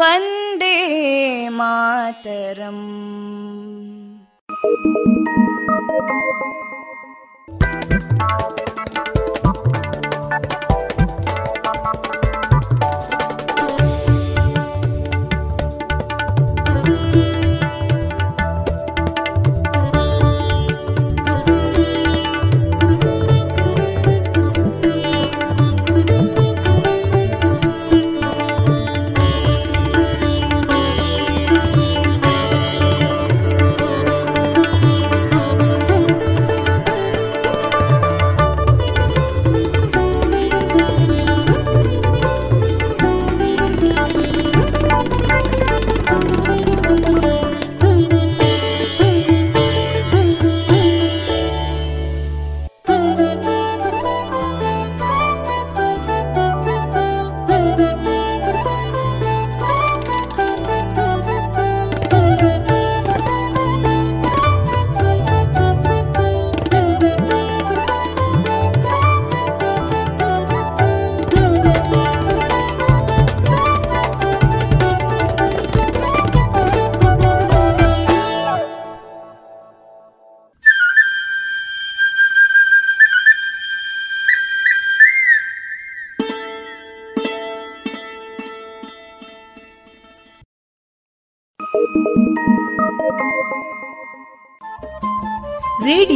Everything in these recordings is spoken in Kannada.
वन्दे मातरम्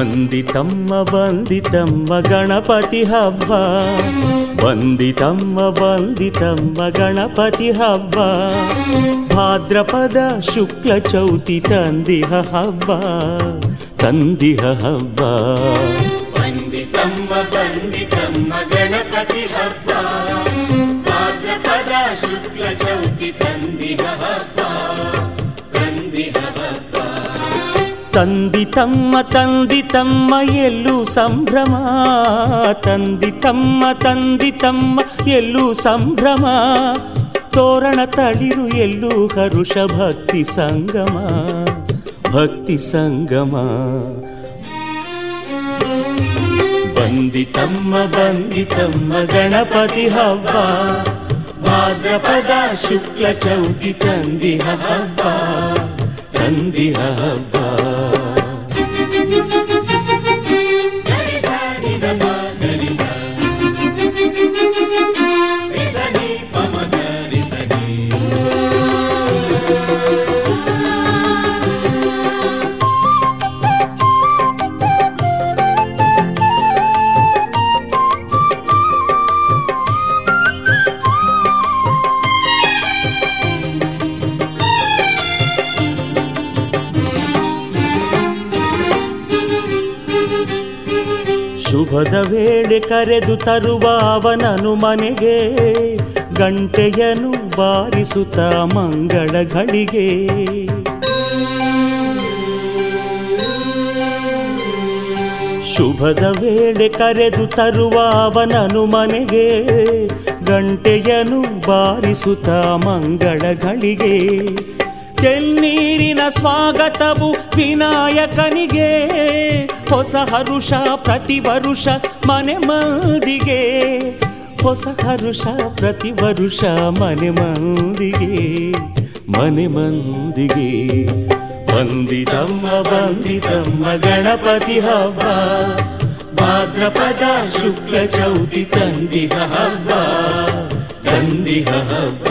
वन्दितं वन्दितं गणपति हवा वन्दितं वन्दितं गणपति हब भाद्रपद शुक्लचौति तन्देहब्ब तन्देहब्ब वन्दितं वन्दितं गणपति हाद्रपदुक्लच ತಂದಿ ತಮ್ಮ ತಂದಿ ತಮ್ಮ ಎಲ್ಲೂ ಸಂಭ್ರಮ ತಂದಿ ತಮ್ಮ ತಂದಿ ತಮ್ಮ ಎಲ್ಲೂ ಸಂಭ್ರಮ ತೋರಣ ತಳಿರು ಎಲ್ಲೂ ಹರುಷ ಭಕ್ತಿ ಸಂಗಮ ಭಕ್ತಿ ಸಂಗಮ ಬಂದಿ ತಮ್ಮ ಬಂದಿ ತಮ್ಮ ಗಣಪತಿ ಹಬ್ಬ ಭಾದ್ರಪದ ಶುಕ್ಲ ಚೌತಿ ತಂದಿಹ ಹಬ್ಬ ತಂದಿಹ ಹಬ್ಬ ಶುಭದ ವೇಳೆ ಕರೆದು ತರುವ ಅವನನು ಮನೆಗೆ ಗಂಟೆಯನು ಬಾರಿಸುತ್ತ ಮಂಗಳಗಳಿಗೆ ಶುಭದ ವೇಳೆ ಕರೆದು ತರುವ ಅವನನು ಮನೆಗೆ ಗಂಟೆಯನು ಬಾರಿಸುತ್ತ ಮಂಗಳಗಳಿಗೆ ತೆನ್ನೀರಿನ ಸ್ವಾಗತವು ವಿನಾಯಕನಿಗೆ ಹೊಸ ಹರುಷ ಪ್ರತಿ ವರುಷ ಮನೆ ಮಂದಿಗೆ ಹೊಸ ಹರುಷ ಪ್ರತಿ ವರುಷ ಮನೆ ಮಂದಿಗೆ ಮನೆ ಮಂದಿಗೆ ಬಂದಿದಮ್ಮ ಬಂದಿದಮ್ಮ ಗಣಪತಿ ಹಬ್ಬ ಭಾದ್ರಪದ ಶುಕ್ಲ ಚೌತಿ ತಂದಿಹ ಹಬ್ಬ ತಂದಿಹ ಹಬ್ಬ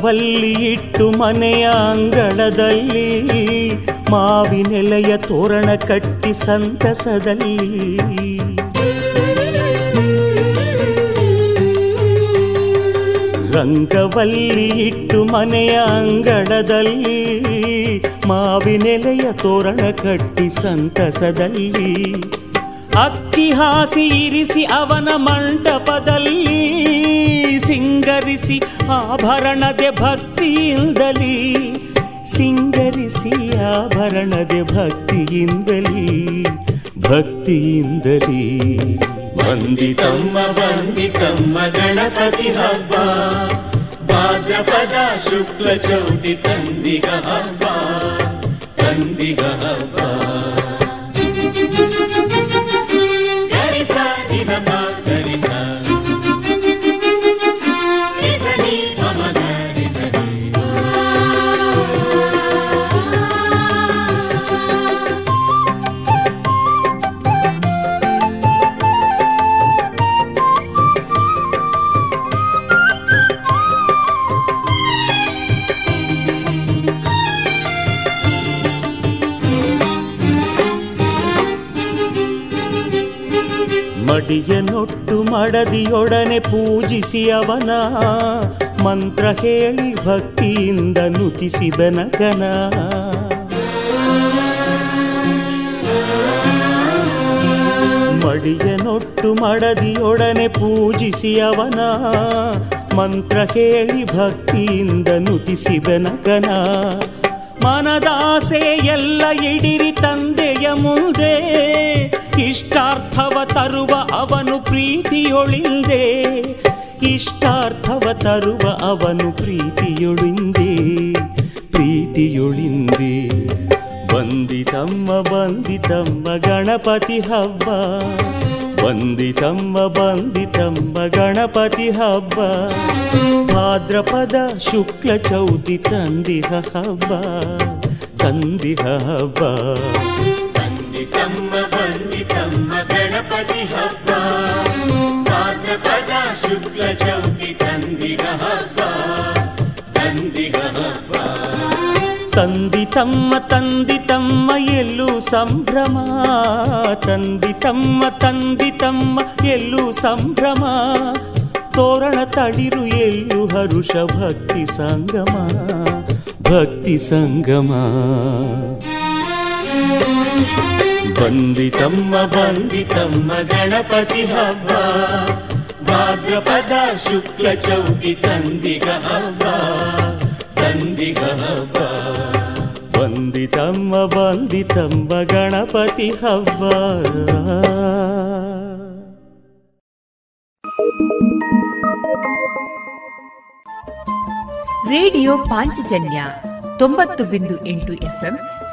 ರಂಗವಲ್ಲಿ ಇಟ್ಟು ಮನೆಯ ಅಂಗಳದಲ್ಲಿ, ಮಾವಿನೆಲೆಯ ತೋರಣ ಕಟ್ಟಿ ಸಂತಸದಲ್ಲಿ. ರಂಗವಲ್ಲಿ ಇಟ್ಟು ಮನೆಯ ಅಂಗಳದಲ್ಲಿ, ಮಾವಿನೆಲೆಯ ತೋರಣ ಕಟ್ಟಿ ಸಂತಸದಲ್ಲಿ. ಅಕ್ಕಿ ಹಾಸಿ ಇರಿಸಿ ಅವನ ಮಂಟಪದಲ್ಲಿ ಸಿಂಗರಿಸಿ ಆಭರಣದೆ ಭಕ್ತಿಯಿಂದಲಿ, ಸಿಂಗರಿಸಿ ಆಭರಣದೆ ಭಕ್ತಿಯಿಂದಲಿ ಭಕ್ತಿಯಿಂದಲಿ. ಬಂದಿತಮ್ಮ ಬಂದಿತಮ್ಮ ಗಣಪತಿ ಹಬ್ಬ, ಭಾದ್ರಪದ ಶುಕ್ಲ ಚೌತಿ ತಂದಿಗ ಹಬ್ಬ ತಂದಿಗ ಹಬ್ಬ. ಮಡಿಯನೊಟ್ಟು ಮಡದಿಯೊಡನೆ ಪೂಜಿಸಿ ಅವನ ಮಂತ್ರ ಹೇಳಿ ಭಕ್ತಿಯಿಂದ ನುತಿಸಿದನಕನ ಮಡಿಯನೊಟ್ಟು ಮಡದಿಯೊಡನೆ ಪೂಜಿಸಿ ಅವನ ಮಂತ್ರ ಹೇಳಿ ಭಕ್ತಿಯಿಂದ ನುತಿಸಿದನಕನ ಮನದಾಸೆ ಎಲ್ಲ ಇಡಿರಿ ತಂದೆಯ ಮುಂದೆ. ಇಷ್ಟಾರ್ಥವ ತರುವ ಅವನು ಪ್ರೀತಿಯೊಳಿಂದೆ. ಇಷ್ಟಾರ್ಥವ ತರುವ ಅವನು ಪ್ರೀತಿಯೊಳಿಂದೆ. ಪ್ರೀತಿಯೊಳಿಂದೆ. ಬಂದಿತಮ್ಮ ಬಂದಿತಮ್ಮ ಗಣಪತಿ ಹಬ್ಬ. ಬಂದಿತಮ್ಮ ಬಂದಿತಮ್ಮ ಗಣಪತಿ ಹಬ್ಬ. ಭಾದ್ರಪದ ಶುಕ್ಲ ಚೌತಿ ತಂದಿಹ ಹಬ್ಬ. ತಂದಿಹ ಹಬ್ಬ. ಗಣಪತಿ ಹಬ್ಬ. ಭಾದ್ರಪದ ಶುಕ್ಲ ಚೌತಿ ತಂದಿಗ ಹಬ್ಬ. ತಂದಿಗ ಹಬ್ಬ. ತಂದಿ ತಮ್ಮ ತಂದಿ ತಮ್ಮ ಎಲ್ಲೂ ಸಂಭ್ರಮ. ತಂದಿ ತಮ್ಮ ತಂದಿ ತಮ್ಮ ಎಲ್ಲೂ ಸಂಭ್ರಮ. ತೋರಣ ತಳಿರು ಎಲ್ಲೂ ಹರುಷ ಭಕ್ತಿ ಸಂಗಮ. ಭಕ್ತಿ ಸಂಗಮ. ಬಂದಿತಮ್ಮ ಬಂದಿತಮ್ಮ ಗಣಪತಿ ಹಬ್ಬ. ಭಾದ್ರಪದ ಶುಕ್ಲ ಚೌತಿ ತಂದಿಗ ಹಬ್ಬ. ತಂದಿಗ ಹಬ್ಬ. ಬಂದಿತಮ್ಮ ಬಂದಿತಮ್ಮ ಗಣಪತಿ ಹಬ್ಬ. ರೇಡಿಯೋ ಪಾಂಚಜನ್ಯ ತೊಂಬತ್ತು ಬಿಂದು ಎಂಟು ಎಫ್ಎಂ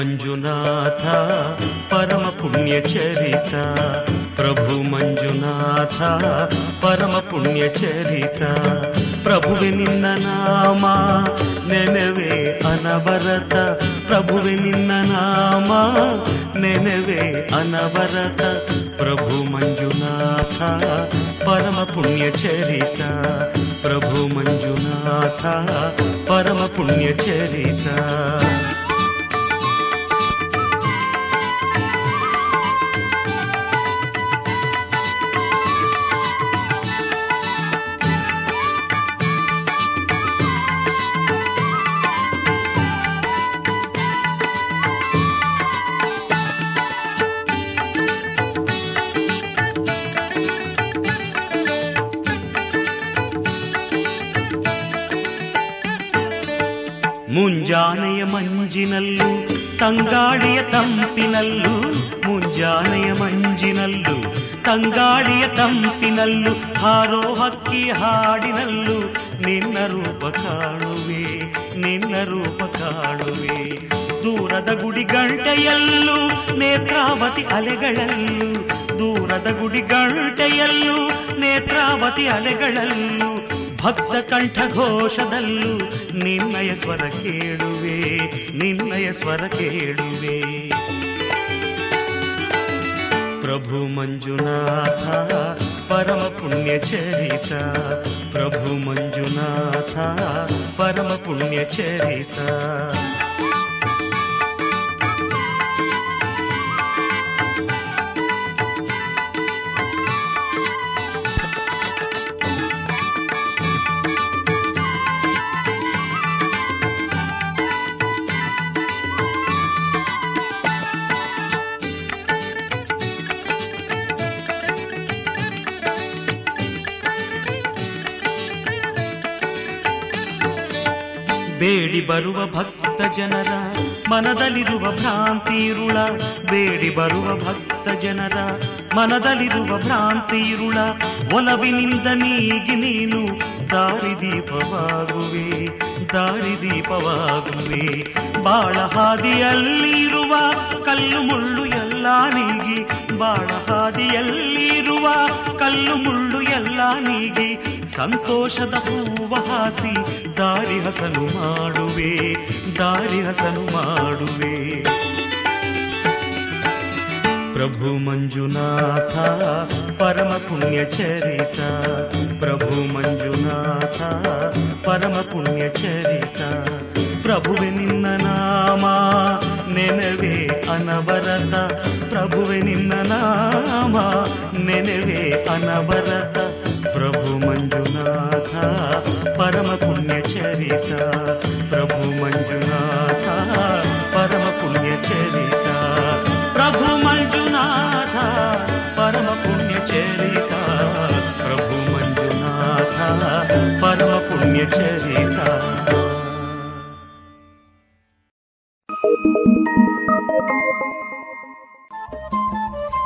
ಪ್ರಭು ಮಂಜುನಾಥ ಪರಮ ಪುಣ್ಯ ಚರಿತ ಪ್ರಭು ಮಂಜುನಾಥ ಪರಮ ಪುಣ್ಯ ಚರಿತ ಪ್ರಭುವೆ ನಿನ್ನ ನಾಮ ನೆನವೆ ಅನವರತ ಪ್ರಭುವೆ ನಿನ್ನ ನಾಮ ನೆನವೆ ಅನವರತ ಪ್ರಭು ಮಂಜುನಾಥ ಪರಮ ಪುಣ್ಯ ಚರಿತ ಪ್ರಭು ಮಂಜುನಾಥ ಪರಮ ಪುಣ್ಯ ಚರಿತ ಮಂಜಿನಲ್ಲೂ, ತಂಗಾಡಿಯ ತಂಪಿನಲ್ಲೂ, ಮುಂಜಾನೆಯ ಮಂಜಿನಲ್ಲೂ, ತಂಗಾಡಿಯ ತಂಪಿನಲ್ಲೂ ಹಾರೋ ಹಕ್ಕಿ ಹಾಡಿನಲ್ಲೂ, ನಿನ್ನ ರೂಪ ಕಾಣುವೆ, ನಿನ್ನ ರೂಪ ಕಾಣುವೆ. ದೂರದ ಗುಡಿ ಗಂಟೆಯಲ್ಲೂ ನೇತ್ರಾವತಿ ಅಲೆಗಳಲ್ಲೂ, ದೂರದ ಗುಡಿ ಗಂಟೆಯಲ್ಲೂ ನೇತ್ರಾವತಿ ಅಲೆಗಳಲ್ಲೂ, ಭಕ್ತ ಕಂಠ ಘೋಷದಲ್ಲೂ ನಿನ್ನಯ ಸ್ವರ ಕೇಳುವೆ. ನಿನ್ನಯ ಸ್ವರ ಕೇಳುವೆ ಪ್ರಭು ಮಂಜುನಾಥ ಪರಮ ಪುಣ್ಯ ಚರಿತ ಪ್ರಭು ಮಂಜುನಾಥ ಪರಮ ಪುಣ್ಯ ಚರಿತ ಬೇಡಿ ಬರುವ ಭಕ್ತ ಜನರ, ಮನದಲ್ಲಿರುವ ಭ್ರಾಂತಿರುಳ ಬೇಡಿ ಬರುವ ಭಕ್ತ ಜನರ, ಮನದಲ್ಲಿರುವ ಭ್ರಾಂತಿರುಳ ಒಲವಿನಿಂದ ನೀಗಿ ನೀನು ದಾರಿದೀಪವಾಗುವೆ ದಾರಿದೀಪವಾಗುವೆ ಬಾಳ ಹಾದಿಯಲ್ಲಿರುವ ಕಲ್ಲು ಮುಳ್ಳು ಎಲ್ಲ ನೀಗಿ ಬಾಳ ಹಾದಿಯಲ್ಲಿರುವ ಕಲ್ಲು ಮುಳ್ಳು ಎಲ್ಲ ನೀಗಿ ಸಂತೋಷದ ಹೂವ ಹಾಸಿ ದಾರಿ ಹಸನು ಮಾಡುವೆ, ದಾರಿ ಹಸನು ಮಾಡುವೆ. ಪ್ರಭು ಮಂಜುನಾಥ, ಪರಮ ಪುಣ್ಯ ಚರಿತ. ಪ್ರಭು ಮಂಜುನಾಥ, ಪರಮ ಪುಣ್ಯ ಚರಿತ. ಪ್ರಭುವೆ ನಿನ್ನ ನಾಮ, ನೆನವೇ ಅನವರತ. ಪ್ರಭುವೆ ನಿನ್ನ ನಾಮ ನೆನವೇ ಅನವರತ ಪ್ರಭು ಮಂಜುನಾಥ ಪರಮ ಪುಣ್ಯ ಚರಿತ ಪ್ರಭು ಮಂಜುನಾಥ ಪರಮ ಪುಣ್ಯ ಚರಿತ ಪ್ರಭು ಮಂಜುನಾಥ ಪರಮ ಪುಣ್ಯ ಚರಿತ ಪ್ರಭು ಮಂಜುನಾಥ ಪರಮ ಪುಣ್ಯ ಚರಿತ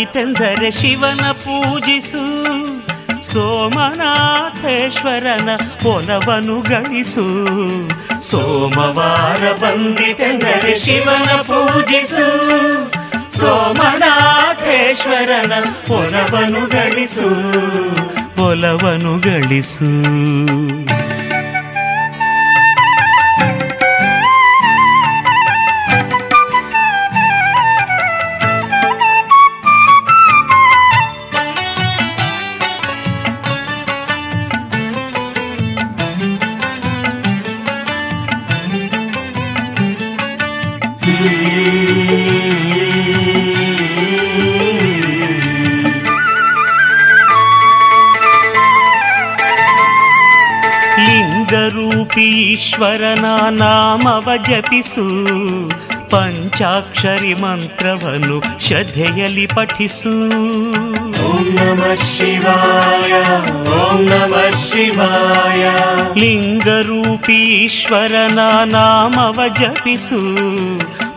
ಬಂದಿತೆಂದರೆ ಶಿವನ ಪೂಜಿಸು, ಸೋಮನಾಥೇಶ್ವರನ ಒಲವನು ಗಳಿಸು. ಸೋಮವಾರ ಬಂದಿತೆಂದರೆ ಶಿವನ ಪೂಜಿಸು, ಸೋಮನಾಥೇಶ್ವರನ ಒಲವನು ಗಳಿಸು ಒಲವನು ಗಳಿಸು. ಈಶ್ವರನ ನಾಮವ ಜಪಿಸು ಪಂಚಾಕ್ಷರಿ ಮಂತ್ರವನ್ನು ಶ್ರದ್ಧೆಯಲ್ಲಿ ಪಠಿಸು. ಓಂ ನಮಃ ಶಿವಾಯ ಓಂ ನಮಃ ಶಿವಾಯ. ಲಿಂಗರೂಪೀಶ್ವರನ ನಾಮವ ಜಪಿಸು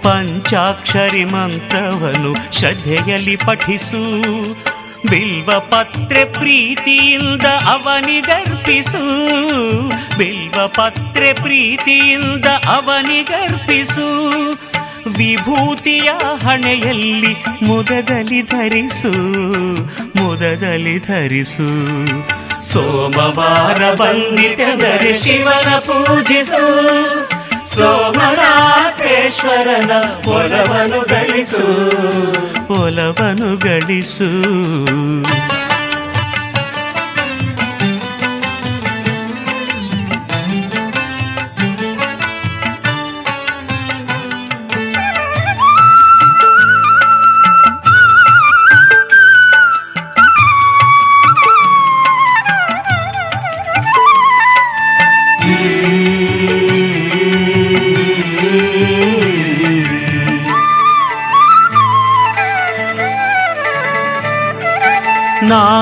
ಪಂಚಾಕ್ಷರಿ ಮಂತ್ರವನ್ನು ಶ್ರದ್ಧೆಯಲ್ಲಿ ಪಠಿಸು. ಬಿಲ್ವ ಪತ್ರೆ ಪ್ರೀತಿಯಿಂದ ಅವನಿಗರ್ಪಿಸು ಪತ್ರೆ ಪ್ರೀತಿಯಿಂದ ಅವನಿಗರ್ಪಿಸು. ವಿಭೂತಿಯ ಹಣೆಯಲ್ಲಿ ಮುದದಲ್ಲಿ ಧರಿಸು ಮುದದಲ್ಲಿ ಧರಿಸು. ಸೋಮವಾರ ಬಂದಿತೆಂದರೆ ಶಿವನ ಪೂಜಿಸು. ಸೋಮನಾಥೇಶ್ವರನ ಒಲವನು ಗಳಿಸು. ಒಲವನು ಗಳಿಸು.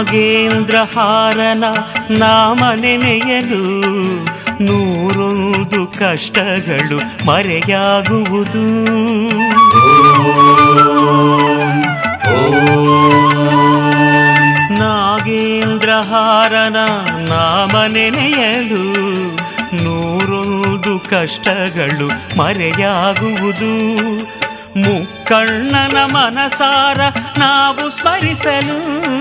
ನಾಗೇಂದ್ರಹಾರನ ನಾಮ ನೆನೆಯಲು ನೂರೊಂದು ಕಷ್ಟಗಳು ಮರೆಯಾಗುವುದು. ನಾಗೇಂದ್ರಹಾರನ ನಾಮ ನೆನೆಯಲು ನೂರೊಂದು ಕಷ್ಟಗಳು ಮರೆಯಾಗುವುದು. ಮುಕ್ಕಣ್ಣನ ಮನಸಾರ ನಾವು ಸ್ಮರಿಸಲು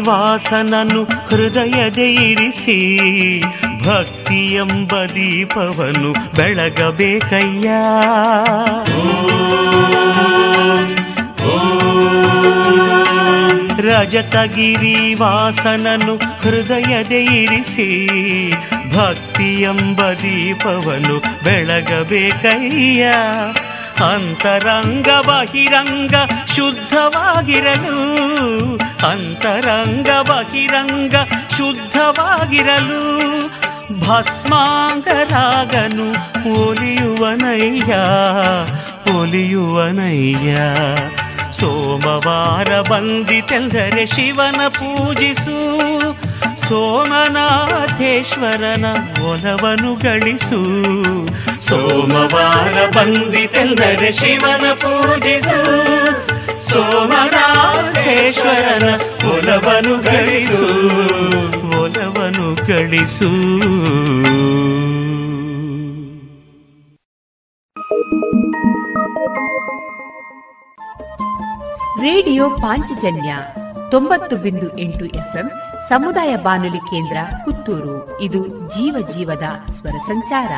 ವಾಸನನು ಹೃದಯದ ಇರಿಸಿ, ಭಕ್ತಿ ಎಂಬ ದೀಪವನ್ನು ಬೆಳಗಬೇಕಯ್ಯ. ರಜತಗಿರಿ ವಾಸನನು ಹೃದಯದ ಇರಿಸಿ, ಭಕ್ತಿ ಎಂಬ ದೀಪವನ್ನು ಬೆಳಗಬೇಕಯ್ಯ. ಅಂತರಂಗ ಬಹಿರಂಗ ಶುದ್ಧವಾಗಿರಲು ಅಂತರಂಗ ಬಹಿರಂಗ ಶುದ್ಧವಾಗಿರಲು ಭಸ್ಮಾಂಗರಾಗನು ಒಲಿಯುವನಯ್ಯ ಒಲಿಯುವನಯ್ಯ. ಸೋಮವಾರ ಬಂದಿತೆಂದರೆ ಶಿವನ ಪೂಜಿಸು, ಸೋಮನಾಥೇಶ್ವರನ ಒಲವನು ಗಳಿಸು. ಸೋಮವಾರ ಬಂದಿತೆಂದರೆ ಶಿವನ ಪೂಜಿಸು ಸೋಮನಾಥೇಶ್ವರನ ಒಲವನು ಗಳಿಸು. ಒಲವನು ಗಳಿಸು. ರೇಡಿಯೋ ಪಾಂಚಜನ್ಯ ತೊಂಬತ್ತು ಬಿಂದು ಎಂಟು ಎಫ್ಎಂ ಸಮುದಾಯ ಬಾನುಲಿ ಕೇಂದ್ರ ಪುತ್ತೂರು. ಇದು ಜೀವ ಜೀವದ ಸ್ವರ ಸಂಚಾರ.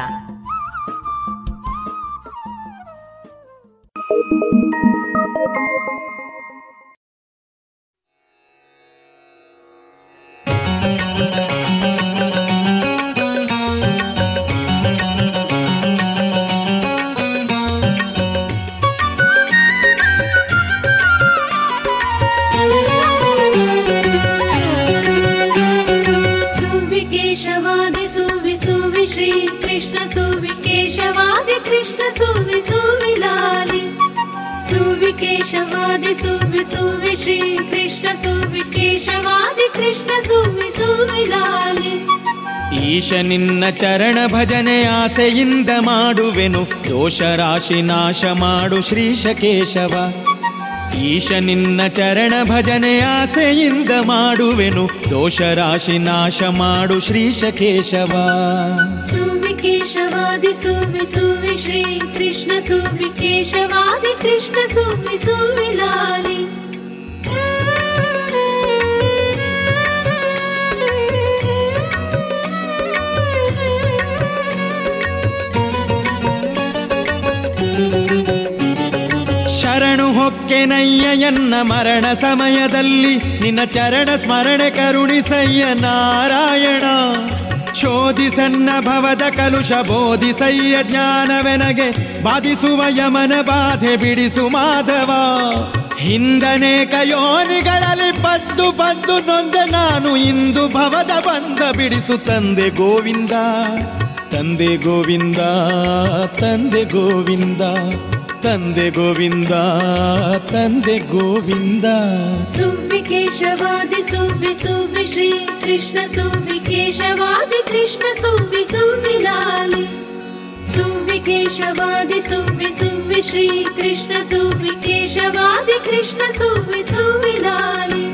ನಿಮಿಷ ನಿನ್ನ ಚರಣ ಭಜನೆ ಆಸೆಯಿಂದ ಮಾಡುವೆನು. ದೋಷ ರಾಶಿ ನಾಶ ಮಾಡು ಶ್ರೀಶ ಕೇಶವ ಈಶ ನಿನ್ನ ಚರಣ ಭಜನೆ ಆಸೆಯಿಂದ ಮಾಡುವೆನು. ದೋಷ ರಾಶಿ ನಾಶ ಮಾಡು ಶ್ರೀಶ ಕೇಶವ ಸುವಿ ಕೇಶವಾದಿ ಸುವಿ ಸುವಿ ಶ್ರೀ ಕೃಷ್ಣ ಸುವಿ ಕೇಶವಾದಿ, ಕೃಷ್ಣ ಸುವಿ ಸುವಿ ಲಾಲಿ. ಶರಣು ಎನ್ನ ಮರಣ ಸಮಯದಲ್ಲಿ ನಿನ್ನ ಚರಣ ಸ್ಮರಣೆ ಕರುಣಿಸಯ್ಯ ನಾರಾಯಣ. ಶೋಧಿಸನ್ನ ಭವದ ಕಲುಷ ಬೋಧಿಸಯ್ಯ ಜ್ಞಾನವೆನಗೆ, ಬಾಧಿಸುವ ಯಮನ ಬಾಧೆ ಬಿಡಿಸು ಮಾಧವ. ಹಿಂದನೇಕ ಯೋನಿಗಳಲ್ಲಿ ಬಂದು ಬಂದು ನೊಂದೆ ನಾನು ಇಂದು ಭವದ ಬಂದ ಬಿಡಿಸು ತಂದೆ ಗೋವಿಂದ ತಂದೆ ಗೋವಿಂದ ತಂದೆ ಗೋವಿಂದ. ತಂದೆ ಗೋವಿಂದ ತಂದೆ ಗೋವಿಂದ. ಸುಬ್ಬಿ ಕೇಶವಾದಿ ಸುಬ್ಬಿ ಸುಬ್ಬಿ ಶ್ರೀ ಕೃಷ್ಣ ಸುಬ್ಬಿ ಕೇಶವಾದಿ ಕೃಷ್ಣ ಸುಬ್ಬಿ ಸುಬ್ಬಿ ಲಾಲಿ. ಸುಬ್ಬಿ ಕೇಶವಾದಿ ಸುಬ್ಬಿ ಸುಬ್ಬಿ ಶ್ರೀ ಕೃಷ್ಣ ಸುಬ್ಬಿ ಕೇಶವಾದಿ ಕೃಷ್ಣ ಸುಬ್ಬಿ ಸುಬ್ಬಿ ಲಾಲಿ.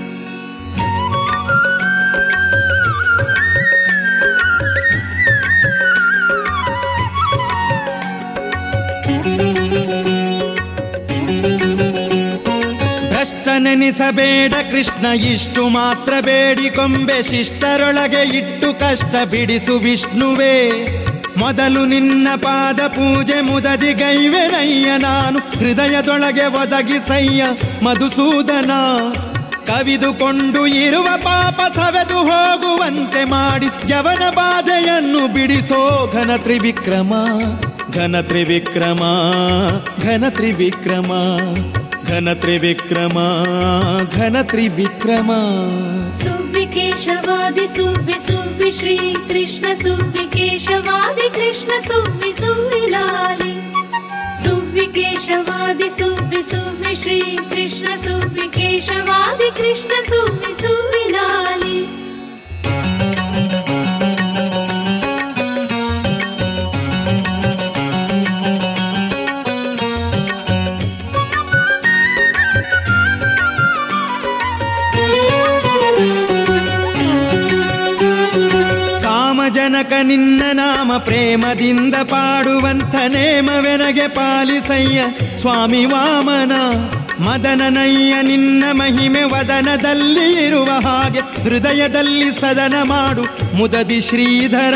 ನೆನೆಸಬೇಡ ಕೃಷ್ಣ, ಇಷ್ಟು ಮಾತ್ರ ಬೇಡಿಕೊಂಬೆ ಶಿಷ್ಟರೊಳಗೆ ಇಟ್ಟು ಕಷ್ಟ ಬಿಡಿಸು ವಿಷ್ಣುವೇ. ಮೊದಲು ನಿನ್ನ ಪಾದ ಪೂಜೆ ಮುದದಿ ಗೈವೆನಯ್ಯ ನಾನು ಹೃದಯದೊಳಗೆ ಒದಗಿಸಯ್ಯ ಮಧುಸೂದನ. ಕವಿದುಕೊಂಡು ಇರುವ ಪಾಪ ಸವೆದು ಹೋಗುವಂತೆ ಮಾಡಿ ಯವನ ಬಾಧೆಯನ್ನು ಬಿಡಿಸೋ ಘನ ತ್ರಿವಿಕ್ರಮ ಘನ ತ್ರಿವಿಕ್ರಮ ಘನ ತ್ರಿವಿಕ್ರಮ. घनत्रिविक्रमा घन त्रिवत्रिव सोमि श्री कृष्ण सुवादि कृष्ण सुमि सुविकेशवादि सुम्योमि श्री कृष्ण सुवादि कृष्ण सुमि सुविलाल ನಿನ್ನ ನಾಮ ಪ್ರೇಮದಿಂದ ಪಾಡುವಂಥ ನೇಮವೆನಗೆ ಪಾಲಿಸಯ್ಯ ಸ್ವಾಮಿ ವಾಮನ. ಮದನನಯ್ಯ ನಿನ್ನ ಮಹಿಮೆ ವದನದಲ್ಲಿ ಇರುವ ಹಾಗೆ ಹೃದಯದಲ್ಲಿ ಸದನ ಮಾಡು ಮುದದಿ ಶ್ರೀಧರ.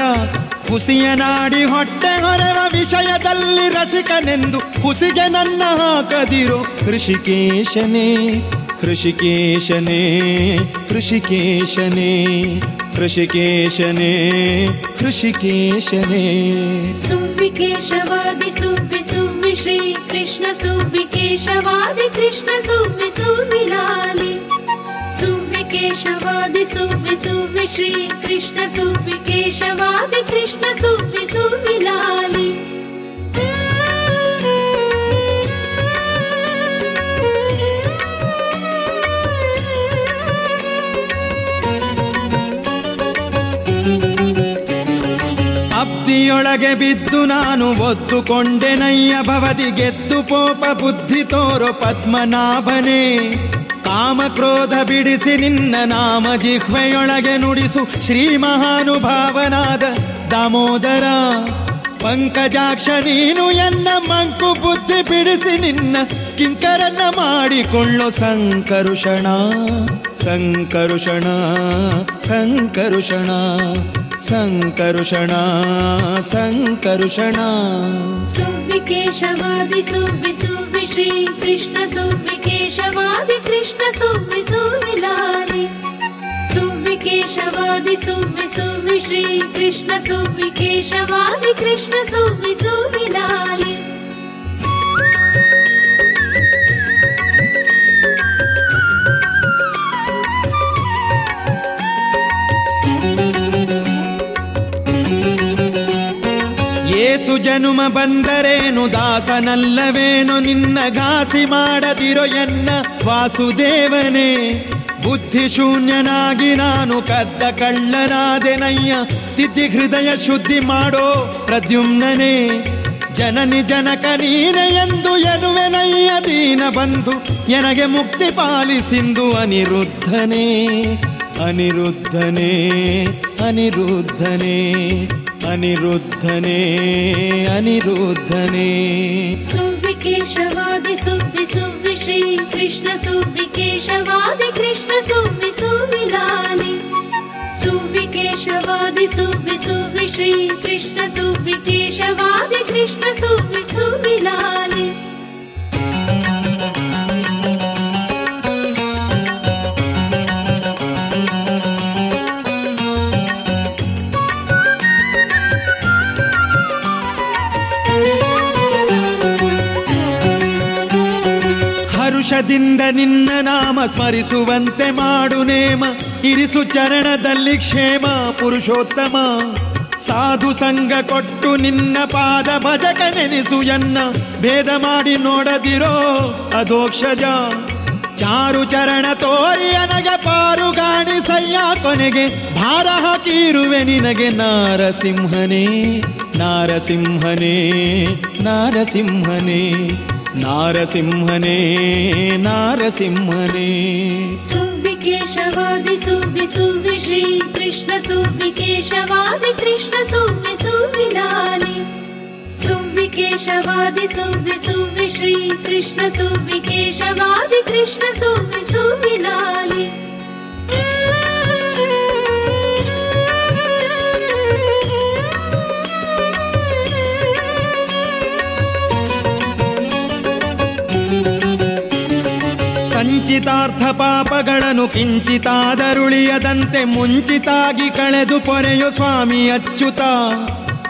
ಕುಸಿಯ ನಾಡಿ ಹೊಟ್ಟೆ ಹೊರವ ವಿಷಯದಲ್ಲಿ ರಸಿಕನೆಂದು ಹುಸಿಗೆ ನನ್ನ ಹಾಕದಿರೋ ಋಷಿಕೇಶನೇ ಋಷಿಕೇಶನೇ ಹೃಷಿಕೇಶನೇ हृषिकेशने हृषिकेशने सुविकेशवादि सुवि सुवि श्रीकृष्ण सुविकेशवादि कृष्ण सुवि सुविलालि सुविकेशवादि सुवि सुवि श्रीकृष्ण सुविकेशवादि कृष्ण सूमिकेशवादि कृष्ण्योमिला ಅಬ್ದಿಯೊಳಗೆ ಬಿದ್ದು ನಾನು ಒದ್ದುಕೊಂಡೆನಯ್ಯ ಭವದಿ ಗೆದ್ದು ಪೋಪ ಬುದ್ಧಿ ತೋರೋ ಪದ್ಮನಾಭನೇ. ಕಾಮಕ್ರೋಧ ಬಿಡಿಸಿ ನಿನ್ನ ನಾಮ ಜಿಹ್ವೆಯೊಳಗೆ ನುಡಿಸು ಶ್ರೀ ಮಹಾನುಭಾವನಾದ ದಾಮೋದರ. ಪಂಕಜಾಕ್ಷ ನೀನು ಎನ್ನ ಮಂಕು ಬುದ್ಧಿ ಬಿಡಿಸಿ ನಿನ್ನ ಕಿಂಕರನ್ನ ಮಾಡಿಕೊಳ್ಳೋ ಸಂಕರುಷಣ ಸಂಕರುಷಣ ಸಂಕರುಷಣ. सङ्कर्षणा सङ्कर्षणा सुविकेशवादि सुवि सुवि श्रीकृष्ण सुविकेशवादि कृष्ण सुवि सोम्योमिलानि सुविकेशवादि सुवि सुवि श्रीकृष्ण सुविकेशवादि कृष्ण सुवि कृष्णोम्योमिलानि ಬಂದರೇನು? ದಾಸನಲ್ಲವೇನು? ನಿನ್ನ ಗಾಸಿ ಮಾಡದಿರೋ ಎನ್ನ ವಾಸುದೇವನೇ. ಬುದ್ಧಿ ಶೂನ್ಯನಾಗಿ ನಾನು ಕದ್ದ ಕಳ್ಳನಾದೆನಯ್ಯ. ತಿದ್ದಿ ಹೃದಯ ಶುದ್ಧಿ ಮಾಡೋ ಪ್ರದ್ಯುಮ್ನೇ ಜನನಿ ಜನಕ ನೀನೆ ಎಂದು ಎನ್ನುವೆನಯ್ಯ. ದೀನ ಬಂಧು ಎನಗೆ ಮುಕ್ತಿ ಪಾಲಿಸಿಂದು ಅನಿರುದ್ಧನೇ. ಅನಿರುದ್ಧನೇ ಅನಿರುದ್ಧನೇ. अनिरुद्धने अनिरुद्धने। निरुद्धने अनिरुद्धेशवादि कृष्ण सुमि केशवादि कृष्ण सौमि सुमि केशवादि सौम्योमि श्री कृष्ण सुवादि कृष्ण सूमि सुविलानि ಹರುಷದಿಂದ ನಿನ್ನ ನಾಮ ಸ್ಮರಿಸುವಂತೆ ಮಾಡು ನೇಮ. ಇರಿಸು ಚರಣದಲ್ಲಿ ಕ್ಷೇಮ, ಪುರುಷೋತ್ತಮ. ಸಾಧು ಸಂಘ ಕೊಟ್ಟು ನಿನ್ನ ಪಾದ ಭಜಕ ನೆನೆಸು ಎನ್ನ. ಭೇದ ಮಾಡಿ ನೋಡದಿರೋ ಅದೋಕ್ಷಜ ಚಾರು ಚರಣ ತೋರಿ ಅನಗೆ ಸಯ್ಯ ಕೊನೆಗೆ. ಭಾರ ಹಾಕಿರುವೆ ನಿನಗೆ ನಾರಸಿಂಹನೇ ನಾರಸಿಂಹನೇ ನಾರಸಿಂಹನೇ. नारसिंहने नारसिंहने। केशवादि सुवि तुविश्री कृष्ण सुवादि कृष्ण सोम्योमिलानि सुम्बिकेशवादि सुवि श्री कृष्ण सुवादि कृष्ण सोम्योमिलानि ಸಂಚಿತಾರ್ಥ ಪಾಪಗಳನ್ನು ಕಿಂಚಿತಾದರುಳಿಯದಂತೆ ಮುಂಚಿತಾಗಿ ಕಳೆದು ಪೊರೆಯು ಸ್ವಾಮಿ ಅಚ್ಚುತ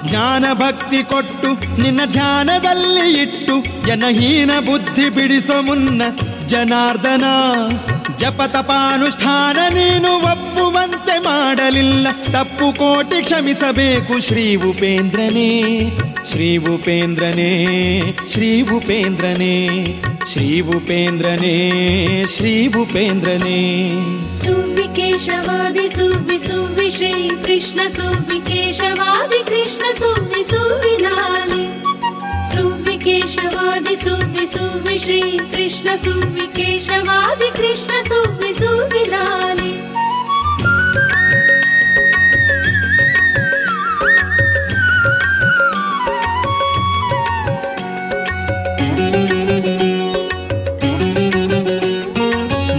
ಜ್ಞಾನ ಭಕ್ತಿ ಕೊಟ್ಟು ನಿನ್ನ ಧ್ಯಾನದಲ್ಲಿ ಇಟ್ಟು ಜನಹೀನ ಬುದ್ಧಿ ಬಿಡಿಸೋ ಮುನ್ನ ಜನಾರ್ದನ. ಜಪತಪಾನುಷ್ಠಾನ ನೀನು ಒಪ್ಪುವಂತೆ ಮಾಡಲಿಲ್ಲ ತಪ್ಪು ಕೋಟಿ ಕ್ಷಮಿಸಬೇಕು ಶ್ರೀ ಉಪೇಂದ್ರನೇ ಶ್ರೀ ಉಪೇಂದ್ರನೇ ಶ್ರೀ ಉಪೇಂದ್ರನೇ ಶ್ರೀ ಉಪೇಂದ್ರನೇ ಶ್ರೀ ಉಪೇಂದ್ರನೇ ಸುವಿಕೇಶವಾದಿ ಸುವಿ ಸುವಿ ಶ್ರೀ ಕೃಷ್ಣ ಸುವಿಕೇಶವಾದಿ ಕೃಷ್ಣ ಸುವಿ ಸುವಿಲಾಲಿ ಸುವಿಕೇಶವಾದಿ ಸುವಿ ಸುವಿ ಶ್ರೀ ಕೃಷ್ಣ ಸುವಿಕೇಶವಾದಿ ಕೃಷ್ಣ ಸುಮಿ ಸುವಿಲಾಲಿ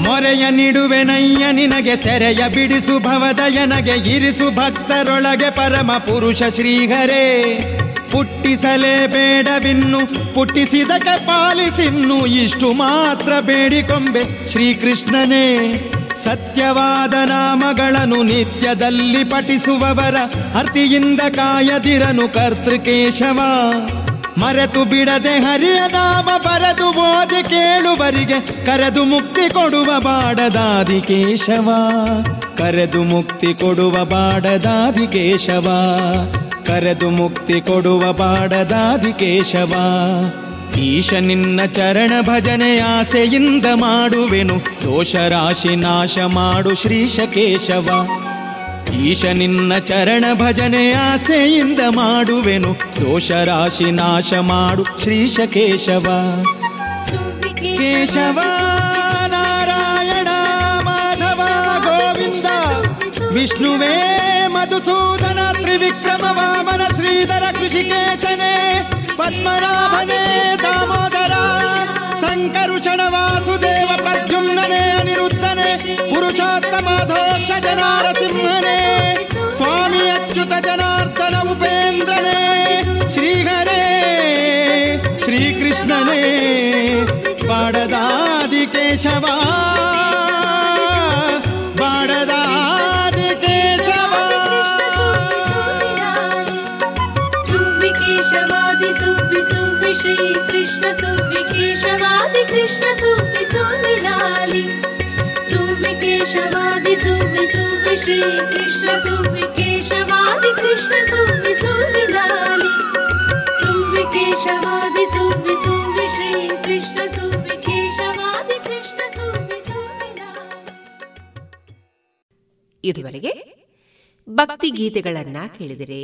ಮೊರೆಯ ನಿಡುವೆನಯ್ಯ ನಿನಗೆ ಸೆರೆಯ ಬಿಡಿಸು ಭವದಯನಗೆ ಇರಿಸು ಭಕ್ತರೊಳಗೆ ಪರಮ ಪುರುಷ ಶ್ರೀಹರೇ. ಪುಟ್ಟಿಸಲೇಬೇಡವಿನ್ನು ಪುಟ್ಟಿಸಿದಕ್ಕೆ ಪಾಲಿಸಿನ್ನು, ಇಷ್ಟು ಮಾತ್ರ ಬೇಡಿಕೊಂಬೆ ಶ್ರೀಕೃಷ್ಣನೇ. ಸತ್ಯವಾದ ನಾಮಗಳನ್ನು ನಿತ್ಯದಲ್ಲಿ ಪಠಿಸುವವರ ಅರ್ತಿಯಿಂದ ಕಾಯದಿರನು ಕರ್ತೃಕೇಶವ. ಮರೆತು ಬಿಡದೆ ಹರಿಯ ನಾಮ ಬರೆದು ಓದಿ ಕೇಳುವರಿಗೆ, ಕರೆದು ಮುಕ್ತಿ ಕೊಡುವ ಬಾಡದಾದಿ ಕೇಶವ. ಕರೆದು ಮುಕ್ತಿ ಕೊಡುವ ಬಾಡದಾದಿ ಕೇಶವ. ಕರೆದು ಮುಕ್ತಿ ಕೊಡುವ ಬಾಡದಾದಿ ಕೇಶವ ಈಶ ನಿನ್ನ ಚರಣ ಭಜನೆ ಆಸೆಯಿಂದ ಮಾಡುವೆನು. ದೋಷ ರಾಶಿ ನಾಶ ಮಾಡು ಶ್ರೀಶ ಕೇಶವ ಈಶ ನಿನ್ನ ಚರಣ ಭಜನೆ ಆಸೆಯಿಂದ ಮಾಡುವೆನು. ದೋಷ ರಾಶಿ ನಾಶ ಮಾಡು ಶ್ರೀಶ ಕೇಶವ ಕೇಶವ, ನಾರಾಯಣ, ಮಾಧವ, ಗೋವಿಂದ, ವಿಷ್ಣುವೇ, ಮಧುಸೂದನ ತ್ರಿವಿಕ್ರಮ ವಾಮನ ಶ್ರೀಧರ ಕೃಷಿಕೇಶನೇ ಪದ್ಮನಾಭನೇ ದಾಮೋದರ ಸಂಕರುಷಣ ವಾಸುದೇವ ಪ್ರದ್ಯುಮ್ನನೇ ಅನಿರುದ್ಧನೇ ಪುರುಷೋತ್ತಮಾಧೋಕ್ಷ ಜನಾರಸಿಂಹನೇ ಸ್ವಾಮಿ ಅಚ್ಯುತ ಜನಾರ್ದನ ಉಪೇಂದ್ರನೇ ಶ್ರೀಹರೇ ಶ್ರೀಕೃಷ್ಣನೇ ಬಾಡದಾದಿ ಸುವಿಕೇಶವಾದಿ ಕೃಷ್ಣ ಸುವಿ ಸುವಿಲಾಲಿ ಸುವಿಕೇಶವಾದಿ ಸುಮ್ಮಿ ಸುವಿ ಶ್ರೀ ಕೃಷ್ಣ ಸುವಿಕೇಶವಾದಿ ಕೃಷ್ಣ ಸುವಿ ಸುವಿಲಾಲಿ ಸುವಿಕೇಶವಾದಿ ಸುಮ್ಮಿ ಸುವಿ ಶ್ರೀ ಕೃಷ್ಣ ಸುವಿಕೇಶವಾದಿ ಕೃಷ್ಣ ಸುಮ್ಮಿ ಸುಮ್ಮಿ ಲಾಲಿ ಇದುವರೆಗೆ ಭಕ್ತಿ ಗೀತೆಗಳನ್ನ ಕೇಳಿದಿರಿ.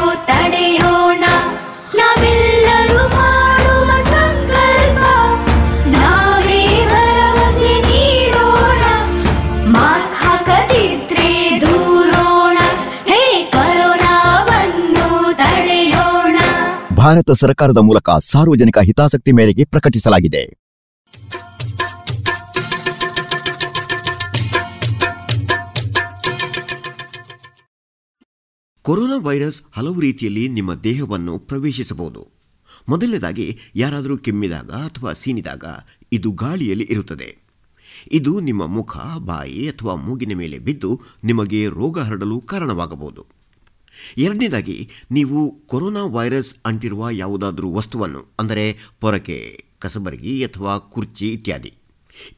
ಭಾರತ ಸರ್ಕಾರದ ಮೂಲಕ ಸಾರ್ವಜನಿಕ ಹಿತಾಸಕ್ತಿ ಮೇರೆಗೆ ಪ್ರಕಟಿಸಲಾಗಿದೆ. ಕೊರೋನಾ ವೈರಸ್ ಹಲವು ರೀತಿಯಲ್ಲಿ ನಿಮ್ಮ ದೇಹವನ್ನು ಪ್ರವೇಶಿಸಬಹುದು. ಮೊದಲನೇದಾಗಿ ಯಾರಾದರೂ ಕೆಮ್ಮಿದಾಗ ಅಥವಾ ಸೀನಿದಾಗ ಇದು ಗಾಳಿಯಲ್ಲಿ ಇರುತ್ತದೆ. ಇದು ನಿಮ್ಮ ಮುಖ, ಬಾಯಿ ಅಥವಾ ಮೂಗಿನ ಮೇಲೆ ಬಿದ್ದು ನಿಮಗೆ ರೋಗ ಹರಡಲು ಕಾರಣವಾಗಬಹುದು. ಎರಡನೇದಾಗಿ, ನೀವು ಕೊರೋನಾ ವೈರಸ್ ಅಂಟಿರುವ ಯಾವುದಾದರೂ ವಸ್ತುವನ್ನು, ಅಂದರೆ ಪೊರಕೆ, ಕಸಬರಗಿ ಅಥವಾ ಕುರ್ಚಿ ಇತ್ಯಾದಿ.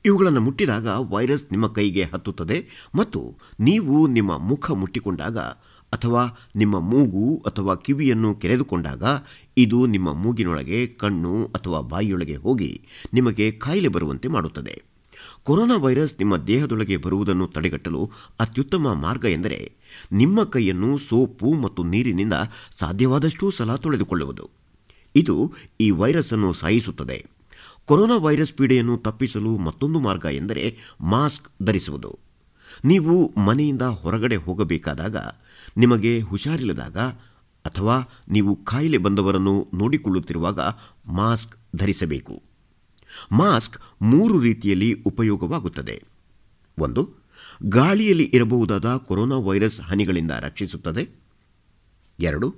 ಇವುಗಳನ್ನು ಮುಟ್ಟಿದಾಗ ವೈರಸ್ ನಿಮ್ಮ ಕೈಗೆ ಹತ್ತುತ್ತದೆ ಮತ್ತು ನೀವು ನಿಮ್ಮ ಮುಖ ಮುಟ್ಟಿಕೊಂಡಾಗ ಅಥವಾ ನಿಮ್ಮ ಮೂಗು ಅಥವಾ ಕಿವಿಯನ್ನು ಕೆರೆದುಕೊಂಡಾಗ ಇದು ನಿಮ್ಮ ಮೂಗಿನೊಳಗೆ, ಕಣ್ಣು ಅಥವಾ ಬಾಯಿಯೊಳಗೆ ಹೋಗಿ ನಿಮಗೆ ಕಾಯಿಲೆ ಬರುವಂತೆ ಮಾಡುತ್ತದೆ. ಕೊರೋನಾ ವೈರಸ್ ನಿಮ್ಮ ದೇಹದೊಳಗೆ ಬರುವುದನ್ನು ತಡೆಗಟ್ಟಲು ಅತ್ಯುತ್ತಮ ಮಾರ್ಗ ಎಂದರೆ ನಿಮ್ಮ ಕೈಯನ್ನು ಸೋಪು ಮತ್ತು ನೀರಿನಿಂದ ಸಾಧ್ಯವಾದಷ್ಟೂ ಸಲ ತೊಳೆದುಕೊಳ್ಳುವುದು. ಇದು ಈ ವೈರಸ್ ಅನ್ನು ಸಾಯಿಸುತ್ತದೆ. ಕೊರೋನಾ ವೈರಸ್ ಪೀಡೆಯನ್ನು ತಪ್ಪಿಸಲು ಮತ್ತೊಂದು ಮಾರ್ಗ ಎಂದರೆ ಮಾಸ್ಕ್ ಧರಿಸುವುದು. ನೀವು ಮನೆಯಿಂದ ಹೊರಗಡೆ ಹೋಗಬೇಕಾದಾಗ, ನಿಮಗೆ ಹುಷಾರಿಲ್ಲದಾಗ ಅಥವಾ ನೀವು ಕಾಯಿಲೆ ಬಂದವರನ್ನು ನೋಡಿಕೊಳ್ಳುತ್ತಿರುವಾಗ ಮಾಸ್ಕ್ ಧರಿಸಬೇಕು. ಮಾಸ್ಕ್ ಮೂರು ರೀತಿಯಲ್ಲಿ ಉಪಯೋಗವಾಗುತ್ತದೆ. ಒಂದು ಗಾಳಿಯಲ್ಲಿ ಇರಬಹುದಾದ ಕೊರೋನಾ ವೈರಸ್ ಹನಿಗಳಿಂದ ರಕ್ಷಿಸುತ್ತದೆ. ಎರಡು,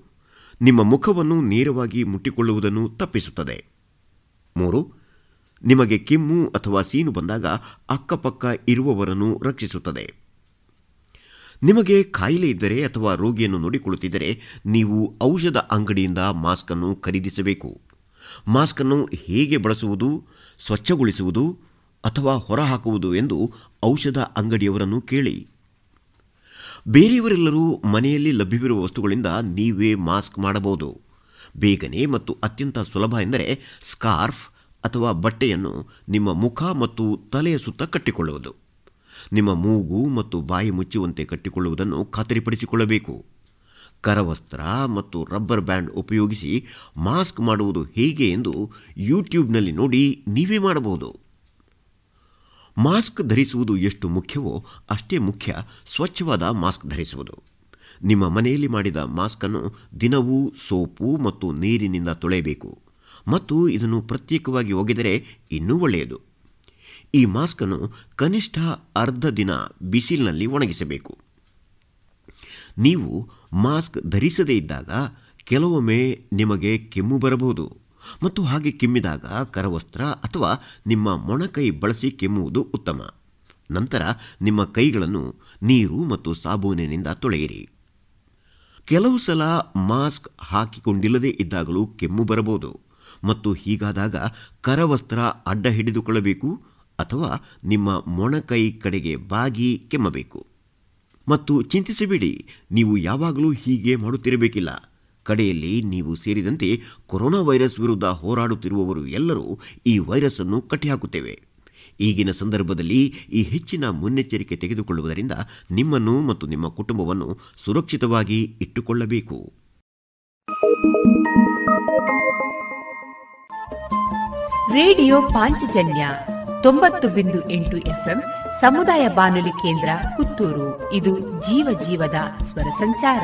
ನಿಮ್ಮ ಮುಖವನ್ನು ನೇರವಾಗಿ ಮುಟ್ಟಿಕೊಳ್ಳುವುದನ್ನು ತಪ್ಪಿಸುತ್ತದೆ. ಮೂರು, ನಿಮಗೆ ಕೆಮ್ಮು ಅಥವಾ ಸೀನು ಬಂದಾಗ ಅಕ್ಕಪಕ್ಕ ಇರುವವರನ್ನು ರಕ್ಷಿಸುತ್ತದೆ. ನಿಮಗೆ ಕಾಯಿಲೆ ಇದ್ದರೆ ಅಥವಾ ರೋಗಿಯನ್ನು ನೋಡಿಕೊಳ್ಳುತ್ತಿದ್ದರೆ ನೀವು ಔಷಧ ಅಂಗಡಿಯಿಂದ ಮಾಸ್ಕನ್ನು ಖರೀದಿಸಬೇಕು. ಮಾಸ್ಕನ್ನು ಹೇಗೆ ಬಳಸುವುದು, ಸ್ವಚ್ಛಗೊಳಿಸುವುದು ಅಥವಾ ಹೊರಹಾಕುವುದು ಎಂದು ಔಷಧ ಅಂಗಡಿಯವರನ್ನು ಕೇಳಿ. ಬೇರೆಯವರೆಲ್ಲರೂ ಮನೆಯಲ್ಲಿ ಲಭ್ಯವಿರುವ ವಸ್ತುಗಳಿಂದ ನೀವೇ ಮಾಸ್ಕ್ ಮಾಡಬಹುದು. ಬೇಗನೆ ಮತ್ತು ಅತ್ಯಂತ ಸುಲಭ ಎಂದರೆ ಸ್ಕಾರ್ಫ್ ಅಥವಾ ಬಟ್ಟೆಯನ್ನು ನಿಮ್ಮ ಮುಖ ಮತ್ತು ತಲೆಯ ಸುತ್ತ ಕಟ್ಟಿಕೊಳ್ಳುವುದು. ನಿಮ್ಮ ಮೂಗು ಮತ್ತು ಬಾಯಿ ಮುಚ್ಚುವಂತೆ ಕಟ್ಟಿಕೊಳ್ಳುವುದನ್ನು ಖಾತರಿಪಡಿಸಿಕೊಳ್ಳಬೇಕು. ಕರವಸ್ತ್ರ ಮತ್ತು ರಬ್ಬರ್ ಬ್ಯಾಂಡ್ ಉಪಯೋಗಿಸಿ ಮಾಸ್ಕ್ ಮಾಡುವುದು ಹೇಗೆ ಎಂದು ಯೂಟ್ಯೂಬ್ನಲ್ಲಿ ನೋಡಿ ನೀವೇ ಮಾಡಬಹುದು. ಮಾಸ್ಕ್ ಧರಿಸುವುದು ಎಷ್ಟು ಮುಖ್ಯವೋ ಅಷ್ಟೇ ಮುಖ್ಯ ಸ್ವಚ್ಛವಾದ ಮಾಸ್ಕ್ ಧರಿಸುವುದು. ನಿಮ್ಮ ಮನೆಯಲ್ಲಿ ಮಾಡಿದ ಮಾಸ್ಕನ್ನು ದಿನವೂ ಸೋಪು ಮತ್ತು ನೀರಿನಿಂದ ತೊಳೆಯಬೇಕು ಮತ್ತು ಇದನ್ನು ಪ್ರತ್ಯೇಕವಾಗಿ ಒಗೆದರೆ ಇನ್ನೂ ಒಳ್ಳೆಯದು. ಈ ಮಾಸ್ಕನ್ನು ಕನಿಷ್ಠ ಅರ್ಧ ದಿನ ಬಿಸಿಲಿನಲ್ಲಿ ಒಣಗಿಸಬೇಕು. ನೀವು ಮಾಸ್ಕ್ ಧರಿಸದೇ ಇದ್ದಾಗ ಕೆಲವೊಮ್ಮೆ ನಿಮಗೆ ಕೆಮ್ಮು ಬರಬಹುದು. ಮತ್ತು ಹಾಗೆ ಕೆಮ್ಮಿದಾಗ ಕರವಸ್ತ್ರ ಅಥವಾ ನಿಮ್ಮ ಮೊಣಕೈ ಬಳಸಿ ಕೆಮ್ಮುವುದು ಉತ್ತಮ. ನಂತರ ನಿಮ್ಮ ಕೈಗಳನ್ನು ನೀರು ಮತ್ತು ಸಾಬೂನಿನಿಂದ ತೊಳೆಯಿರಿ. ಕೆಲವು ಸಲ ಮಾಸ್ಕ್ ಹಾಕಿಕೊಂಡಿಲ್ಲದೇ ಇದ್ದಾಗಲೂ ಕೆಮ್ಮು ಬರಬಹುದು. ಮತ್ತು ಹೀಗಾದಾಗ ಕರವಸ್ತ್ರ ಅಡ್ಡ ಹಿಡಿದುಕೊಳ್ಳಬೇಕು ಅಥವಾ ನಿಮ್ಮ ಮೊಣಕೈ ಕಡೆಗೆ ಬಾಗಿ ಕೆಮ್ಮಬೇಕು. ಮತ್ತು ಚಿಂತಿಸಬೇಡಿ, ನೀವು ಯಾವಾಗಲೂ ಹೀಗೆ ಮಾಡುತ್ತಿರಬೇಕಿಲ್ಲ. ಕಡೆಯಲ್ಲಿ ನೀವು ಸೇರಿದಂತೆ ಕೊರೋನಾ ವೈರಸ್ ವಿರುದ್ಧ ಹೋರಾಡುತ್ತಿರುವವರು ಎಲ್ಲರೂ ಈ ವೈರಸ್ ಅನ್ನು ಕಟ್ಟಿಹಾಕುತ್ತೇವೆ. ಈಗಿನ ಸಂದರ್ಭದಲ್ಲಿ ಈ ಹೆಚ್ಚಿನ ಮುನ್ನೆಚ್ಚರಿಕೆ ತೆಗೆದುಕೊಳ್ಳುವುದರಿಂದ ನಿಮ್ಮನ್ನು ಮತ್ತು ನಿಮ್ಮ ಕುಟುಂಬವನ್ನು ಸುರಕ್ಷಿತವಾಗಿ ಇಟ್ಟುಕೊಳ್ಳಬೇಕು. ರೇಡಿಯೋ ಪಾಂಚಜನ್ಯ ತೊಂಬತ್ತು ಬಿಂದು ಸಮುದಾಯ ಬಾನುಲಿ ಕೇಂದ್ರ ಪುತ್ತೂರು. ಇದು ಜೀವ ಜೀವದ ಸ್ವರ ಸಂಚಾರ.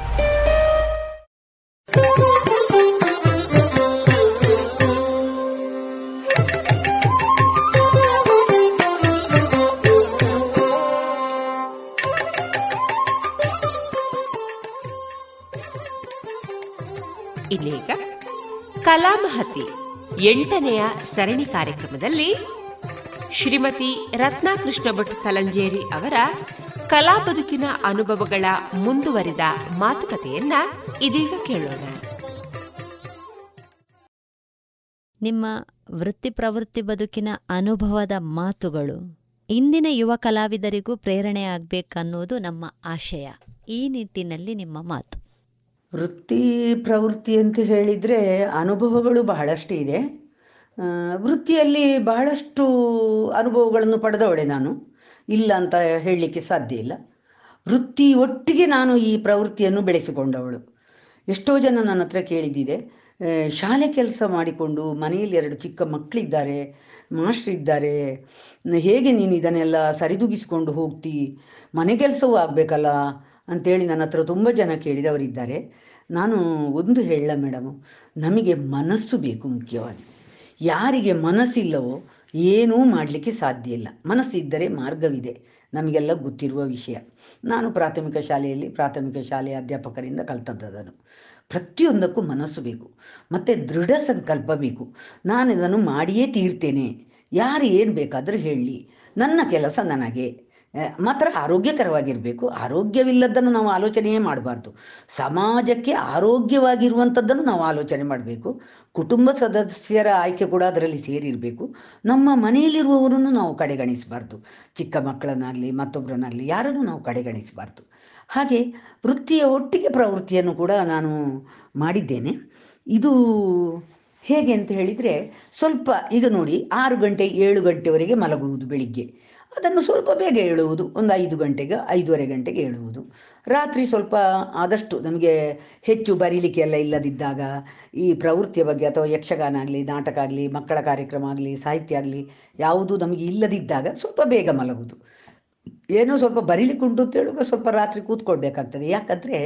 ಕಲಾಮಹತಿ ಎಂಟನೆಯ ಸರಣಿ ಕಾರ್ಯಕ್ರಮದಲ್ಲಿ ಶ್ರೀಮತಿ ರತ್ನಾಕೃಷ್ಣ ಭಟ್ ತಲಂಜೇರಿ ಅವರ ಕಲಾ ಬದುಕಿನ ಅನುಭವಗಳ ಮುಂದುವರಿದ ಮಾತುಕತೆಯನ್ನ ಇದೀಗ ಕೇಳೋಣ. ನಿಮ್ಮ ವೃತ್ತಿ ಪ್ರವೃತ್ತಿ ಬದುಕಿನ ಅನುಭವದ ಮಾತುಗಳು. ಇಂದಿನ ಯುವ ಕಲಾವಿದರಿಗೂ ಪ್ರೇರಣೆ ಆಗಬೇಕನ್ನೋದು ನಮ್ಮ ಆಶಯ. ಈ ನಿಟ್ಟಿನಲ್ಲಿ ನಿಮ್ಮ ಮಾತು. ವೃತ್ತಿ ಪ್ರವೃತ್ತಿ ಅಂತ ಹೇಳಿದರೆ ಅನುಭವಗಳು ಬಹಳಷ್ಟು ಇದೆ. ವೃತ್ತಿಯಲ್ಲಿ ಬಹಳಷ್ಟು ಅನುಭವಗಳನ್ನು ಪಡೆದವಳೆ ನಾನು. ಇಲ್ಲ ಅಂತ ಹೇಳಲಿಕ್ಕೆ ಸಾಧ್ಯ ಇಲ್ಲ. ವೃತ್ತಿ ಒಟ್ಟಿಗೆ ನಾನು ಈ ಪ್ರವೃತ್ತಿಯನ್ನು ಬೆಳೆಸಿಕೊಂಡವಳು. ಎಷ್ಟೋ ಜನ ನನ್ನ ಹತ್ರ ಕೇಳಿದ್ದಿದೆ ಶಾಲೆ ಕೆಲಸ ಮಾಡಿಕೊಂಡು ಮನೆಯಲ್ಲಿ ಎರಡು ಚಿಕ್ಕ ಮಕ್ಕಳಿದ್ದಾರೆ ಮಾಸ್ಟ್ರಿದ್ದಾರೆ ಹೇಗೆ ನೀನು ಇದನ್ನೆಲ್ಲ ಸರಿದೂಗಿಸಿಕೊಂಡು ಹೋಗ್ತಿ? ಮನೆ ಕೆಲಸವೂ ಆಗಬೇಕಲ್ಲ ಅಂತೇಳಿ ನನ್ನ ಹತ್ರ ತುಂಬ ಜನ ಕೇಳಿದವರಿದ್ದಾರೆ. ನಾನು ಒಂದು ಹೇಳಲ್ಲ ಮೇಡಮು ನಮಗೆ ಮನಸ್ಸು ಬೇಕು ಮುಖ್ಯವಾಗಿ. ಯಾರಿಗೆ ಮನಸ್ಸಿಲ್ಲವೋ ಏನೂ ಮಾಡಲಿಕ್ಕೆ ಸಾಧ್ಯ ಇಲ್ಲ. ಮನಸ್ಸಿದ್ದರೆ ಮಾರ್ಗವಿದೆ. ನಮಗೆಲ್ಲ ಗೊತ್ತಿರುವ ವಿಷಯ. ನಾನು ಪ್ರಾಥಮಿಕ ಶಾಲೆಯಲ್ಲಿ ಪ್ರಾಥಮಿಕ ಶಾಲೆಯ ಅಧ್ಯಾಪಕರಿಂದ ಕಲ್ತದ್ದದನು ಪ್ರತಿಯೊಂದಕ್ಕೂ ಮನಸ್ಸು ಬೇಕು. ಮತ್ತು ದೃಢ ಸಂಕಲ್ಪ ಬೇಕು. ನಾನು ಇದನ್ನು ಮಾಡಿಯೇ ತೀರ್ತೇನೆ. ಯಾರು ಏನು ಬೇಕಾದರೂ ಹೇಳಿ. ನನ್ನ ಕೆಲಸ ನನಗೆ. ಮಾತ್ರ ಆರೋಗ್ಯಕರವಾಗಿರಬೇಕು. ಆರೋಗ್ಯವಿಲ್ಲದನ್ನು ನಾವು ಆಲೋಚನೆಯೇ ಮಾಡಬಾರ್ದು. ಸಮಾಜಕ್ಕೆ ಆರೋಗ್ಯವಾಗಿರುವಂಥದ್ದನ್ನು ನಾವು ಆಲೋಚನೆ ಮಾಡಬೇಕು. ಕುಟುಂಬ ಸದಸ್ಯರ ಆಯ್ಕೆ ಕೂಡ ಅದರಲ್ಲಿ ಸೇರಿರಬೇಕು. ನಮ್ಮ ಮನೆಯಲ್ಲಿರುವವರನ್ನು ನಾವು ಕಡೆಗಣಿಸಬಾರ್ದು. ಚಿಕ್ಕ ಮಕ್ಕಳನ್ನಾಗಲಿ ಮತ್ತೊಬ್ಬರನ್ನಾಗಲಿ ಯಾರನ್ನು ನಾವು ಕಡೆಗಣಿಸಬಾರ್ದು. ಹಾಗೆ ವೃತ್ತಿಯ ಒಟ್ಟಿಗೆ ಪ್ರವೃತ್ತಿಯನ್ನು ಕೂಡ ನಾನು ಮಾಡಿದ್ದೇನೆ. ಇದು ಹೇಗೆ ಅಂತ ಹೇಳಿದರೆ ಸ್ವಲ್ಪ ಈಗ ನೋಡಿ, ಆರು ಗಂಟೆ ಏಳು ಗಂಟೆವರೆಗೆ ಮಲಗುವುದು ಬೆಳಿಗ್ಗೆ. ಅದನ್ನು ಸ್ವಲ್ಪ ಬೇಗ ಹೇಳುವುದು ಒಂದು ಐದು ಗಂಟೆಗೆ, ಐದೂವರೆ ಗಂಟೆಗೆ ಹೇಳುವುದು ರಾತ್ರಿ ಸ್ವಲ್ಪ ಆದಷ್ಟು ನಮಗೆ ಹೆಚ್ಚು ಬರೀಲಿಕ್ಕೆ ಎಲ್ಲ ಇಲ್ಲದಿದ್ದಾಗ ಈ ಪ್ರವೃತ್ತಿಯ ಬಗ್ಗೆ ಅಥವಾ ಯಕ್ಷಗಾನ ಆಗಲಿ, ನಾಟಕ ಆಗಲಿ, ಮಕ್ಕಳ ಕಾರ್ಯಕ್ರಮ ಆಗಲಿ, ಸಾಹಿತ್ಯ ಆಗಲಿ ಯಾವುದು ನಮಗೆ ಇಲ್ಲದಿದ್ದಾಗ ಸ್ವಲ್ಪ ಬೇಗ ಮಲಗುವುದು. ಏನೋ ಸ್ವಲ್ಪ ಬರೀಲಿಕ್ಕೆ ಉಂಟು ಅಂತ ಹೇಳುವಾಗ ಸ್ವಲ್ಪ ರಾತ್ರಿ ಕೂತ್ಕೊಳ್ಬೇಕಾಗ್ತದೆ. ಯಾಕಂದರೆ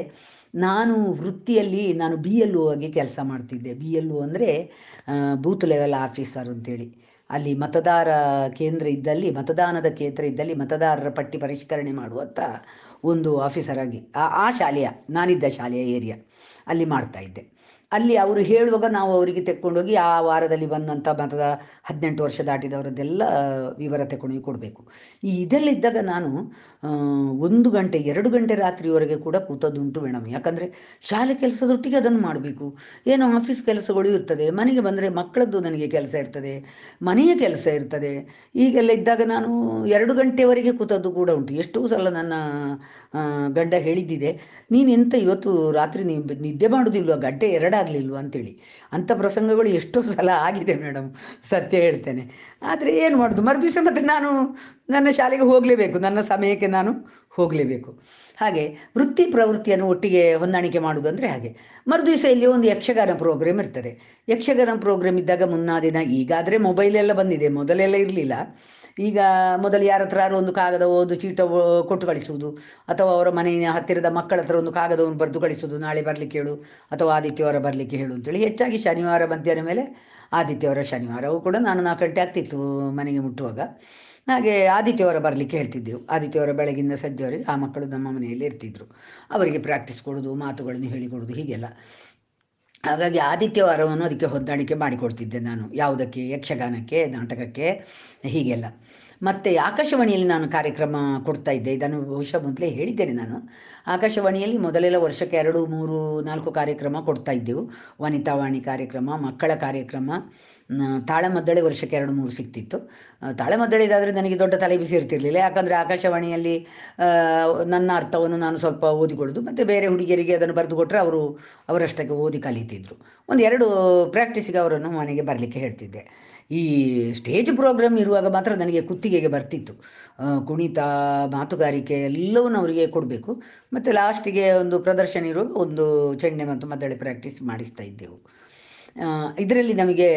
ನಾನು ವೃತ್ತಿಯಲ್ಲಿ, ನಾನು ಬಿ ಎಲ್ ಒ ಆಗಿ ಕೆಲಸ ಮಾಡ್ತಿದ್ದೆ. ಬಿ ಎಲ್ ಒ ಅಂದರೆ ಬೂತ್ ಲೆವೆಲ್ ಆಫೀಸರ್ ಅಂತೇಳಿ. ಅಲ್ಲಿ ಮತದಾರ ಕೇಂದ್ರ ಇದ್ದಲ್ಲಿ, ಮತದಾನದ ಕೇಂದ್ರ ಇದ್ದಲ್ಲಿ ಮತದಾರರ ಪಟ್ಟಿ ಪರಿಷ್ಕರಣೆ ಮಾಡುವಂಥ ಒಂದು ಆಫೀಸರ್ ಆಗಿ, ಆ ಆ ಶಾಲೆಯ, ನಾನಿದ್ದ ಶಾಲೆಯ ಏರಿಯಾ ಅಲ್ಲಿ ಮಾಡ್ತಾ ಇದ್ದೆ. ಅಲ್ಲಿ ಅವರು ಹೇಳುವಾಗ ನಾವು ಅವರಿಗೆ ತೆಕ್ಕೊಂಡೋಗಿ ಆ ವಾರದಲ್ಲಿ ಬಂದಂಥ ಮತದ ಹದಿನೆಂಟು ವರ್ಷ ದಾಟಿದವರದ್ದೆಲ್ಲ ವಿವರ ತೆಕ್ಕೊಂಡೋಗಿ ಕೊಡಬೇಕು. ಈ ಇದೆಲ್ಲ ಇದ್ದಾಗ ನಾನು ಒಂದು ಗಂಟೆ, ಎರಡು ಗಂಟೆ ರಾತ್ರಿವರೆಗೆ ಕೂಡ ಕೂತದ್ದುಂಟು ಮೇಡಮ್ ಯಾಕಂದರೆ ಶಾಲೆ ಕೆಲಸದೊಟ್ಟಿಗೆ ಅದನ್ನು ಮಾಡಬೇಕು. ಏನೋ ಆಫೀಸ್ ಕೆಲಸಗಳು ಇರ್ತದೆ, ಮನೆಗೆ ಬಂದರೆ ಮಕ್ಕಳದ್ದು ನನಗೆ ಕೆಲಸ ಇರ್ತದೆ, ಮನೆಯ ಕೆಲಸ ಇರ್ತದೆ. ಈಗೆಲ್ಲ ಇದ್ದಾಗ ನಾನು ಎರಡು ಗಂಟೆವರೆಗೆ ಕೂತದ್ದು ಕೂಡ ಉಂಟು. ಎಷ್ಟೋ ಸಲ ನನ್ನ ಗಂಡ ಹೇಳಿದ್ದಿದೆ, ನೀನು ಎಂತ ಇವತ್ತು ರಾತ್ರಿ ನೀವು ನಿದ್ದೆ ಮಾಡೋದಿಲ್ವಾ? ಗಂಟೆ ಎರಡಾಗಲಿಲ್ವಾ? ಅಂತೇಳಿ. ಅಂಥ ಪ್ರಸಂಗಗಳು ಎಷ್ಟೋ ಸಲ ಆಗಿದೆ ಮೇಡಮ್ ಸತ್ಯ ಹೇಳ್ತೇನೆ. ಆದರೆ ಏನು ಮಾಡೋದು? ಮರುದಿವಸ ಮತ್ತೆ ನಾನು ನನ್ನ ಶಾಲೆಗೆ ಹೋಗಲೇಬೇಕು. ನನ್ನ ಸಮಯಕ್ಕೆ ನಾನು ಹೋಗಲೇಬೇಕು. ಹಾಗೆ ವೃತ್ತಿ ಪ್ರವೃತ್ತಿಯನ್ನು ಒಟ್ಟಿಗೆ ಹೊಂದಾಣಿಕೆ ಅಂದ್ರೆ ಹಾಗೆ. ಮರುದಿವಸ ಇಲ್ಲಿ ಒಂದು ಯಕ್ಷಗಾನ ಪ್ರೋಗ್ರಾಮ್ ಇರ್ತದೆ. ಯಕ್ಷಗಾನ ಪ್ರೋಗ್ರಾಮ್ ಇದ್ದಾಗ ಮುನ್ನಾ ದಿನ ಈಗಾದರೆ ಮೊಬೈಲ್ ಎಲ್ಲ ಬಂದಿದೆ. ಮೊದಲೆಲ್ಲ ಇರಲಿಲ್ಲ. ಈಗ ಮೊದಲು ಯಾರ ಹತ್ರ ಒಂದು ಕಾಗದ ಒಂದು ಚೀಟ ಕೊಟ್ಟು ಕಳಿಸುವುದು. ಅಥವಾ ಅವರ ಮನೆಯ ಹತ್ತಿರದ ಮಕ್ಕಳ ಹತ್ರ ಒಂದು ಕಾಗದವನ್ನು ಬರೆದು ಕಳಿಸುವುದು. ನಾಳೆ ಬರಲಿಕ್ಕೆ ಹೇಳು ಅಥವಾ ಆದಿತ್ಯವಾರ ಬರಲಿಕ್ಕೆ ಹೇಳು ಅಂತೇಳಿ ಹೆಚ್ಚಾಗಿ ಶನಿವಾರ, ಮಧ್ಯಾಹ್ನ ಮೇಲೆ ಆದಿತ್ಯವಾರ ಶನಿವಾರವೂ ಕೂಡ ನಾನು ನಾಲ್ಕು ಗಂಟೆ ಆಗ್ತಿತ್ತು ಮನೆಗೆ ಮುಟ್ಟುವಾಗ. ಹಾಗೆ ಆದಿತ್ಯವಾರ ಬರಲಿಕ್ಕೆ ಹೇಳ್ತಿದ್ದೆವು. ಆದಿತ್ಯವಾರ ಬೆಳಗಿಂದ ಸಂಜೆವರೆಗೆ ಆ ಮಕ್ಕಳು ನಮ್ಮ ಮನೆಯಲ್ಲಿ ಇರ್ತಿದ್ರು. ಅವರಿಗೆ ಪ್ರಾಕ್ಟೀಸ್ ಕೊಡೋದು, ಮಾತುಗಳನ್ನು ಹೇಳಿಕೊಡೋದು ಹೀಗೆಲ್ಲ. ಹಾಗಾಗಿ ಆದಿತ್ಯವಾರವನ್ನು ಅದಕ್ಕೆ ಹೊಂದಾಣಿಕೆ ಮಾಡಿಕೊಡ್ತಿದ್ದೆ ನಾನು. ಯಾವುದಕ್ಕೆ? ಯಕ್ಷಗಾನಕ್ಕೆ, ನಾಟಕಕ್ಕೆ, ಹೀಗೆಲ್ಲ. ಮತ್ತು ಆಕಾಶವಾಣಿಯಲ್ಲಿ ನಾನು ಕಾರ್ಯಕ್ರಮ ಕೊಡ್ತಾ ಇದ್ದೆ. ಇದನ್ನು ಬಹುಶಃ ಮೊದಲೇ ಹೇಳಿದ್ದೇನೆ ನಾನು. ಆಕಾಶವಾಣಿಯಲ್ಲಿ ಮೊದಲೆಲ್ಲ ವರ್ಷಕ್ಕೆ ಎರಡು, ಮೂರು, ನಾಲ್ಕು ಕಾರ್ಯಕ್ರಮ ಕೊಡ್ತಾ ಇದ್ದೆವು. ವನಿತಾವಾಣಿ ಕಾರ್ಯಕ್ರಮ, ಮಕ್ಕಳ ಕಾರ್ಯಕ್ರಮ ತಾಳಮದ್ದಳೆ ವರ್ಷಕ್ಕೆ ಎರಡು ಮೂರು ಸಿಗ್ತಿತ್ತು ತಾಳಮದ್ದಳೆ ತಾಳಮದ್ದಳೆದಾದರೆ ನನಗೆ ದೊಡ್ಡ ತಲೆ ಬಿಸಿ ಇರ್ತಿರ್ಲಿಲ್ಲ. ಯಾಕಂದರೆ ಆಕಾಶವಾಣಿಯಲ್ಲಿ ನನ್ನ ಅರ್ಥವನ್ನು ನಾನು ಸ್ವಲ್ಪ ಓದಿಕೊಳ್ಳೋದು. ಮತ್ತು ಬೇರೆ ಹುಡುಗಿಯರಿಗೆ ಅದನ್ನು ಬರೆದು ಕೊಟ್ಟರೆ ಅವರು ಅವರಷ್ಟಕ್ಕೆ ಓದಿ ಕಲಿತಿದ್ರು. ಒಂದು ಎರಡು ಪ್ರಾಕ್ಟೀಸಿಗೆ ಅವರನ್ನು ಮನೆಗೆ ಬರಲಿಕ್ಕೆ ಹೇಳ್ತಿದ್ದೆ. ಈ ಸ್ಟೇಜ್ ಪ್ರೋಗ್ರಾಮ್ ಇರುವಾಗ ಮಾತ್ರ ನನಗೆ ಕುತ್ತಿಗೆಗೆ ಬರ್ತಿತ್ತು. ಕುಣಿತ, ಮಾತುಗಾರಿಕೆ ಎಲ್ಲವನ್ನು ಅವರಿಗೆ ಕೊಡಬೇಕು. ಮತ್ತು ಲಾಸ್ಟಿಗೆ ಒಂದು ಪ್ರದರ್ಶನ ಇರುವಾಗ ಒಂದು ಚೆಂಡೆ ಮತ್ತು ಮದ್ದಳೆ ಪ್ರಾಕ್ಟೀಸ್ ಮಾಡಿಸ್ತಾ ಇದ್ದೆವು. ಇದರಲ್ಲಿ ನಮಗೆ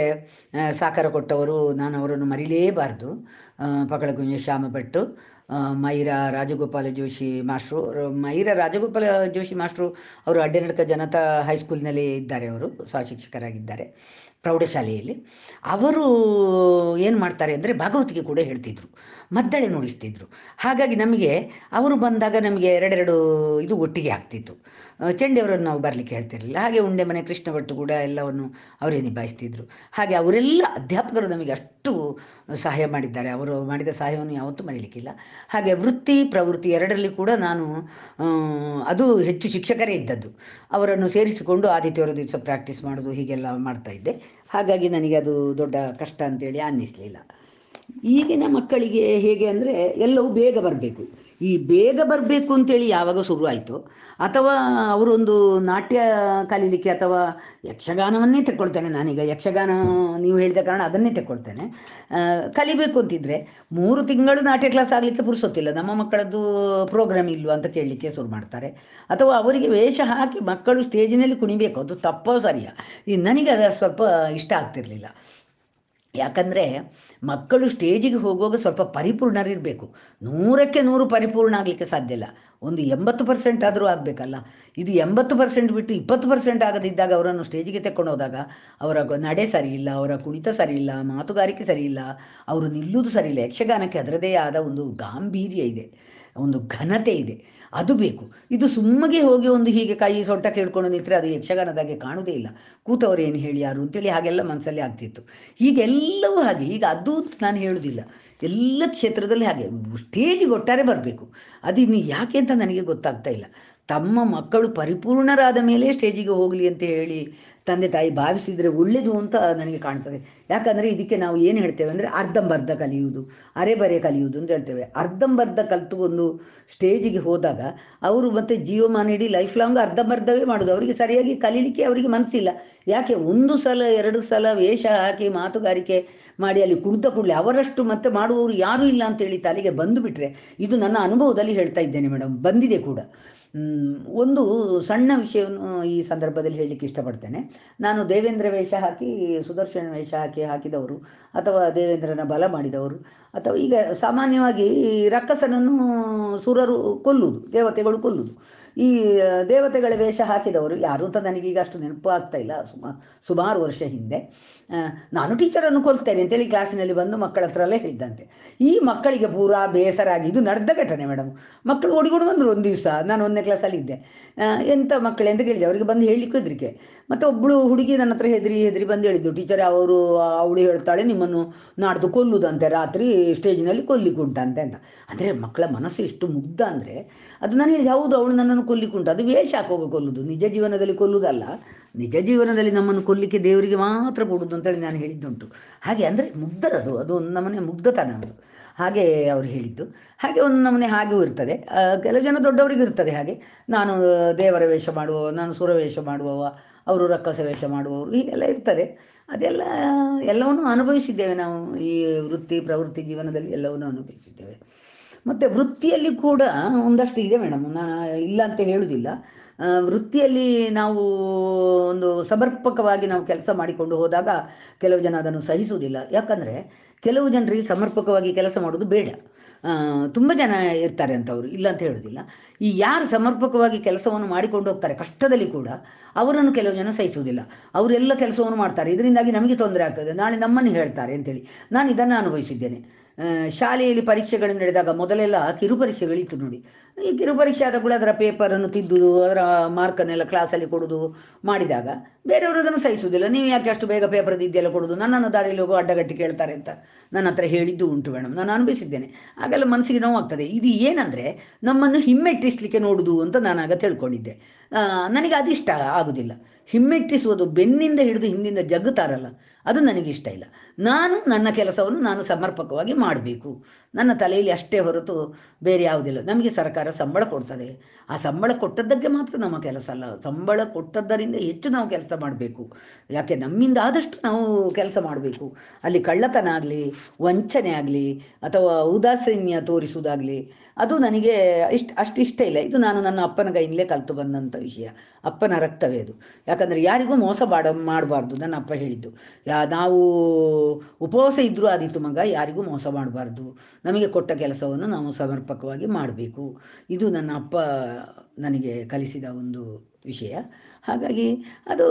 ಸಾಕಾರ ಕೊಟ್ಟವರು ನಾನು ಅವರನ್ನು ಮರಿಲೇಬಾರ್ದು. ಆ, ಪಕಳಗುಂಜ ಶ್ಯಾಮ ಭಟ್ಟು ಮೈರಾ ರಾಜಗೋಪಾಲ ಜೋಶಿ ಮಾಸ್ಟ್ರು ಮೈರ ರಾಜಗೋಪಾಲ ಜೋಶಿ ಮಾಸ್ಟ್ರು ಅವರು ಅಡ್ಡನಡ್ಕ ಜನತಾ ಹೈಸ್ಕೂಲ್ನಲ್ಲಿ ಇದ್ದಾರೆ ಅವರು ಸಹಶಿಕ್ಷಕರಾಗಿದ್ದಾರೆ ಪ್ರೌಢಶಾಲೆಯಲ್ಲಿ. ಅವರು ಏನು ಮಾಡ್ತಾರೆ ಅಂದರೆ ಭಾಗವತಿಗೆ ಕೂಡ ಹೇಳ್ತಿದ್ರು. ಮದ್ದಳೆ ನುಡಿಸ್ತಿದ್ರು. ಹಾಗಾಗಿ ನಮಗೆ, ಅವರು ಬಂದಾಗ ನಮಗೆ ಎರಡೆರಡು ಇದು ಒಟ್ಟಿಗೆ ಆಗ್ತಿತ್ತು. ಚೆಂಡೆಯವರನ್ನು ನಾವು ಬರಲಿಕ್ಕೆ ಹೇಳ್ತಿರಲಿಲ್ಲ. ಹಾಗೆ ಉಂಡೆ ಮನೆ, ಕೃಷ್ಣ ಭಟ್ಟು ಕೂಡ ಎಲ್ಲವನ್ನು ಅವರೇ ನಿಭಾಯಿಸ್ತಿದ್ರು. ಹಾಗೆ ಅವರೆಲ್ಲ ಅಧ್ಯಾಪಕರು ನಮಗೆ ಅಷ್ಟು ಸಹಾಯ ಮಾಡಿದ್ದಾರೆ. ಅವರು ಮಾಡಿದ ಸಹಾಯವನ್ನು ಯಾವತ್ತೂ ಮರೀಲಿಕ್ಕಿಲ್ಲ. ಹಾಗೆ ವೃತ್ತಿ, ಪ್ರವೃತ್ತಿ ಎರಡರಲ್ಲಿ ಕೂಡ ನಾನು ಅದು ಹೆಚ್ಚು ಶಿಕ್ಷಕರೇ ಇದ್ದದ್ದು. ಅವರನ್ನು ಸೇರಿಸಿಕೊಂಡು ಆದಿತ್ಯವಾರ ದಿವಸ ಪ್ರಾಕ್ಟೀಸ್ ಮಾಡೋದು ಹೀಗೆಲ್ಲ ಮಾಡ್ತಾ ಇದ್ದೆ. ಹಾಗಾಗಿ ನನಗೆ ಅದು ದೊಡ್ಡ ಕಷ್ಟ ಅಂತೇಳಿ ಅನ್ನಿಸ್ಲಿಲ್ಲ. ಈಗಿನ ಮಕ್ಕಳಿಗೆ ಹೇಗೆ ಅಂದರೆ ಎಲ್ಲವೂ ಬೇಗ ಬರಬೇಕು. ಈ ಬೇಗ ಬರಬೇಕು ಅಂತೇಳಿ ಯಾವಾಗ ಶುರುವಾಯಿತು ಅಥವಾ ಅವರೊಂದು ನಾಟ್ಯ ಕಲೀಲಿಕ್ಕೆ ಅಥವಾ ಯಕ್ಷಗಾನವನ್ನೇ ತೆಕ್ಕೊಳ್ತೇನೆ ನಾನೀಗ. ಯಕ್ಷಗಾನ ನೀವು ಹೇಳಿದ ಕಾರಣ ಅದನ್ನೇ ತೆಕ್ಕೊಳ್ತೇನೆ. ಕಲಿಬೇಕು ಅಂತಿದ್ರೆ ಮೂರು ತಿಂಗಳು ನಾಟ್ಯ ಕ್ಲಾಸ್ ಆಗಲಿಕ್ಕೆ ಪುರುಸೊತ್ತಿಲ್ಲ. ನಮ್ಮ ಮಕ್ಕಳದ್ದು ಪ್ರೋಗ್ರಾಮ್ ಇಲ್ವಾ ಅಂತ ಕೇಳಲಿಕ್ಕೆ ಶುರು ಮಾಡ್ತಾರೆ. ಅಥವಾ ಅವರಿಗೆ ವೇಷ ಹಾಕಿ ಮಕ್ಕಳು ಸ್ಟೇಜಿನಲ್ಲಿ ಕುಣಿಬೇಕು. ಅದು ತಪ್ಪೋ ಸರಿಯ? ಈ ನನಗೆ ಅದು ಸ್ವಲ್ಪ ಇಷ್ಟ ಆಗ್ತಿರಲಿಲ್ಲ. ಯಾಕಂದರೆ ಮಕ್ಕಳು ಸ್ಟೇಜಿಗೆ ಹೋಗುವಾಗ ಸ್ವಲ್ಪ ಪರಿಪೂರ್ಣರಿರಬೇಕು. ನೂರಕ್ಕೆ ನೂರು ಪರಿಪೂರ್ಣ ಆಗಲಿಕ್ಕೆ ಸಾಧ್ಯ ಇಲ್ಲ. ಒಂದು ಎಂಬತ್ತು ಪರ್ಸೆಂಟ್ ಆದರೂ ಆಗಬೇಕಲ್ಲ. ಇದು ಎಂಬತ್ತು ಪರ್ಸೆಂಟ್ ಬಿಟ್ಟು ಇಪ್ಪತ್ತು ಪರ್ಸೆಂಟ್ ಆಗದಿದ್ದಾಗ ಅವರನ್ನು ಸ್ಟೇಜಿಗೆ ತೆಕ್ಕೊಂಡು ಹೋದಾಗ ಅವರ ನಡೆ ಸರಿ ಇಲ್ಲ, ಅವರ ಕುಣಿತ ಸರಿ ಇಲ್ಲ, ಮಾತುಗಾರಿಕೆ ಸರಿ ಇಲ್ಲ, ಅವರು ನಿಲ್ಲುವುದು ಸರಿ ಇಲ್ಲ. ಯಕ್ಷಗಾನಕ್ಕೆ ಅದರದೇ ಆದ ಒಂದು ಗಾಂಭೀರ್ಯ ಇದೆ. ಒಂದು ಘನತೆ ಇದೆ. ಅದು ಬೇಕು. ಇದು ಸುಮ್ಮಗೆ ಹೋಗಿ ಒಂದು ಹೀಗೆ ಕೈ ಸೊಂಟ ಕೇಳ್ಕೊಂಡು ನಿಂತರೆ ಅದು ಯಕ್ಷಗಾನದಾಗೆ ಕಾಣುವುದೇ ಇಲ್ಲ. ಕೂತವ್ರು ಏನು ಹೇಳಿ ಯಾರು ಅಂತೇಳಿ ಹಾಗೆಲ್ಲ ಮನಸ್ಸಲ್ಲಿ ಆಗ್ತಿತ್ತು. ಹೀಗೆಲ್ಲವೂ ಹಾಗೆ, ಈಗ ಅದು ನಾನು ಹೇಳುವುದಿಲ್ಲ ಎಲ್ಲ ಕ್ಷೇತ್ರದಲ್ಲಿ ಹಾಗೆ, ಸ್ಟೇಜಿಗೆ ಒಟ್ಟಾರೆ ಬರಬೇಕು. ಅದು ಇನ್ನು ಯಾಕೆ ಅಂತ ನನಗೆ ಗೊತ್ತಾಗ್ತಾ ಇಲ್ಲ. ತಮ್ಮ ಮಕ್ಕಳು ಪರಿಪೂರ್ಣರಾದ ಮೇಲೆ ಸ್ಟೇಜಿಗೆ ಹೋಗಲಿ ಅಂತ ಹೇಳಿ ತಂದೆ ತಾಯಿ ಭಾವಿಸಿದರೆ ಒಳ್ಳೆಯದು ಅಂತ ನನಗೆ ಕಾಣ್ತದೆ. ಯಾಕಂದರೆ ಇದಕ್ಕೆ ನಾವು ಏನು ಹೇಳ್ತೇವೆ ಅಂದರೆ ಅರ್ಧಂಬರ್ಧ ಕಲಿಯುವುದು, ಅರೆಬರೆ ಕಲಿಯುವುದು ಅಂತ ಹೇಳ್ತೇವೆ. ಅರ್ಧಂಬರ್ಧ ಕಲಿತು ಒಂದು ಸ್ಟೇಜಿಗೆ ಹೋದಾಗ ಅವರು ಮತ್ತೆ ಜೀವಮಾನ ಇಡೀ ಲೈಫ್ ಲಾಂಗ್ ಅರ್ಧಂಬರ್ಧವೇ ಮಾಡೋದು. ಅವರಿಗೆ ಸರಿಯಾಗಿ ಕಲೀಲಿಕ್ಕೆ ಅವರಿಗೆ ಮನಸ್ಸಿಲ್ಲ ಯಾಕೆ ಒಂದು ಸಲ, ಎರಡು ಸಲ ವೇಷ ಹಾಕಿ ಮಾತುಗಾರಿಕೆ ಮಾಡಿ ಅಲ್ಲಿ ಕುಡ್ದ ಕೂಡಲೇ ಅವರಷ್ಟು ಮತ್ತೆ ಮಾಡುವವರು ಯಾರೂ ಇಲ್ಲ ಅಂತೇಳಿ ತಲೆಗೆ ಬಂದು ಬಿಟ್ರೆ ಇದು ನನ್ನ ಅನುಭವದಲ್ಲಿ ಹೇಳ್ತಾ ಇದ್ದೇನೆ ಮೇಡಮ್ ಬಂದಿದೆ ಕೂಡ. ಒಂದು ಸಣ್ಣ ವಿಷಯವನ್ನು ಈ ಸಂದರ್ಭದಲ್ಲಿ ಹೇಳಲಿಕ್ಕೆ ಇಷ್ಟಪಡ್ತೇನೆ. ನಾನು ದೇವೇಂದ್ರ ವೇಷ ಹಾಕಿ, ಸುದರ್ಶನ ವೇಷ ಹಾಕಿ ಹಾಕಿದವರು, ಅಥವಾ ದೇವೇಂದ್ರನ ಬಲ ಮಾಡಿದವರು, ಅಥವಾ ಈಗ ಸಾಮಾನ್ಯವಾಗಿ ರಕ್ಕಸನನ್ನು ಸುರರು ಕೊಲ್ಲುವುದು, ದೇವತೆಗಳು ಕೊಲ್ಲುವುದು. ಈ ದೇವತೆಗಳ ವೇಷ ಹಾಕಿದವರು ಯಾರು ಅಂತ ನನಗೀಗ ಅಷ್ಟು ನೆನಪು ಆಗ್ತಾ ಇಲ್ಲ. ಸುಮಾ, ಸುಮಾರು ವರ್ಷ ಹಿಂದೆ. ನಾನು ಟೀಚರನ್ನು ಕೊಲ್ತೇನೆ ಅಂತೇಳಿ ಕ್ಲಾಸಿನಲ್ಲಿ ಬಂದು ಮಕ್ಕಳ ಹತ್ರ ಎಲ್ಲ ಹೇಳಿದ್ದಂತೆ. ಈ ಮಕ್ಕಳಿಗೆ ಪೂರಾ ಬೇಸರ ಆಗಿ ಇದು ನಡೆದ ಘಟನೆ ಮೇಡಮ್. ಮಕ್ಕಳು ಓಡಿಕೊಂಡು ಬಂದರು ಒಂದು ದಿವಸ, ನಾನು ಒಂದನೇ ಕ್ಲಾಸಲ್ಲಿ ಇದ್ದೆ. ಎಂಥ ಮಕ್ಕಳೇ ಅಂತ ಕೇಳಿದೆ, ಅವರಿಗೆ ಬಂದು ಹೇಳಲಿಕ್ಕೂ ಹೆದರಿಕೆ. ಮತ್ತು ಒಬ್ಬಳು ಹುಡುಗಿ ನನ್ನ ಹತ್ರ ಹೆದರಿ ಹೆದರಿ ಬಂದು ಹೇಳಿದ್ದು, ಟೀಚರ್, ಅವರು ಅವಳು ಹೇಳ್ತಾಳೆ, ನಿಮ್ಮನ್ನು ನಾಡ್ದು ಕೊಲ್ಲುದಂತೆ, ರಾತ್ರಿ ಸ್ಟೇಜ್ನಲ್ಲಿ ಕೊಲ್ಲಿಕ್ಕುಂಟಂತೆ ಅಂತ. ಅಂದರೆ ಮಕ್ಕಳ ಮನಸ್ಸು ಎಷ್ಟು ಮುಗ್ಧ ಅಂದರೆ, ಅದು ನಾನು ಹೇಳಿದೆ, ಹೌದು, ಅವಳು ನನ್ನನ್ನು ಕೊಲ್ಲಿಕ್ಕುಂಟು ಅದು ವೇಷ ಹಾಕೋಗ ಕೊಲ್ಲುದು, ನಿಜ ಜೀವನದಲ್ಲಿ ಕೊಲ್ಲುವುದಲ್ಲ ನಿಜ ಜೀವನದಲ್ಲಿ ನಮ್ಮನ್ನು ಕೊಲ್ಲಿಕ್ಕೆ ದೇವರಿಗೆ ಮಾತ್ರ ಕೊಡುದು ಅಂತೇಳಿ ನಾನು ಹೇಳಿದ್ದುಂಟು. ಹಾಗೆ ಅಂದರೆ ಮುಗ್ಧರದು, ಅದು ಒಂದು ನಮನೆ ಮುಗ್ಧತನ ಅದು. ಹಾಗೆ ಅವರು ಹೇಳಿದ್ದು. ಹಾಗೆ ಒಂದು ನಮೂನೆ ಹಾಗೆಯೂ ಇರ್ತದೆ. ಕೆಲವು ಜನ ದೊಡ್ಡವರಿಗೂ ಇರ್ತದೆ ಹಾಗೆ. ನಾನು ದೇವರ ವೇಷ ಮಾಡುವವ, ನಾನು ಸುರವೇಷ ಮಾಡುವವ, ಅವರು ರಕ್ಕಸ ವೇಷ ಮಾಡುವವರು, ಹೀಗೆಲ್ಲ ಇರ್ತದೆ. ಅದೆಲ್ಲ, ಎಲ್ಲವನ್ನು ಅನುಭವಿಸಿದ್ದೇವೆ ನಾವು. ಈ ವೃತ್ತಿ, ಪ್ರವೃತ್ತಿ ಜೀವನದಲ್ಲಿ ಎಲ್ಲವನ್ನು ಅನುಭವಿಸಿದ್ದೇವೆ. ಮತ್ತು ವೃತ್ತಿಯಲ್ಲಿ ಕೂಡ ಒಂದಷ್ಟು ಇದೆ ಮೇಡಮ್. ನಾನು ಇಲ್ಲ ಅಂತ ಹೇಳುವುದಿಲ್ಲ ವೃತ್ತಿಯಲ್ಲಿ ನಾವು ಒಂದು ಸಮರ್ಪಕವಾಗಿ ನಾವು ಕೆಲಸ ಮಾಡಿಕೊಂಡು ಹೋದಾಗ ಕೆಲವು ಜನ ಅದನ್ನು ಸಹಿಸುವುದಿಲ್ಲ. ಯಾಕಂದರೆ ಕೆಲವು ಜನರಿಗೆ ಸಮರ್ಪಕವಾಗಿ ಕೆಲಸ ಮಾಡೋದು ಬೇಡ. ತುಂಬ ಜನ ಇರ್ತಾರೆ ಅಂತವರು, ಇಲ್ಲ ಅಂತ ಹೇಳೋದಿಲ್ಲ ಈ ಯಾರು ಸಮರ್ಪಕವಾಗಿ ಕೆಲಸವನ್ನು ಮಾಡಿಕೊಂಡು ಹೋಗ್ತಾರೆ ಕಷ್ಟದಲ್ಲಿ ಕೂಡ ಅವರನ್ನು ಕೆಲವು ಜನ ಸಹಿಸುವುದಿಲ್ಲ. ಅವರೆಲ್ಲ ಕೆಲಸವನ್ನು ಮಾಡ್ತಾರೆ. ಇದರಿಂದಾಗಿ ನಮಗೆ ತೊಂದರೆ ಆಗ್ತದೆ. ನಾಳೆ ನಮ್ಮನ್ನು ಹೇಳ್ತಾರೆ ಅಂತೇಳಿ. ನಾನು ಇದನ್ನು ಅನುಭವಿಸಿದ್ದೇನೆ. ಶಾಲೆಯಲ್ಲಿ ಪರೀಕ್ಷೆಗಳು ನಡೆದಾಗ ಮೊದಲೆಲ್ಲ ಕಿರು ಪರೀಕ್ಷೆಗಳಿತ್ತು ನೋಡಿ. ಈ ಕಿರು ಪರೀಕ್ಷೆ ಆದ ಕೂಡ ಅದರ ಪೇಪರನ್ನು ತಿದ್ದುದು ಅದರ ಮಾರ್ಕನ್ನೆಲ್ಲ ಕ್ಲಾಸಲ್ಲಿ ಕೊಡುದು ಮಾಡಿದಾಗ ಬೇರೆಯವರು ಅದನ್ನು ಸಹಿಸುವುದಿಲ್ಲ. ನೀವು ಯಾಕೆ ಅಷ್ಟು ಬೇಗ ಪೇಪರ್ ತಿದ್ದೆಲ್ಲ ಕೊಡೋದು? ನನ್ನನ್ನು ದಾರಿಯಲ್ಲಿ ಹೋಗೋ ಅಡ್ಡಗಟ್ಟಿ ಕೇಳ್ತಾರೆ ಅಂತ ನನ್ನ ಹತ್ರ ಹೇಳಿದ್ದು ಉಂಟು ಮೇಡಮ್ ನಾನು ಅನುಭವಿಸಿದ್ದೇನೆ. ಆಗೆಲ್ಲ ಮನಸ್ಸಿಗೆ ನೋವಾಗ್ತದೆ. ಇದು ಏನಂದರೆ ನಮ್ಮನ್ನು ಹಿಮ್ಮೆಟ್ಟಿಸ್ಲಿಕ್ಕೆ ನೋಡುದು ಅಂತ ನಾನು ಆಗ ತಿಳ್ಕೊಂಡಿದ್ದೆ ನನಗೆ ಅದಿಷ್ಟ ಆಗುದಿಲ್ಲ. ಹಿಮ್ಮೆಟ್ಟಿಸುವುದು ಬೆನ್ನಿಂದ ಹಿಡಿದು ಹಿಂದಿಂದ ಜಗ್ಗುತ್ತಾರಲ್ಲ. ಅದು ನನಗೆ ಇಷ್ಟ ಇಲ್ಲ. ನಾನು ನನ್ನ ಕೆಲಸವನ್ನು ನಾನು ಸಮರ್ಪಕವಾಗಿ ಮಾಡಬೇಕು. ನನ್ನ ತಲೆಯಲ್ಲಿ ಅಷ್ಟೇ ಹೊರತು ಬೇರೆ ಯಾವುದಿಲ್ಲ. ನಮಗೆ ಸರ್ಕಾರ ಸಂಬಳ ಕೊಡ್ತದೆ. ಆ ಸಂಬಳ ಕೊಟ್ಟದ್ದಕ್ಕೆ ಮಾತ್ರ ನಮ್ಮ ಕೆಲಸ ಅಲ್ಲ. ಸಂಬಳ ಕೊಟ್ಟದ್ದರಿಂದ ಹೆಚ್ಚು ನಾವು ಕೆಲಸ ಮಾಡಬೇಕು. ಯಾಕೆ? ನಮ್ಮಿಂದ ಆದಷ್ಟು ನಾವು ಕೆಲಸ ಮಾಡಬೇಕು. ಅಲ್ಲಿ ಕಳ್ಳತನ ಆಗಲಿ, ವಂಚನೆ ಆಗಲಿ, ಅಥವಾ ಉದಾಸೀನ್ಯ ತೋರಿಸುವುದಾಗಲಿ, ಅದು ನನಗೆ ಇಷ್ಟ ಅಷ್ಟು ಇಷ್ಟ ಇಲ್ಲ. ಇದು ನಾನು ನನ್ನ ಅಪ್ಪನ ಕೈಯಿಂದಲೇ ಕಲಿತು ಬಂದಂಥ ವಿಷಯ. ಅಪ್ಪನ ರಕ್ತವೇ ಅದು. ಯಾಕಂದರೆ ಯಾರಿಗೂ ಮೋಸ ಮಾಡ ಮಾಡಬಾರ್ದು, ನನ್ನ ಅಪ್ಪ ಹೇಳಿದ್ದು. ನಾವು ಉಪವಾಸ ಇದ್ದರೂ ಆದಿತ್ತು ಮಗ, ಯಾರಿಗೂ ಮೋಸ ಮಾಡಬಾರ್ದು. ನಮಗೆ ಕೊಟ್ಟ ಕೆಲಸವನ್ನು ನಾವು ಸಮರ್ಪಕವಾಗಿ ಮಾಡಬೇಕು. ಇದು ನನ್ನ ಅಪ್ಪ ನನಗೆ ಕಲಿಸಿದ ಒಂದು ವಿಷಯ. ಹಾಗಾಗಿ ಅದು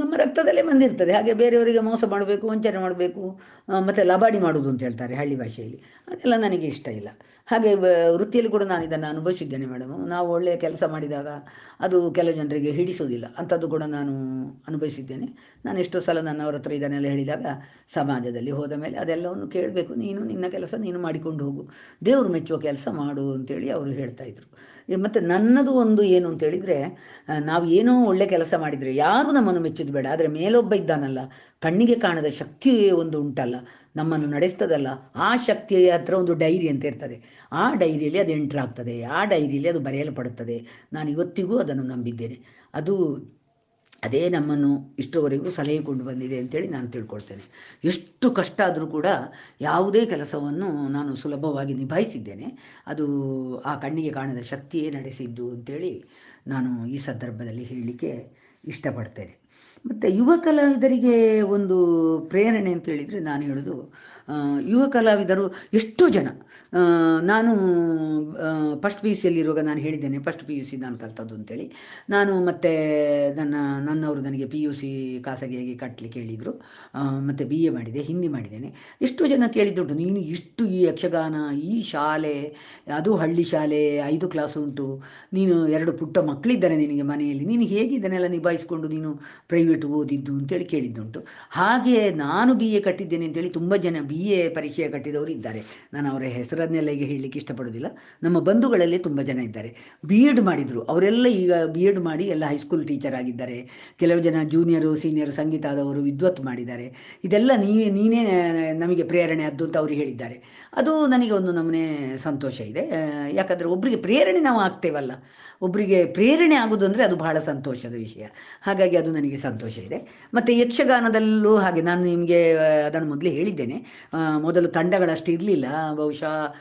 ನಮ್ಮ ರಕ್ತದಲ್ಲೇ ಬಂದಿರ್ತದೆ. ಹಾಗೆ ಬೇರೆಯವರಿಗೆ ಮೋಸ ಮಾಡಬೇಕು, ವಂಚನೆ ಮಾಡಬೇಕು ಮತ್ತು ಲಬಾಡಿ ಮಾಡೋದು ಅಂತ ಹೇಳ್ತಾರೆ ಹಳ್ಳಿ ಭಾಷೆಯಲ್ಲಿ. ಅದೆಲ್ಲ ನನಗೆ ಇಷ್ಟ ಇಲ್ಲ. ಹಾಗೆ ವೃತ್ತಿಯಲ್ಲಿ ಕೂಡ ನಾನು ಇದನ್ನು ಅನುಭವಿಸಿದ್ದೇನೆ ಮೇಡಮ್. ನಾವು ಒಳ್ಳೆಯ ಕೆಲಸ ಮಾಡಿದಾಗ ಅದು ಕೆಲವು ಜನರಿಗೆ ಹಿಡಿಸೋದಿಲ್ಲ ಅಂಥದ್ದು ಕೂಡ ನಾನು ಅನುಭವಿಸಿದ್ದೇನೆ. ನಾನು ಎಷ್ಟೋ ಸಲ ನನ್ನವರ ಹತ್ರ ಇದನ್ನೆಲ್ಲ ಹೇಳಿದಾಗ ಸಮಾಜದಲ್ಲಿ ಹೋದ ಮೇಲೆ ಅದೆಲ್ಲವನ್ನು ಕೇಳಬೇಕು. ನೀನು ನಿನ್ನ ಕೆಲಸ ನೀನು ಮಾಡಿಕೊಂಡು ಹೋಗು. ದೇವರು ಮೆಚ್ಚುವ ಕೆಲಸ ಮಾಡು ಅಂತೇಳಿ ಅವರು ಹೇಳ್ತಾ ಇದ್ರು. ಮತ್ತು ನನ್ನದು ಒಂದು ಏನು ಅಂತ ಹೇಳಿದ್ರೆ ನಾವು ಏನೋ ಒಳ್ಳೆ ಕೆಲಸ ಮಾಡಿದರೆ, ಯಾರು ನಮ್ಮನ್ನು ಮೆಚ್ಚುದು ಬೇಡ. ಆದರೆ ಮೇಲೊಬ್ಬ ಇದ್ದಾನಲ್ಲ, ಕಣ್ಣಿಗೆ ಕಾಣದ ಶಕ್ತಿ ಒಂದು ಉಂಟಲ್ಲ, ನಮ್ಮನ್ನು ನಡೆಸ್ತದಲ್ಲ, ಆ ಶಕ್ತಿಯ ಹತ್ರ ಒಂದು ಡೈರಿ ಅಂತ ಇರ್ತದೆ. ಆ ಡೈರಿಯಲ್ಲಿ ಅದು ಎಂಟ್ರ್ ಆಗ್ತದೆ, ಆ ಡೈರಿಯಲ್ಲಿ ಅದು ಬರೆಯಲ್ಪಡುತ್ತದೆ. ನಾನು ಇವತ್ತಿಗೂ ಅದನ್ನು ನಂಬಿದ್ದೇನೆ. ಅದು ಅದೇ ನಮ್ಮನ್ನು ಇಷ್ಟರವರೆಗೂ ಸಲಹೆಕೊಂಡು ಬಂದಿದೆ ಅಂತೇಳಿ ನಾನು ತಿಳ್ಕೊಳ್ತೇನೆ. ಎಷ್ಟು ಕಷ್ಟ ಆದರೂ ಕೂಡ ಯಾವುದೇ ಕೆಲಸವನ್ನು ನಾನು ಸುಲಭವಾಗಿ ನಿಭಾಯಿಸಿದ್ದೇನೆ. ಅದು ಆ ಕಣ್ಣಿಗೆ ಕಾಣದ ಶಕ್ತಿಯೇ ನಡೆಸಿದ್ದು ಅಂತೇಳಿ ನಾನು ಈ ಸಂದರ್ಭದಲ್ಲಿ ಹೇಳಲಿಕ್ಕೆ ಇಷ್ಟಪಡ್ತೇನೆ. ಮತ್ತು ಯುವ ಕಲಾವಿದರಿಗೆ ಒಂದು ಪ್ರೇರಣೆ ಅಂತ ಹೇಳಿದರೆ ನಾನು ಹೇಳೋದು ಯುವ ಕಲಾವಿದರು ಎಷ್ಟೋ ಜನ. ನಾನು ಫಸ್ಟ್ ಪಿ ಯು ಸಿಯಲ್ಲಿರುವಾಗ ನಾನು ಹೇಳಿದ್ದೇನೆ ಫಸ್ಟ್ ಪಿ ಯು ಸಿ ನಾನು ಕಲ್ತದ್ದು ಅಂತೇಳಿ. ನಾನು ಮತ್ತೆ ನನ್ನ, ನನ್ನವರು ನನಗೆ ಪಿ ಯು ಸಿ ಖಾಸಗಿಯಾಗಿ ಕಟ್ಟಲಿಕ್ಕೆ ಹೇಳಿದರು. ಮತ್ತು ಬಿ ಎ ಮಾಡಿದೆ, ಹಿಂದಿ ಮಾಡಿದ್ದೇನೆ. ಎಷ್ಟೋ ಜನ ಕೇಳಿದ್ದುಂಟು, ನೀನು ಇಷ್ಟು ಈ ಯಕ್ಷಗಾನ, ಈ ಶಾಲೆ, ಅದು ಹಳ್ಳಿ ಶಾಲೆ, ಐದು ಕ್ಲಾಸ್ ಉಂಟು. ನೀನು ಎರಡು ಪುಟ್ಟ ಮಕ್ಕಳಿದ್ದಾರೆ ನಿನಗೆ ಮನೆಯಲ್ಲಿ. ನೀನು ಹೇಗೆ ಇದನ್ನೆಲ್ಲ ನಿಭಾಯಿಸಿಕೊಂಡು ನೀನು ಪ್ರೈವೇಟ್ ಓದಿದ್ದು ಅಂತೇಳಿ ಕೇಳಿದ್ದುಂಟು. ಹಾಗೆ ನಾನು ಬಿ ಎ ಕಟ್ಟಿದ್ದೇನೆ ಅಂತೇಳಿ ತುಂಬ ಜನ ಬಿ ಎ ಪರೀಕ್ಷೆ ಕಟ್ಟಿದವರು ಇದ್ದಾರೆ. ನಾನು ಅವರ ಹೆಸರನ್ನೆಲ್ಲ ಈಗ ಹೇಳಲಿಕ್ಕೆ ಇಷ್ಟಪಡೋದಿಲ್ಲ ನಮ್ಮ ಬಂಧುಗಳಲ್ಲಿ ತುಂಬ ಜನ ಇದ್ದಾರೆ. ಬಿ ಎಡ್ ಮಾಡಿದರು. ಅವರೆಲ್ಲ ಈಗ ಬಿ ಎಡ್ ಮಾಡಿ ಎಲ್ಲ ಹೈಸ್ಕೂಲ್ ಟೀಚರ್ ಆಗಿದ್ದಾರೆ. ಕೆಲವು ಜನ ಜೂನಿಯರು ಸೀನಿಯರ್ ಸಂಗೀತ ಆದವರು ವಿದ್ವತ್ ಮಾಡಿದ್ದಾರೆ. ಇದೆಲ್ಲ ನೀವೇ, ನೀನೇ ನಮಗೆ ಪ್ರೇರಣೆ ಅದ್ದು ಅಂತ ಅವರು ಹೇಳಿದ್ದಾರೆ. ಅದು ನನಗೆ ಒಂದು ನಮ್ಮನೆ ಸಂತೋಷ ಇದೆ. ಯಾಕಂದರೆ ಒಬ್ಬರಿಗೆ ಪ್ರೇರಣೆ ನಾವು ಆಗ್ತೇವಲ್ಲ. ಒಬ್ಬರಿಗೆ ಪ್ರೇರಣೆ ಆಗೋದು ಅಂದರೆ ಅದು ಬಹಳ ಸಂತೋಷದ ವಿಷಯ. ಹಾಗಾಗಿ ಅದು ನನಗೆ ಸಂತೋಷ ಇದೆ. ಮತ್ತು ಯಕ್ಷಗಾನದಲ್ಲೂ ಹಾಗೆ ನಾನು ನಿಮಗೆ ಅದನ್ನು ಮೊದಲೇ ಹೇಳಿದ್ದೇನೆ. ಮೊದಲು ತಂಡಗಳಷ್ಟು ಇರಲಿಲ್ಲ. ಬಹುಶಃ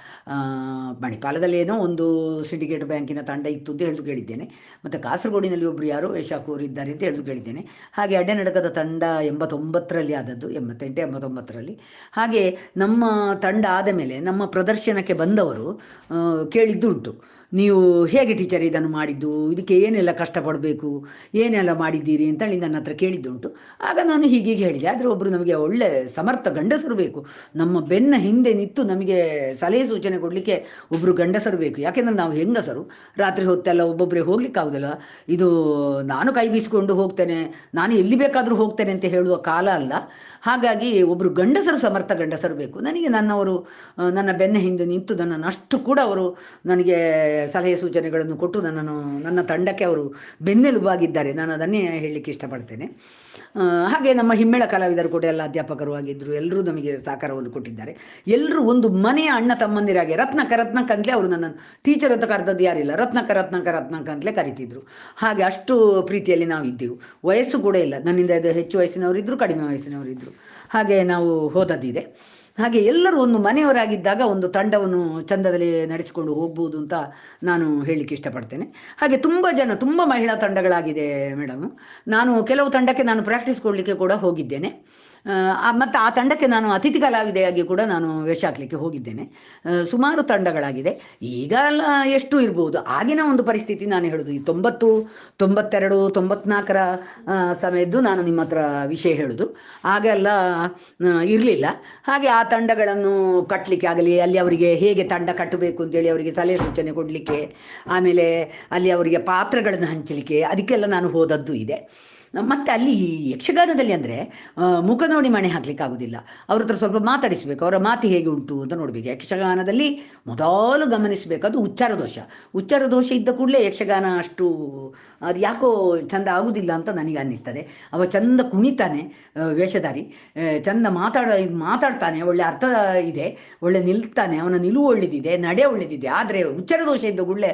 ಮಣಿಪಾಲದಲ್ಲೇನೋ ಒಂದು ಸಿಂಡಿಕೇಟ್ ಬ್ಯಾಂಕಿನ ತಂಡ ಇತ್ತು ಅಂತ ಹೇಳಿದು ಕೇಳಿದ್ದೇನೆ. ಮತ್ತು ಕಾಸರಗೋಡಿನಲ್ಲಿ ಒಬ್ಬರು ಯಾರೋ ಯಶಾಕೂರ್ ಇದ್ದಾರೆ ಅಂತ ಹೇಳಿದು ಕೇಳಿದ್ದೇನೆ. ಹಾಗೆ ಅಡ್ಡನಡಕದ ತಂಡ ಎಂಬತ್ತೊಂಬತ್ತರಲ್ಲಿ ಆದದ್ದು, ಎಂಬತ್ತೆಂಟು, ಎಂಬತ್ತೊಂಬತ್ತರಲ್ಲಿ. ಹಾಗೆ ನಮ್ಮ ತಂಡ ಆದ ಮೇಲೆ, ನಮ್ಮ ಪ್ರದರ್ಶನಕ್ಕೆ ಬಂದವರು ಕೇಳಿದ್ದುಂಟು. ನೀವು ಹೇಗೆ ಟೀಚರ್ ಇದನ್ನು ಮಾಡಿದ್ದು? ಇದಕ್ಕೆ ಏನೆಲ್ಲ ಕಷ್ಟಪಡಬೇಕು? ಏನೆಲ್ಲ ಮಾಡಿದ್ದೀರಿ ಅಂತೇಳಿ ನನ್ನ ಹತ್ರ ಕೇಳಿದ್ದುಂಟು. ಆಗ ನಾನು ಹೀಗೀಗೆ ಹೇಳಿದೆ. ಆದರೆ ಒಬ್ಬರು ನಮಗೆ ಒಳ್ಳೆ ಸಮರ್ಥ ಗಂಡಸರು ಬೇಕು. ನಮ್ಮ ಬೆನ್ನ ಹಿಂದೆ ನಿಂತು ನಮಗೆ ಸಲಹೆ ಸೂಚನೆ ಕೊಡಲಿಕ್ಕೆ ಒಬ್ಬರು ಗಂಡಸರು ಬೇಕು. ಯಾಕೆಂದ್ರೆ ನಾವು ಹೆಂಗಸರು. ರಾತ್ರಿ ಹೊತ್ತೆಲ್ಲ ಒಬ್ಬೊಬ್ಬರೇ ಹೋಗ್ಲಿಕ್ಕೆ ಆಗುದಿಲ್ಲ. ಇದು ನಾನು ಕೈ ಬೀಸಿಕೊಂಡು ಹೋಗ್ತೇನೆ. ನಾನು ಎಲ್ಲಿ ಬೇಕಾದರೂ ಹೋಗ್ತೇನೆ ಅಂತ ಹೇಳುವ ಕಾಲ ಅಲ್ಲ. ಹಾಗಾಗಿ ಒಬ್ಬರು ಗಂಡಸರು ಸಮರ್ಥ ಗಂಡಸರು ಬೇಕು. ನನಗೆ ನನ್ನವರು, ನನ್ನ ಬೆನ್ನ ಹಿಂದೆ ನಿಂತು ನನ್ನನ್ನು ಅಷ್ಟು ಕೂಡ ಅವರು ನನಗೆ ಸಲಹೆ ಸೂಚನೆಗಳನ್ನು ಕೊಟ್ಟು ನನ್ನನ್ನು, ನನ್ನ ತಂಡಕ್ಕೆ ಅವರು ಬೆನ್ನೆಲುಬಾಗಿದ್ದಾರೆ. ನಾನು ಅದನ್ನೇ ಹೇಳಲಿಕ್ಕೆ ಇಷ್ಟಪಡ್ತೇನೆ. ಹಾಗೆ ನಮ್ಮ ಹಿಮ್ಮೇಳ ಕಲಾವಿದರು ಕೂಡ ಎಲ್ಲ ಅಧ್ಯಾಪಕರು ಆಗಿದ್ದರು ಎಲ್ಲರೂ ನಮಗೆ ಸಹಕಾರವನ್ನು ಕೊಟ್ಟಿದ್ದಾರೆ. ಎಲ್ಲರೂ ಒಂದು ಮನೆಯ ಅಣ್ಣ ತಮ್ಮಂದಿರಾಗಿ ರತ್ನಕ ರತ್ನಕ ಅಂತಲೇ ಅವರು ನನ್ನ ಟೀಚರ್ ಅಂತ ಕರೆದದ್ದು ಯಾರಿಲ್ಲ. ರತ್ನಕ ರತ್ನಕ ರತ್ನಕ ಅಂತಲೇ ಕರಿತಿದ್ರು. ಹಾಗೆ ಅಷ್ಟು ಪ್ರೀತಿಯಲ್ಲಿ ನಾವು ಇದ್ದೆವು. ವಯಸ್ಸು ಕೂಡ ಇಲ್ಲ. ನನ್ನಿಂದ ಇದು ಹೆಚ್ಚು ವಯಸ್ಸಿನವರಿದ್ದರು ಕಡಿಮೆ ವಯಸ್ಸಿನವರಿದ್ದರು ಹಾಗೆ ನಾವು ಹೋದದ್ದಿದೆ. ಹಾಗೆ ಎಲ್ಲರೂ ಒಂದು ಮನೆಯವರಾಗಿದ್ದಾಗ ಒಂದು ತಂಡವನ್ನು ಚಂದದಲ್ಲಿ ನಡೆಸಿಕೊಂಡು ಹೋಗ್ಬೋದು ಅಂತ ನಾನು ಹೇಳಲಿಕ್ಕೆ ಇಷ್ಟಪಡ್ತೇನೆ. ಹಾಗೆ ತುಂಬ ಜನ, ತುಂಬ ಮಹಿಳಾ ತಂಡಗಳಾಗಿದೆ ಮೇಡಮ್ ನಾನು ಕೆಲವು ತಂಡಕ್ಕೆ ನಾನು ಪ್ರಾಕ್ಟೀಸ್ ಕೊಡಲಿಕ್ಕೆ ಕೂಡ ಹೋಗಿದ್ದೇನೆ. ಮತ್ತು ಆ ತಂಡಕ್ಕೆ ನಾನು ಅತಿಥಿ ಕಲಾವಿದೆಯಾಗಿ ಕೂಡ ನಾನು ವೇಷ ಹಾಕ್ಲಿಕ್ಕೆ ಹೋಗಿದ್ದೇನೆ. ಸುಮಾರು ತಂಡಗಳಾಗಿದೆ. ಈಗ ಎಷ್ಟು ಇರ್ಬೋದು? ಆಗಿನ ಒಂದು ಪರಿಸ್ಥಿತಿ ನಾನು ಹೇಳುದು, ಈ ತೊಂಬತ್ತು, ತೊಂಬತ್ತೆರಡು, ತೊಂಬತ್ನಾಲ್ಕರ ಸಮಯದ್ದು ನಾನು ನಿಮ್ಮ ಹತ್ರ ವಿಷಯ ಹೇಳುದು. ಆಗೆಲ್ಲ ಇರಲಿಲ್ಲ. ಹಾಗೆ ಆ ತಂಡಗಳನ್ನು ಕಟ್ಟಲಿಕ್ಕೆ ಆಗಲಿ, ಅಲ್ಲಿ ಅವರಿಗೆ ಹೇಗೆ ತಂಡ ಕಟ್ಟಬೇಕು ಅಂತೇಳಿ ಅವರಿಗೆ ಸಲಹೆ ಸೂಚನೆ ಕೊಡಲಿಕ್ಕೆ, ಆಮೇಲೆ ಅಲ್ಲಿ ಅವರಿಗೆ ಪಾತ್ರಗಳನ್ನು ಹಂಚಲಿಕ್ಕೆ, ಅದಕ್ಕೆಲ್ಲ ನಾನು ಹೋದದ್ದು ಇದೆ. ಮತ್ತೆ ಅಲ್ಲಿ ಯಕ್ಷಗಾನದಲ್ಲಿ ಅಂದರೆ ಮುಖ ನೋಡಿ ಮಣೆ ಹಾಕ್ಲಿಕ್ಕೆ ಆಗುದಿಲ್ಲ. ಅವ್ರ ಹತ್ರ ಸ್ವಲ್ಪ ಮಾತಾಡಿಸ್ಬೇಕು. ಅವರ ಮಾತು ಹೇಗೆ ಉಂಟು ಅಂತ ನೋಡ್ಬೇಕು. ಯಕ್ಷಗಾನದಲ್ಲಿ ಮೊದಲು ಗಮನಿಸಬೇಕು. ಅದು ಉಚ್ಚಾರ ದೋಷ ಉಚ್ಚಾರ ದೋಷ ಇದ್ದ ಕೂಡಲೇ ಯಕ್ಷಗಾನ ಅಷ್ಟು ಅದು ಯಾಕೋ ಚಂದ ಆಗುದಿಲ್ಲ ಅಂತ ನನಗೆ ಅನ್ನಿಸ್ತದೆ. ಅವ ಚಂದ ಕುಣಿತಾನೆ ವೇಷಧಾರಿ. ಚಂದ ಮಾತಾಡ, ಮಾತಾಡ್ತಾನೆ, ಒಳ್ಳೆ ಅರ್ಥ ಇದೆ, ಒಳ್ಳೆ ನಿಲ್ತಾನೆ, ಅವನ ನಿಲುವು ಒಳ್ಳೆದಿದೆ, ನಡೆ ಒಳ್ಳೆದಿದೆ, ಆದರೆ ಉಚ್ಚರ ದೋಷ ಇದ್ದ ಗುಳ್ಳೆ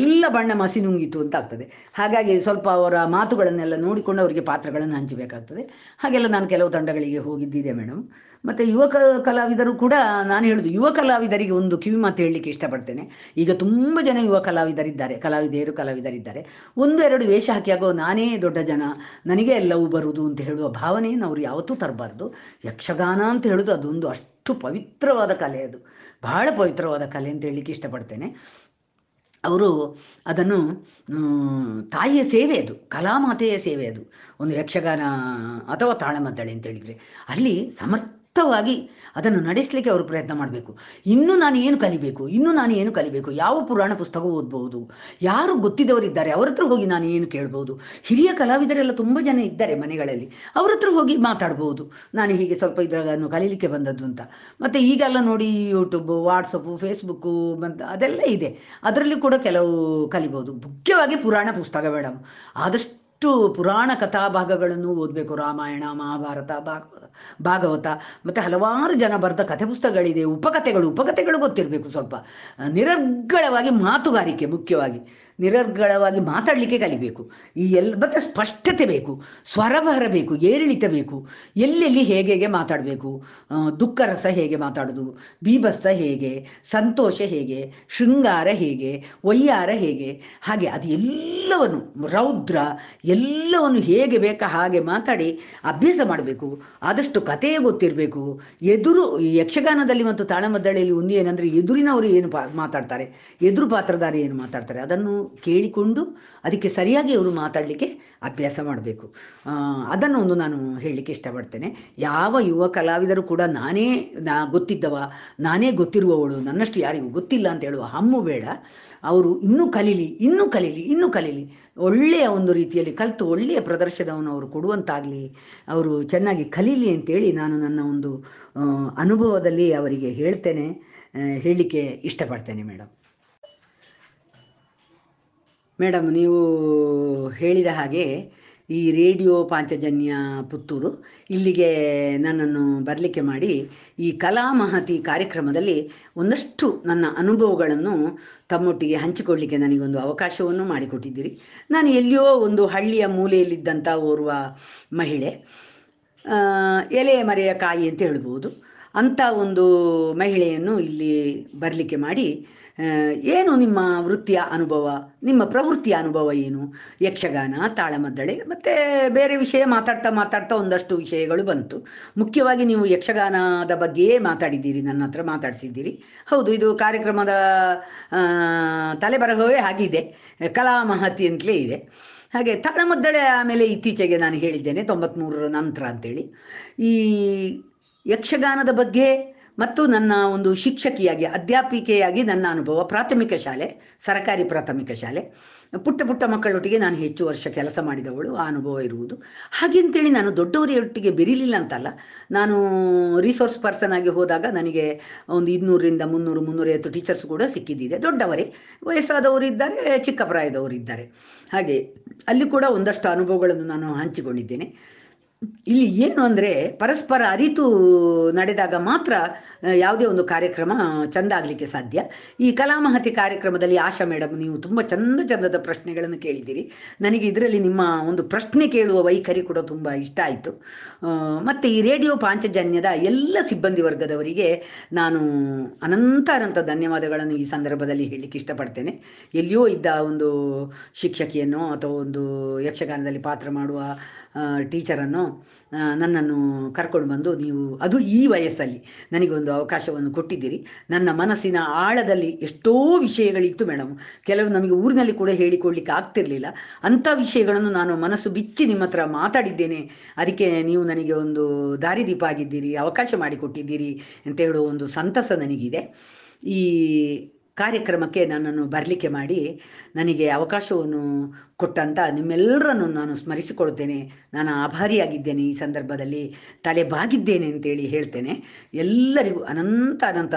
ಎಲ್ಲ ಬಣ್ಣ ಮಸಿ ನುಂಗಿತು ಅಂತ ಆಗ್ತದೆ. ಹಾಗಾಗಿ ಸ್ವಲ್ಪ ಅವರ ಮಾತುಗಳನ್ನೆಲ್ಲ ನೋಡಿಕೊಂಡು ಅವರಿಗೆ ಪಾತ್ರಗಳನ್ನು ಹಂಚಬೇಕಾಗ್ತದೆ. ಹಾಗೆಲ್ಲ ನಾನು ಕೆಲವು ತಂಡಗಳಿಗೆ ಹೋಗಿದ್ದಿದೆ, ಮೇಡಮ್. ಮತ್ತು ಯುವ ಕಲಾವಿದರು ಕೂಡ ನಾನು ಹೇಳುದು, ಯುವ ಕಲಾವಿದರಿಗೆ ಒಂದು ಕಿವಿ ಮಾತು ಹೇಳಲಿಕ್ಕೆ ಇಷ್ಟಪಡ್ತೇನೆ. ಈಗ ತುಂಬ ಜನ ಯುವ ಕಲಾವಿದರಿದ್ದಾರೆ, ಕಲಾವಿದೆಯರು ಕಲಾವಿದರಿದ್ದಾರೆ. ಒಂದು ಎರಡು ವೇಷ ಹಾಕಿ ಆಗೋ ನಾನೇ ದೊಡ್ಡ ಜನ. ನನಗೆ ಎಲ್ಲವೂ ಬರುವುದು ಅಂತ ಹೇಳುವ ಭಾವನೆಯನ್ನು ಅವರು ಯಾವತ್ತೂ ತರಬಾರ್ದು. ಯಕ್ಷಗಾನ ಅಂತ ಹೇಳೋದು ಅದೊಂದು ಅಷ್ಟು ಪವಿತ್ರವಾದ ಕಲೆ ಅದು. ಬಹಳ ಪವಿತ್ರವಾದ ಕಲೆ ಅಂತ ಹೇಳಲಿಕ್ಕೆ ಇಷ್ಟಪಡ್ತೇನೆ. ಅವರು ಅದನ್ನು ತಾಯಿಯ ಸೇವೆ ಅದು, ಕಲಾಮಾತೆಯ ಸೇವೆ ಅದು. ಒಂದು ಯಕ್ಷಗಾನ ಅಥವಾ ತಾಳಮದ್ದಳೆ ಅಂತ ಹೇಳಿದರೆ. ಅಲ್ಲಿ ಸಮರ್ಥವಾಗಿ ಅದನ್ನು ನಡೆಸಲಿಕ್ಕೆ ಅವರು ಪ್ರಯತ್ನ ಮಾಡಬೇಕು. ಇನ್ನು ನಾನು ಏನು ಕಲಿಬೇಕು? ಇನ್ನು ನಾನು ಏನು ಕಲಿಬೇಕು? ಯಾವ ಪುರಾಣ ಪುಸ್ತಕ ಓದ್ಬೋದು? ಯಾರು ಗೊತ್ತಿದ್ದವರಿದ್ದಾರೆ ಅವ್ರ ಹತ್ರ ಹೋಗಿ ನಾನು ಏನು ಕೇಳ್ಬೋದು? ಹಿರಿಯ ಕಲಾವಿದರೆಲ್ಲ ತುಂಬ ಜನ ಇದ್ದಾರೆ ಮನೆಗಳಲ್ಲಿ. ಅವ್ರ ಹತ್ರ ಹೋಗಿ ಮಾತಾಡ್ಬೋದು. ನಾನು ಹೀಗೆ ಸ್ವಲ್ಪ ಇದನ್ನು ಕಲೀಲಿಕ್ಕೆ ಬಂದದ್ದು ಅಂತ. ಮತ್ತು ಈಗೆಲ್ಲ ನೋಡಿ ಯೂಟ್ಯೂಬ್ ವಾಟ್ಸಪ್ಪು ಫೇಸ್ಬುಕ್ಕು ಮತ್ತು ಅದೆಲ್ಲ ಇದೆ. ಅದರಲ್ಲಿ ಕೂಡ ಕೆಲವು ಕಲಿಬೋದು. ಮುಖ್ಯವಾಗಿ ಪುರಾಣ ಪುಸ್ತಕ ಮೇಡಮ್. ಆದಷ್ಟು ಪುರಾಣ ಕಥಾಭಾಗಗಳನ್ನು ಓದಬೇಕು. ರಾಮಾಯಣ, ಮಹಾಭಾರತ ಭಾಗವತ. ಮತ್ತು ಹಲವಾರು ಜನ ಬರೆದ ಕಥೆ ಪುಸ್ತಕಗಳಿದೆ ಉಪಕಥೆಗಳು ಉಪಕಥೆಗಳು ಗೊತ್ತಿರಬೇಕು ಸ್ವಲ್ಪ. ನಿರರ್ಗಳವಾಗಿ ಮಾತುಗಾರಿಕೆ ಮುಖ್ಯವಾಗಿ. ನಿರರ್ಗಳವಾಗಿ ಮಾತಾಡಲಿಕ್ಕೆ ಕಲಿಬೇಕು. ಈ ಎಲ್ಲ ಮತ್ತು ಸ್ಪಷ್ಟತೆ ಬೇಕು ಸ್ವರ ಬರಬೇಕು ಏರಿಳಿತ ಬೇಕು. ಎಲ್ಲೆಲ್ಲಿ ಹೇಗೆ ಹೇಗೆ ಮಾತಾಡಬೇಕು? ದುಃಖ ರಸ ಹೇಗೆ ಮಾತಾಡೋದು? ಬೀಭತ್ಸ ಹೇಗೆ? ಸಂತೋಷ ಹೇಗೆ? ಶೃಂಗಾರ ಹೇಗೆ? ವೈಯಾರ ಹೇಗೆ? ಹಾಗೆ ಅದು ಎಲ್ಲವನ್ನು, ರೌದ್ರ ಎಲ್ಲವನ್ನು ಹೇಗೆ ಬೇಕ ಹಾಗೆ ಮಾತಾಡಿ ಅಭ್ಯಾಸ ಮಾಡಬೇಕು. ಆದಷ್ಟು ಕಥೆಯೇ ಗೊತ್ತಿರಬೇಕು. ಎದುರು ಯಕ್ಷಗಾನದಲ್ಲಿ ಮತ್ತು ತಾಳಮದ್ದಳೆಯಲ್ಲಿ ಒಂದು ಏನಂದರೆ ಎದುರಿನವರು ಏನು ಮಾತಾಡ್ತಾರೆ? ಎದುರು ಪಾತ್ರಧಾರಿ ಏನು ಮಾತಾಡ್ತಾರೆ? ಅದನ್ನು ಕೇಳಿಕೊಂಡು ಅದಕ್ಕೆ ಸರಿಯಾಗಿ ಅವರು ಮಾತಾಡಲಿಕ್ಕೆ ಅಭ್ಯಾಸ ಮಾಡಬೇಕು. ಅದನ್ನು ಒಂದು ನಾನು ಹೇಳಲಿಕ್ಕೆ ಇಷ್ಟಪಡ್ತೇನೆ. ಯಾವ ಯುವ ಕಲಾವಿದರು ಕೂಡ ನಾನೇ ನಾ ಗೊತ್ತಿದ್ದವ, ನಾನೇ ಗೊತ್ತಿರುವವಳು, ನನ್ನಷ್ಟು ಯಾರಿಗೂ ಗೊತ್ತಿಲ್ಲ ಅಂತ ಹೇಳುವ ಹಮ್ಮು ಬೇಡ. ಅವರು ಇನ್ನೂ ಕಲೀಲಿ ಇನ್ನೂ ಕಲೀಲಿ ಇನ್ನೂ ಕಲೀಲಿ. ಒಳ್ಳೆಯ ಒಂದು ರೀತಿಯಲ್ಲಿ ಕಲಿತು, ಒಳ್ಳೆಯ ಪ್ರದರ್ಶನವನ್ನು ಅವರು ಕೊಡುವಂತಾಗಲಿ, ಅವರು ಚೆನ್ನಾಗಿ ಕಲೀಲಿ ಅಂತೇಳಿ ನಾನು ನನ್ನ ಒಂದು ಅನುಭವದಲ್ಲಿ ಅವರಿಗೆ ಹೇಳ್ತೇನೆ ಹೇಳಲಿಕ್ಕೆ ಇಷ್ಟಪಡ್ತೇನೆ ಮೇಡಮ್ ಮೇಡಮ್, ನೀವು ಹೇಳಿದ ಹಾಗೆ ಈ ರೇಡಿಯೋ ಪಾಂಚಜನ್ಯ ಪುತ್ತೂರು ಇಲ್ಲಿಗೆ ನನ್ನನ್ನು ಬರಲಿಕ್ಕೆ ಮಾಡಿ ಈ ಕಲಾ ಮಹತಿ ಕಾರ್ಯಕ್ರಮದಲ್ಲಿ ಒಂದಷ್ಟು ನನ್ನ ಅನುಭವಗಳನ್ನು ತಮ್ಮೊಟ್ಟಿಗೆ ಹಂಚಿಕೊಳ್ಳಿಕ್ಕೆ ನನಗೊಂದು ಅವಕಾಶವನ್ನು ಮಾಡಿಕೊಟ್ಟಿದ್ದೀರಿ. ನಾನು ಎಲ್ಲಿಯೋ ಒಂದು ಹಳ್ಳಿಯ ಮೂಲೆಯಲ್ಲಿದ್ದಂಥ ಓರ್ವ ಮಹಿಳೆ ಎಲೆ ಮರೆಯ ಕಾಯಿ ಅಂತ ಹೇಳ್ಬೋದು. ಅಂಥ ಒಂದು ಮಹಿಳೆಯನ್ನು ಇಲ್ಲಿ ಬರಲಿಕ್ಕೆ ಮಾಡಿ ಏನು ನಿಮ್ಮ ವೃತ್ತಿಯ ಅನುಭವ, ನಿಮ್ಮ ಪ್ರವೃತ್ತಿಯ ಅನುಭವ ಏನು? ಯಕ್ಷಗಾನ, ತಾಳಮದ್ದಳೆ, ಮತ್ತು ಬೇರೆ ವಿಷಯ ಮಾತಾಡ್ತಾ ಮಾತಾಡ್ತಾ ಒಂದಷ್ಟು ವಿಷಯಗಳು ಬಂತು. ಮುಖ್ಯವಾಗಿ ನೀವು ಯಕ್ಷಗಾನದ ಬಗ್ಗೆಯೇ ಮಾತಾಡಿದ್ದೀರಿ, ನನ್ನ ಹತ್ರ ಮಾತಾಡಿಸಿದ್ದೀರಿ. ಹೌದು, ಇದು ಕಾರ್ಯಕ್ರಮದ ತಲೆಬರಹವೇ ಆಗಿದೆ. ಕಲಾ ಮಹತಿ ಅಂತಲೇ ಇದೆ. ಹಾಗೆ ತಾಳಮದ್ದಳೆ ಆಮೇಲೆ ಇತ್ತೀಚೆಗೆ ನಾನು ಹೇಳಿದ್ದೇನೆ ತೊಂಬತ್ತ್ಮೂರರ ನಂತರ ಅಂತೇಳಿ. ಈ ಯಕ್ಷಗಾನದ ಬಗ್ಗೆ ಮತ್ತು ನನ್ನ ಒಂದು ಶಿಕ್ಷಕಿಯಾಗಿ, ಅಧ್ಯಾಪಿಕೆಯಾಗಿ ನನ್ನ ಅನುಭವ, ಪ್ರಾಥಮಿಕ ಶಾಲೆ, ಸರಕಾರಿ ಪ್ರಾಥಮಿಕ ಶಾಲೆ. ಪುಟ್ಟ ಪುಟ್ಟ ಮಕ್ಕಳೊಟ್ಟಿಗೆ ನಾನು ಹೆಚ್ಚು ವರ್ಷ ಕೆಲಸ ಮಾಡಿದವಳು, ಆ ಅನುಭವ ಇರುವುದು. ಹಾಗೆ ಅಂತೇಳಿ ನಾನು ದೊಡ್ಡವರೊಟ್ಟಿಗೆ ಬೆರೀಲಿಲ್ಲ ಅಂತಲ್ಲ. ನಾನು ರಿಸೋರ್ಸ್ ಪರ್ಸನ್ ಆಗಿ ಹೋದಾಗ ನನಗೆ ಒಂದು ಇನ್ನೂರರಿಂದ ಮುನ್ನೂರು, ಮುನ್ನೂರೈವತ್ತು ಟೀಚರ್ಸ್ ಕೂಡ ಸಿಕ್ಕಿದ್ದಿದೆ. ದೊಡ್ಡವರೇ, ವಯಸ್ಸಾದವರು ಇದ್ದಾರೆ, ಚಿಕ್ಕ ಪ್ರಾಯದವರು ಇದ್ದಾರೆ. ಹಾಗೆ ಅಲ್ಲಿ ಕೂಡ ಒಂದಷ್ಟು ಅನುಭವಗಳನ್ನು ನಾನು ಹಂಚಿಕೊಂಡಿದ್ದೇನೆ. ಇಲ್ಲಿ ಏನು ಅಂದರೆ ಪರಸ್ಪರ ಅರಿತು ನಡೆದಾಗ ಮಾತ್ರ ಯಾವುದೇ ಒಂದು ಕಾರ್ಯಕ್ರಮ ಚಂದ ಆಗಲಿಕ್ಕೆ ಸಾಧ್ಯ. ಈ ಕಲಾಮಹತಿ ಕಾರ್ಯಕ್ರಮದಲ್ಲಿ ಆಶಾ ಮೇಡಮ್ ನೀವು ತುಂಬ ಚಂದ ಚಂದದ ಪ್ರಶ್ನೆಗಳನ್ನು ಕೇಳಿದ್ದೀರಿ. ನನಗೆ ಇದರಲ್ಲಿ ನಿಮ್ಮ ಒಂದು ಪ್ರಶ್ನೆ ಕೇಳುವ ವೈಖರಿ ಕೂಡ ತುಂಬ ಇಷ್ಟ ಆಯಿತು. ಮತ್ತು ಈ ರೇಡಿಯೋ ಪಾಂಚಜನ್ಯದ ಎಲ್ಲ ಸಿಬ್ಬಂದಿ ವರ್ಗದವರಿಗೆ ನಾನು ಅನಂತ ಅನಂತ ಧನ್ಯವಾದಗಳನ್ನು ಈ ಸಂದರ್ಭದಲ್ಲಿ ಹೇಳಲಿಕ್ಕೆ ಇಷ್ಟಪಡ್ತೇನೆ. ಎಲ್ಲಿಯೋ ಇದ್ದ ಒಂದು ಶಿಕ್ಷಕಿಯನ್ನು ಅಥವಾ ಒಂದು ಯಕ್ಷಗಾನದಲ್ಲಿ ಪಾತ್ರ ಮಾಡುವ ಟೀಚರನ್ನು ನನ್ನನ್ನು ಕರ್ಕೊಂಡು ಬಂದು ನೀವು, ಅದು ಈ ವಯಸ್ಸಲ್ಲಿ ನನಗೆ ಒಂದು ಅವಕಾಶವನ್ನು ಕೊಟ್ಟಿದ್ದೀರಿ. ನನ್ನ ಮನಸ್ಸಿನ ಆಳದಲ್ಲಿ ಎಷ್ಟೋ ವಿಷಯಗಳಿತ್ತು ಮೇಡಮ್. ಕೆಲವು ನಮಗೆ ಊರಿನಲ್ಲಿ ಕೂಡ ಹೇಳಿಕೊಳ್ಳಿಕ್ಕೆ ಆಗ್ತಿರ್ಲಿಲ್ಲ. ಅಂಥ ವಿಷಯಗಳನ್ನು ನಾನು ಮನಸ್ಸು ಬಿಚ್ಚಿ ನಿಮ್ಮ ಹತ್ರ ಮಾತಾಡಿದ್ದೇನೆ. ಅದಕ್ಕೆ ನೀವು ನನಗೆ ಒಂದು ದಾರಿದೀಪ ಆಗಿದ್ದೀರಿ, ಅವಕಾಶ ಮಾಡಿಕೊಟ್ಟಿದ್ದೀರಿ ಅಂತ ಹೇಳೋ ಒಂದು ಸಂತಸ ನನಗಿದೆ. ಈ ಕಾರ್ಯಕ್ರಮಕ್ಕೆ ನನ್ನನ್ನು ಬರಲಿಕ್ಕೆ ಮಾಡಿ ನನಗೆ ಅವಕಾಶವನ್ನು ಕೊಟ್ಟಂತ ನಿಮ್ಮೆಲ್ಲರನ್ನು ನಾನು ಸ್ಮರಿಸಿಕೊಳ್ತೇನೆ ನಾನು ಆಭಾರಿಯಾಗಿದ್ದೇನೆ ಈ ಸಂದರ್ಭದಲ್ಲಿ. ತಲೆ ಬಾಗಿದ್ದೇನೆ ಅಂತೇಳಿ ಹೇಳ್ತೇನೆ. ಎಲ್ಲರಿಗೂ ಅನಂತ ಅನಂತ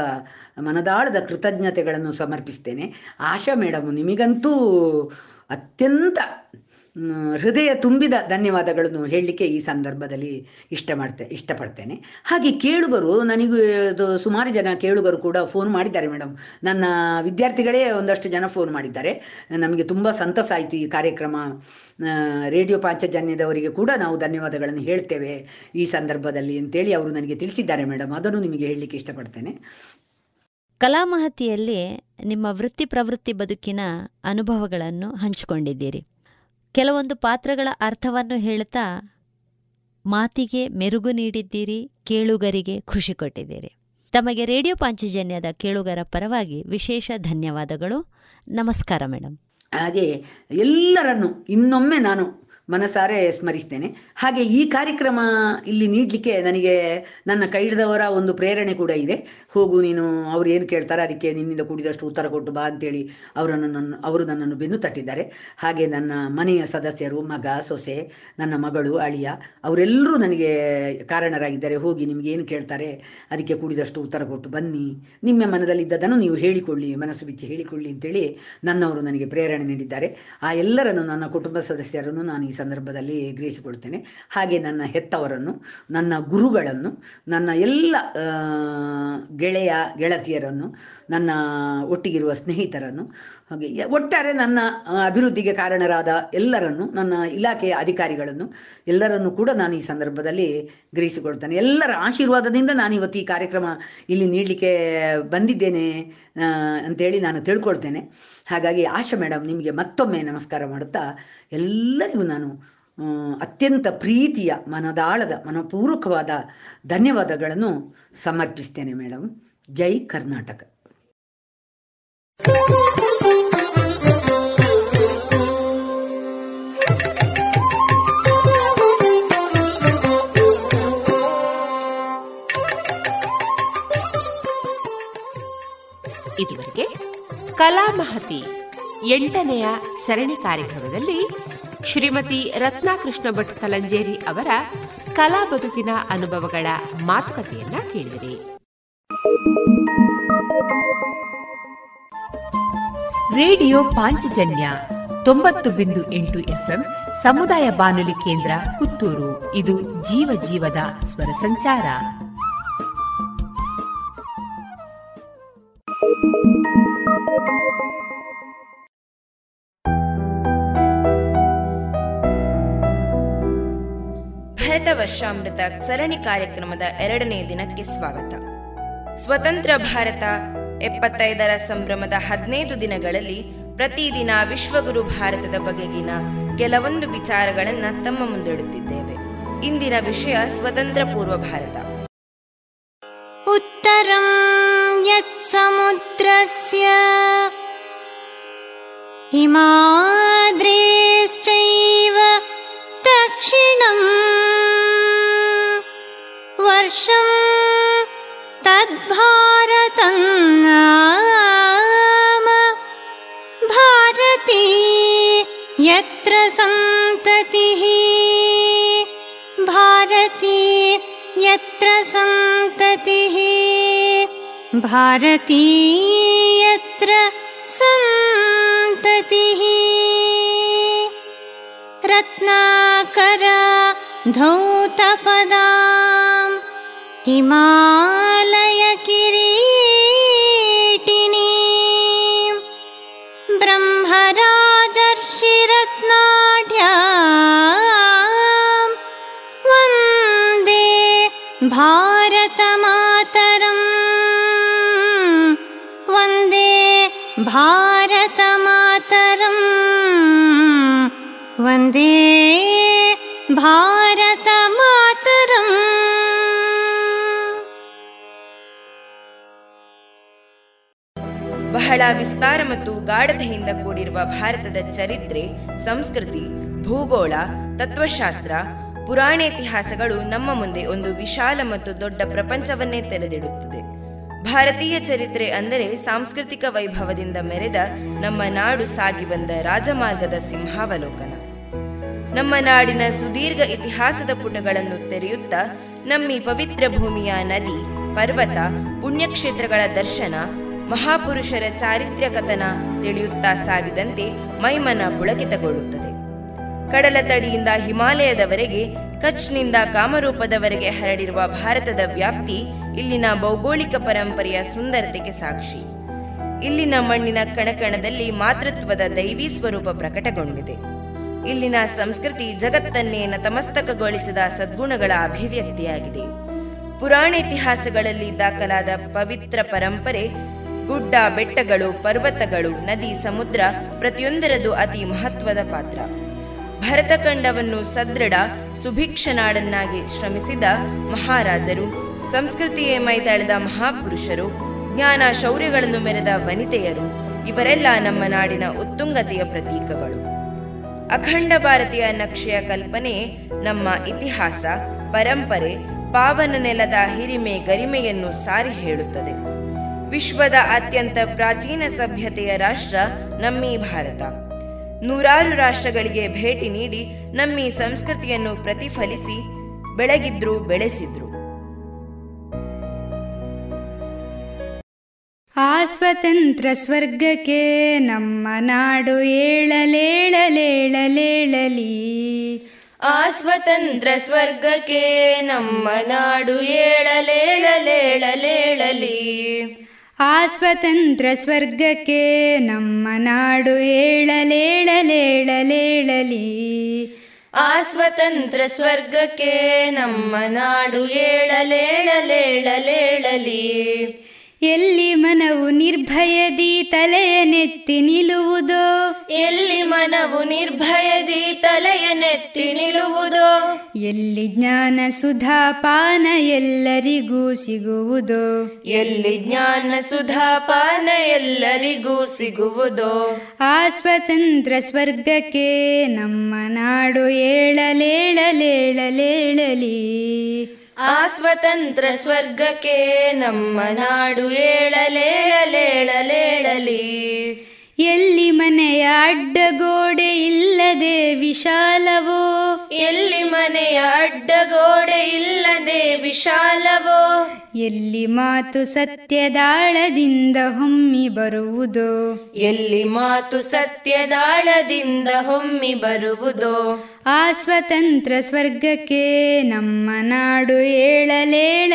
ಮನದಾಳದ ಕೃತಜ್ಞತೆಗಳನ್ನು ಸಮರ್ಪಿಸ್ತೇನೆ. ಆಶಾ ಮೇಡಮ್ ನಿಮಗಂತೂ ಅತ್ಯಂತ ಹೃದಯ ತುಂಬಿದ ಧನ್ಯವಾದಗಳನ್ನು ಹೇಳಲಿಕ್ಕೆ ಈ ಸಂದರ್ಭದಲ್ಲಿ ಇಷ್ಟ ಮಾಡ್ತೆ, ಇಷ್ಟಪಡ್ತೇನೆ. ಹಾಗೆ ಕೇಳುಗರು, ನನಗೂ ಅದು ಸುಮಾರು ಜನ ಕೇಳುಗರು ಕೂಡ ಫೋನ್ ಮಾಡಿದ್ದಾರೆ ಮೇಡಮ್ ನನ್ನ ವಿದ್ಯಾರ್ಥಿಗಳೇ ಒಂದಷ್ಟು ಜನ ಫೋನ್ ಮಾಡಿದ್ದಾರೆ. ನಮಗೆ ತುಂಬ ಸಂತಸ ಆಯಿತು ಈ ಕಾರ್ಯಕ್ರಮ ರೇಡಿಯೋ ಪಾಂಚಜನ್ಯದವರಿಗೆ ಕೂಡ ನಾವು ಧನ್ಯವಾದಗಳನ್ನು ಹೇಳ್ತೇವೆ ಈ ಸಂದರ್ಭದಲ್ಲಿ ಅಂತೇಳಿ ಅವರು ನನಗೆ ತಿಳಿಸಿದ್ದಾರೆ ಮೇಡಮ್ ಅದನ್ನು ನಿಮಗೆ ಹೇಳಲಿಕ್ಕೆ ಇಷ್ಟಪಡ್ತೇನೆ. ಕಲಾಮಹತಿಯಲ್ಲಿ ನಿಮ್ಮ ವೃತ್ತಿ ಪ್ರವೃತ್ತಿ ಬದುಕಿನ ಅನುಭವಗಳನ್ನು ಹಂಚಿಕೊಂಡಿದ್ದೀರಿ. ಕೆಲವೊಂದು ಪಾತ್ರಗಳ ಅರ್ಥವನ್ನು ಹೇಳ್ತಾ ಮಾತಿಗೆ ಮೆರುಗು ನೀಡಿದ್ದೀರಿ, ಕೇಳುಗರಿಗೆ ಖುಷಿ ಕೊಟ್ಟಿದ್ದೀರಿ. ತಮಗೆ ರೇಡಿಯೋ ಪಾಂಚಜನ್ಯದ ಕೇಳುಗರ ಪರವಾಗಿ ವಿಶೇಷ ಧನ್ಯವಾದಗಳು. ನಮಸ್ಕಾರ ಮೇಡಮ್ ಹಾಗೆ ಎಲ್ಲರನ್ನು ಇನ್ನೊಮ್ಮೆ ನಾನು ಮನಸಾರೆ ಸ್ಮರಿಸ್ತೇನೆ. ಹಾಗೆ ಈ ಕಾರ್ಯಕ್ರಮ ಇಲ್ಲಿ ನೀಡಲಿಕ್ಕೆ ನನಗೆ ನನ್ನ ಕೈ ಒಂದು ಪ್ರೇರಣೆ ಕೂಡ ಇದೆ. ಹೋಗು ನೀನು, ಅವ್ರು ಏನು ಕೇಳ್ತಾರೆ ಅದಕ್ಕೆ ನಿನ್ನಿಂದ ಕೂಡಿದಷ್ಟು ಉತ್ತರ ಕೊಟ್ಟು ಬಾ ಅಂತೇಳಿ ಅವರನ್ನು ನನ್ನ, ಅವರು ನನ್ನನ್ನು ಬೆನ್ನು ತಟ್ಟಿದ್ದಾರೆ. ಹಾಗೆ ನನ್ನ ಮನೆಯ ಸದಸ್ಯರು, ಮಗ, ಸೊಸೆ, ನನ್ನ ಮಗಳು, ಅಳಿಯ, ಅವರೆಲ್ಲರೂ ನನಗೆ ಕಾರಣರಾಗಿದ್ದಾರೆ. ಹೋಗಿ ನಿಮ್ಗೆ ಏನು ಕೇಳ್ತಾರೆ ಅದಕ್ಕೆ ಕೂಡಿದಷ್ಟು ಉತ್ತರ ಕೊಟ್ಟು ಬನ್ನಿ. ನಿಮ್ಮ ಮನದಲ್ಲಿದ್ದದನ್ನು ನೀವು ಹೇಳಿಕೊಳ್ಳಿ, ಮನಸ್ಸು ಬಿಚ್ಚಿ ಹೇಳಿಕೊಳ್ಳಿ ಅಂತೇಳಿ ನನ್ನವರು ನನಗೆ ಪ್ರೇರಣೆ ನೀಡಿದ್ದಾರೆ. ಆ ಎಲ್ಲರನ್ನು, ನನ್ನ ಕುಟುಂಬ ಸದಸ್ಯರನ್ನು ನಾನು ಈ ಸಂದರ್ಭದಲ್ಲಿ ಗ್ರಹಿಸಿಕೊಳ್ತೇನೆ. ಹಾಗೆ ನನ್ನ ಹೆತ್ತವರನ್ನು ನನ್ನ ಗುರುಗಳನ್ನು ನನ್ನ ಎಲ್ಲ ಗೆಳೆಯ ಗೆಳತಿಯರನ್ನು ನನ್ನ ಒಟ್ಟಿಗಿರುವ ಸ್ನೇಹಿತರನ್ನು. ಹಾಗೆ ಒಟ್ಟಾರೆ ನನ್ನ ಅಭಿವೃದ್ಧಿಗೆ ಕಾರಣರಾದ ಎಲ್ಲರನ್ನು, ನನ್ನ ಇಲಾಖೆಯ ಅಧಿಕಾರಿಗಳನ್ನು, ಎಲ್ಲರನ್ನು ಕೂಡ ನಾನು ಈ ಸಂದರ್ಭದಲ್ಲಿ ಗ್ರಹಿಸಿಕೊಳ್ತೇನೆ. ಎಲ್ಲರ ಆಶೀರ್ವಾದದಿಂದ ನಾನು ಇವತ್ತು ಈ ಕಾರ್ಯಕ್ರಮ ಇಲ್ಲಿ ನೀಡಲಿಕ್ಕೆ ಬಂದಿದ್ದೇನೆ ಅಂತೇಳಿ ನಾನು ತಿಳ್ಕೊಳ್ತೇನೆ. ಹಾಗಾಗಿ ಆಶಾ ಮೇಡಮ್ ನಿಮಗೆ ಮತ್ತೊಮ್ಮೆ ನಮಸ್ಕಾರ ಮಾಡುತ್ತಾ, ಎಲ್ಲರಿಗೂ ನಾನು ಅತ್ಯಂತ ಪ್ರೀತಿಯ, ಮನದಾಳದ, ಮನಪೂರ್ವಕವಾದ ಧನ್ಯವಾದಗಳನ್ನು ಸಮರ್ಪಿಸ್ತೇನೆ ಮೇಡಮ್. ಜೈ ಕರ್ನಾಟಕ. ಇದುವರೆಗೆ ಕಲಾ ಮಹತಿ ಎಂಟನೆಯ ಸರಣಿ ಕಾರ್ಯಕ್ರಮದಲ್ಲಿ ಶ್ರೀಮತಿ ರತ್ನಾಕೃಷ್ಣ ಭಟ್ ಕಲಂಜೇರಿ ಅವರ ಕಲಾ ಬದುಕಿನ ಅನುಭವಗಳ ಮಾತುಕತೆಯನ್ನ ಕೇಳಿದಿರಿ. ರೇಡಿಯೋ ಪಾಂಚಜನ್ಯ ತೊಂಬತ್ತು ಬಿಂದು ಎಂಟು ಎಫ್ಎಂ ಸಮುದಾಯ ಬಾನುಲಿ ಕೇಂದ್ರ ಪುತ್ತೂರು. ಇದು ಜೀವ ಜೀವದ ಸ್ವರ ಸಂಚಾರ. ಭರತ ವರ್ಷಾಮೃತ ಸರಣಿ ಕಾರ್ಯಕ್ರಮದ ಎರಡನೇ ದಿನಕ್ಕೆ ಸ್ವಾಗತ. ಸ್ವತಂತ್ರ ಭಾರತ ಎಪ್ಪತ್ತೈದರ ಸಂಭ್ರಮದ ಹದಿನೈದು ದಿನಗಳಲ್ಲಿ ಪ್ರತಿದಿನ ವಿಶ್ವಗುರು ಭಾರತದ ಬಗೆಗಿನ ಕೆಲವೊಂದು ವಿಚಾರಗಳನ್ನು ತಮ್ಮ ಮುಂದಿಡುತ್ತಿದ್ದೇವೆ ಇಂದಿನ ವಿಷಯ ಸ್ವತಂತ್ರ ಪೂರ್ವ ಭಾರತ. ಉತ್ತರಂ ಯತ್ಸಮುದ್ರಸ್ಯ ಹಿಮಾದ್ರೇಶ್ಚೈವ ದಕ್ಷಿಣಂ ವರ್ಷಂ तद्भारतं भारती यत्र सन्ततिः। भारती यत्र सन्ततिः। भारती यत्र सन्ततिः। रत्नाकर धौतपदा हिमालयकिरीटिनी ब्रह्मराजर्षिरत्नाढ्या वन्दे भारतमातरम्। वन्दे भारतमातरम्। वन्दे भारतमातरम् ಬಹಳ ವಿಸ್ತಾರ ಮತ್ತು ಗಾಢತೆಯಿಂದ ಕೂಡಿರುವ ಭಾರತದ ಚರಿತ್ರೆ, ಸಂಸ್ಕೃತಿ, ಭೂಗೋಳ, ತತ್ವಶಾಸ್ತ್ರ ಪುರಾಣ ಇತಿಹಾಸಗಳು ನಮ್ಮ ಮುಂದೆ ಒಂದು ವಿಶಾಲ ಮತ್ತು ದೊಡ್ಡ ಪ್ರಪಂಚವನ್ನೇ ತೆರೆದಿಡುತ್ತದೆ. ಭಾರತೀಯ ಚರಿತ್ರೆ ಅಂದರೆ ಸಾಂಸ್ಕೃತಿಕ ವೈಭವದಿಂದ ಮೆರೆದ ನಮ್ಮ ನಾಡು ಸಾಗಿ ಬಂದ ರಾಜಮಾರ್ಗದ ಸಿಂಹಾವಲೋಕನ. ನಮ್ಮ ನಾಡಿನ ಸುದೀರ್ಘ ಇತಿಹಾಸದ ಪುಟಗಳನ್ನು ತೆರೆಯುತ್ತಾ, ನಮ್ಮಿ ಪವಿತ್ರ ಭೂಮಿಯ ನದಿ, ಪರ್ವತ, ಪುಣ್ಯಕ್ಷೇತ್ರಗಳ ದರ್ಶನ ಮಹಾಪುರುಷರ ಚಾರಿತ್ರ್ಯ ಕಥನ ತಿಳಿಯುತ್ತಾ ಸಾಗಿದಂತೆ ಮೈಮನ ಪುಳಕಿತಗೊಳ್ಳುತ್ತದೆ. ಕಡಲ ತಡಿಯಿಂದ ಹಿಮಾಲಯದವರೆಗೆ, ಕಚ್ನಿಂದ ಕಾಮರೂಪದವರೆಗೆ ಹರಡಿರುವ ಭಾರತದ ವ್ಯಾಪ್ತಿ ಇಲ್ಲಿನ ಭೌಗೋಳಿಕ ಪರಂಪರೆಯ ಸುಂದರತೆಗೆ ಸಾಕ್ಷಿ. ಇಲ್ಲಿನ ಮಣ್ಣಿನ ಕಣಕಣದಲ್ಲಿ ಮಾತೃತ್ವದ ದೈವಿ ಸ್ವರೂಪ ಪ್ರಕಟಗೊಂಡಿದೆ. ಇಲ್ಲಿನ ಸಂಸ್ಕೃತಿ ಜಗತ್ತನ್ನೇ ನತಮಸ್ತಕಗೊಳಿಸಿದ ಸದ್ಗುಣಗಳ ಅಭಿವ್ಯಕ್ತಿಯಾಗಿದೆ. ಪುರಾಣ ಇತಿಹಾಸಗಳಲ್ಲಿ ದಾಖಲಾದ ಪವಿತ್ರ ಪರಂಪರೆ ಗುಡ್ಡ, ಬೆಟ್ಟಗಳು, ಪರ್ವತಗಳು, ನದಿ, ಸಮುದ್ರ ಪ್ರತಿಯೊಂದರದು ಅತಿ ಮಹತ್ವದ ಪಾತ್ರ. ಭರತಖಂಡವನ್ನು ಸದೃಢ, ಸುಭಿಕ್ಷ ನಾಡನ್ನಾಗಿ ಶ್ರಮಿಸಿದ ಮಹಾರಾಜರು, ಸಂಸ್ಕೃತಿಯೇ ಮೈತಾಳಿದ ಮಹಾಪುರುಷರು, ಜ್ಞಾನ ಶೌರ್ಯಗಳನ್ನು ಮೆರೆದ ವನಿತೆಯರು, ಇವರೆಲ್ಲ ನಮ್ಮ ನಾಡಿನ ಉತ್ತುಂಗತೆಯ ಪ್ರತೀಕಗಳು. ಅಖಂಡ ಭಾರತೀಯ ನಕ್ಷೆಯ ಕಲ್ಪನೆ, ನಮ್ಮ ಇತಿಹಾಸ, ಪರಂಪರೆ, ಪಾವನ ನೆಲದ ಹಿರಿಮೆ ಗರಿಮೆಯನ್ನು ಸಾರಿ ಹೇಳುತ್ತದೆ. ವಿಶ್ವದ ಅತ್ಯಂತ ಪ್ರಾಚೀನ ಸಭ್ಯತೆಯ ರಾಷ್ಟ್ರ ನಮ್ಮಿ ಭಾರತ. ನೂರಾರು ರಾಷ್ಟ್ರಗಳಿಗೆ ಭೇಟಿ ನೀಡಿ ನಮ್ಮಿ ಸಂಸ್ಕೃತಿಯನ್ನು ಪ್ರತಿಫಲಿಸಿ ಬೆಳಗಿದ್ರು ಬೆಳೆಸಿದ್ರು. ಆ ಸ್ವತಂತ್ರ ಸ್ವರ್ಗಕ್ಕೆ ನಮ್ಮ ನಾಡು ಏಳಲೇಳಲೇಳಲೇಳಲಿ. ಆ ಸ್ವತಂತ್ರ ಸ್ವರ್ಗಕ್ಕೆ ನಮ್ಮ ನಾಡು ಏಳಲೇಳಲೇಳಲೇಳಲಿ. ಆ ಸ್ವತಂತ್ರ ಸ್ವರ್ಗಕ್ಕೆ ನಮ್ಮ ನಾಡು ಏಳಲೇಳಲೇಳಲೇಳಲಿ. ಆ ಸ್ವತಂತ್ರ ಸ್ವರ್ಗಕ್ಕೆ ನಮ್ಮ ನಾಡು ಏಳಲೇಳಲೇಳಲೇಳಲಿ. ಎಲ್ಲಿ ಮನವು ನಿರ್ಭಯದಿ ತಲೆಯ ನೆತ್ತಿ ನಿಲ್ಲುವುದೋ? ಎಲ್ಲಿ ಮನವು ನಿರ್ಭಯದಿ ತಲೆಯ ನೆತ್ತಿ ನಿಲ್ಲುವುದೋ? ಎಲ್ಲಿ ಜ್ಞಾನ ಸುಧಾಪಾನ ಎಲ್ಲರಿಗೂ ಸಿಗುವುದೋ? ಎಲ್ಲಿ ಜ್ಞಾನ ಸುಧಾಪಾನ ಎಲ್ಲರಿಗೂ ಸಿಗುವುದೋ? ಆ ಸ್ವತಂತ್ರ ಸ್ವರ್ಗಕ್ಕೆ ನಮ್ಮ ನಾಡು ಏಳಲೇಳಲೇಳಲೇಳಲಿ. ಆ ಸ್ವತಂತ್ರ ಸ್ವರ್ಗಕ್ಕೆ ನಮ್ಮ ನಾಡು ಏಳಲೇಳಲೇಳಲೇಳಲಿ. ಎಲ್ಲಿ ಮನೆಯ ಅಡ್ಡಗೋಡೆ ಇಲ್ಲದೆ ವಿಶಾಲವೋ? ಎಲ್ಲಿ ಮನೆಯ ಅಡ್ಡಗೋಡೆ ಇಲ್ಲದೆ ವಿಶಾಲವೋ? ಎಲ್ಲಿ ಮಾತು ಸತ್ಯದಾಳದಿಂದ ಹೊಮ್ಮಿ ಬರುವುದೋ? ಎಲ್ಲಿ ಮಾತು ಸತ್ಯದಾಳದಿಂದ ಹೊಮ್ಮಿ ಬರುವುದೋ? ಆ ಸ್ವತಂತ್ರ ಸ್ವರ್ಗಕ್ಕೆ ನಮ್ಮ ನಾಡು ಏಳಲೇಳಲೇಳಲೇಳಲಿ.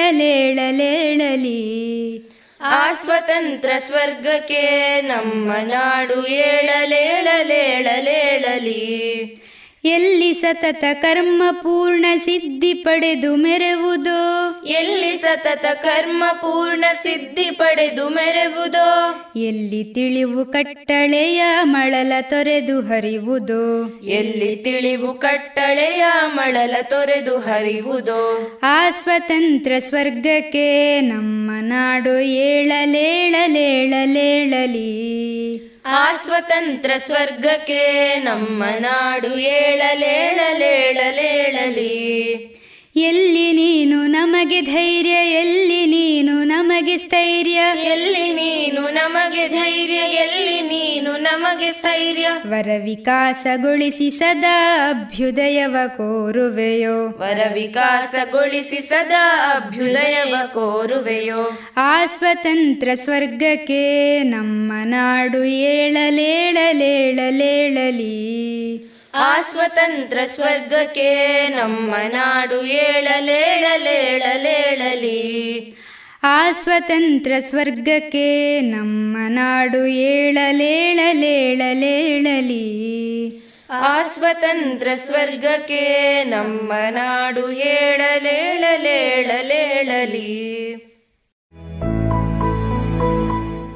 ಆ ಸ್ವತಂತ್ರ ಸ್ವರ್ಗಕ್ಕೆ ನಮ್ಮ ನಾಡು ಏಳಲೇಳಲೇಳಲೇಳಲಿ ಎಲ್ಲಿ ಸತತ ಕರ್ಮ ಪೂರ್ಣ ಸಿದ್ಧಿ ಪಡೆದು ಮೆರೆವುದೋ? ಎಲ್ಲಿ ಸತತ ಕರ್ಮ ಪೂರ್ಣ ಸಿದ್ಧಿ ಪಡೆದು ಮೆರೆವುದೋ? ಎಲ್ಲಿ ತಿಳಿವು ಕಟ್ಟಳೆಯ ಮಳಲ ತೊರೆದು ಹರಿವುದೋ? ಎಲ್ಲಿ ತಿಳಿವು ಕಟ್ಟಳೆಯ ಮಳಲ ತೊರೆದು ಹರಿವುದೋ? ಆ ಸ್ವತಂತ್ರ ಸ್ವರ್ಗಕ್ಕೆ ನಮ್ಮ ನಾಡು ಏಳಲೇಳಲೇಳಲೇಳಲಿ. ಆ ಸ್ವತಂತ್ರ ಸ್ವರ್ಗಕ್ಕೆ ನಮ್ಮ ನಾಡು ಏಳಲೇಳಲೇಳಲೇಳಲಿ. ಎಲ್ಲಿ ನೀನು ನಮಗೆ ಧೈರ್ಯ ಎಲ್ಲಿ ನೀನು ನಮಗೆ ಸ್ಥೈರ್ಯ? ಎಲ್ಲಿ ನೀನು ನಮಗೆ ಧೈರ್ಯ ಎಲ್ಲಿ ನೀನು ನಮಗೆ ಸ್ಥೈರ್ಯ? ವರ ವಿಕಾಸಗೊಳಿಸಿ ಸದಾ ಅಭ್ಯುದಯವ ಕೋರುವೆಯೋ. ವರ ವಿಕಾಸಗೊಳಿಸಿ ಸದಾ ಅಭ್ಯುದಯವ ಕೋರುವೆಯೋ. ಆ ಸ್ವತಂತ್ರ ಸ್ವರ್ಗಕ್ಕೆ ನಮ್ಮ ನಾಡು ಏಳಲೇಳಲೇಳಲೇಳಲಿ. ಆ ಸ್ವತಂತ್ರ ಸ್ವರ್ಗಕ್ಕೆ ನಮ್ಮ ನಾಡು ಏಳಲೇಳಲೇಳಲೇಳಲಿ. ಆ ಸ್ವತಂತ್ರ ಸ್ವರ್ಗಕ್ಕೆ ನಮ್ಮ ನಾಡು ಏಳಲೇಳಲೇಳಲೇಳಲಿ. ಆ ಸ್ವತಂತ್ರ ಸ್ವರ್ಗಕ್ಕೆ ನಮ್ಮ ನಾಡು ಏಳಲೇಳಲೇಳಲೇಳಲಿ.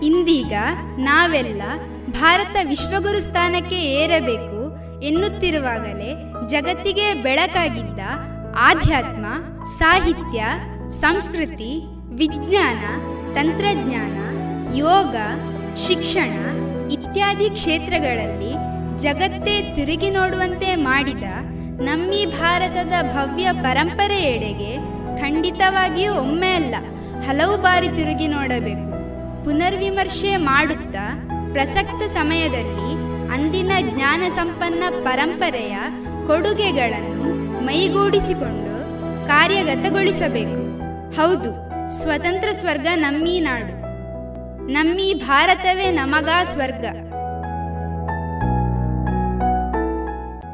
ಇಂದೀಗ ನಾವೆಲ್ಲ ಭಾರತ ವಿಶ್ವಗುರು ಸ್ಥಾನಕ್ಕೆ ಏರಬೇಕು ಎನ್ನುತ್ತಿರುವಾಗಲೇ ಜಗತ್ತಿಗೆ ಬೆಳಕಾಗಿದ್ದ ಆಧ್ಯಾತ್ಮ, ಸಾಹಿತ್ಯ, ಸಂಸ್ಕೃತಿ, ವಿಜ್ಞಾನ, ತಂತ್ರಜ್ಞಾನ, ಯೋಗ, ಶಿಕ್ಷಣ ಇತ್ಯಾದಿ ಕ್ಷೇತ್ರಗಳಲ್ಲಿ ಜಗತ್ತೇ ತಿರುಗಿ ನೋಡುವಂತೆ ಮಾಡಿದ ನಮ್ಮಿ ಭಾರತದ ಭವ್ಯ ಪರಂಪರೆಯೆಡೆಗೆ ಖಂಡಿತವಾಗಿಯೂ ಒಮ್ಮೆ ಅಲ್ಲ, ಹಲವು ಬಾರಿ ತಿರುಗಿ ನೋಡಬೇಕು. ಪುನರ್ವಿಮರ್ಶೆ ಮಾಡುತ್ತಾ ಪ್ರಸಕ್ತ ಸಮಯದಲ್ಲಿ ಅಂದಿನ ಜ್ಞಾನ ಸಂಪನ್ನ ಪರಂಪರೆಯ ಕೊಡುಗೆಗಳನ್ನು ಮೈಗೂಡಿಸಿಕೊಂಡು ಕಾರ್ಯಗತಗೊಳಿಸಬೇಕು. ಹೌದು, ಸ್ವತಂತ್ರ ಸ್ವರ್ಗ ನಮ್ಮೀ ನಾಡು. ನಮ್ಮೀ ಭಾರತವೇ ನಮಗಾ ಸ್ವರ್ಗ.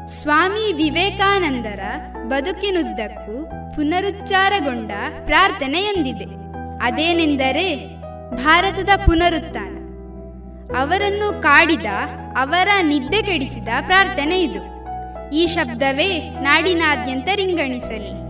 ಸ್ವಾಮಿ ವಿವೇಕಾನಂದರ ಬದುಕಿನುದ್ದಕ್ಕೂ ಪುನರುಚ್ಚಾರಗೊಂಡ ಪ್ರಾರ್ಥನೆಯೊಂದಿದೆ. ಅದೇನೆಂದರೆ, ಭಾರತದ ಪುನರುತ್ಥಾನ. ಅವರನ್ನು ಕಾಡಿದ, ಅವರ ನಿದ್ದೆ ಕೆಡಿಸಿದ ಪ್ರಾರ್ಥನೆ ಇದು. ಈ ಶಬ್ದವೇ ನಾಡಿನಾದ್ಯಂತ ರಿಂಗಣಿಸಲಿ.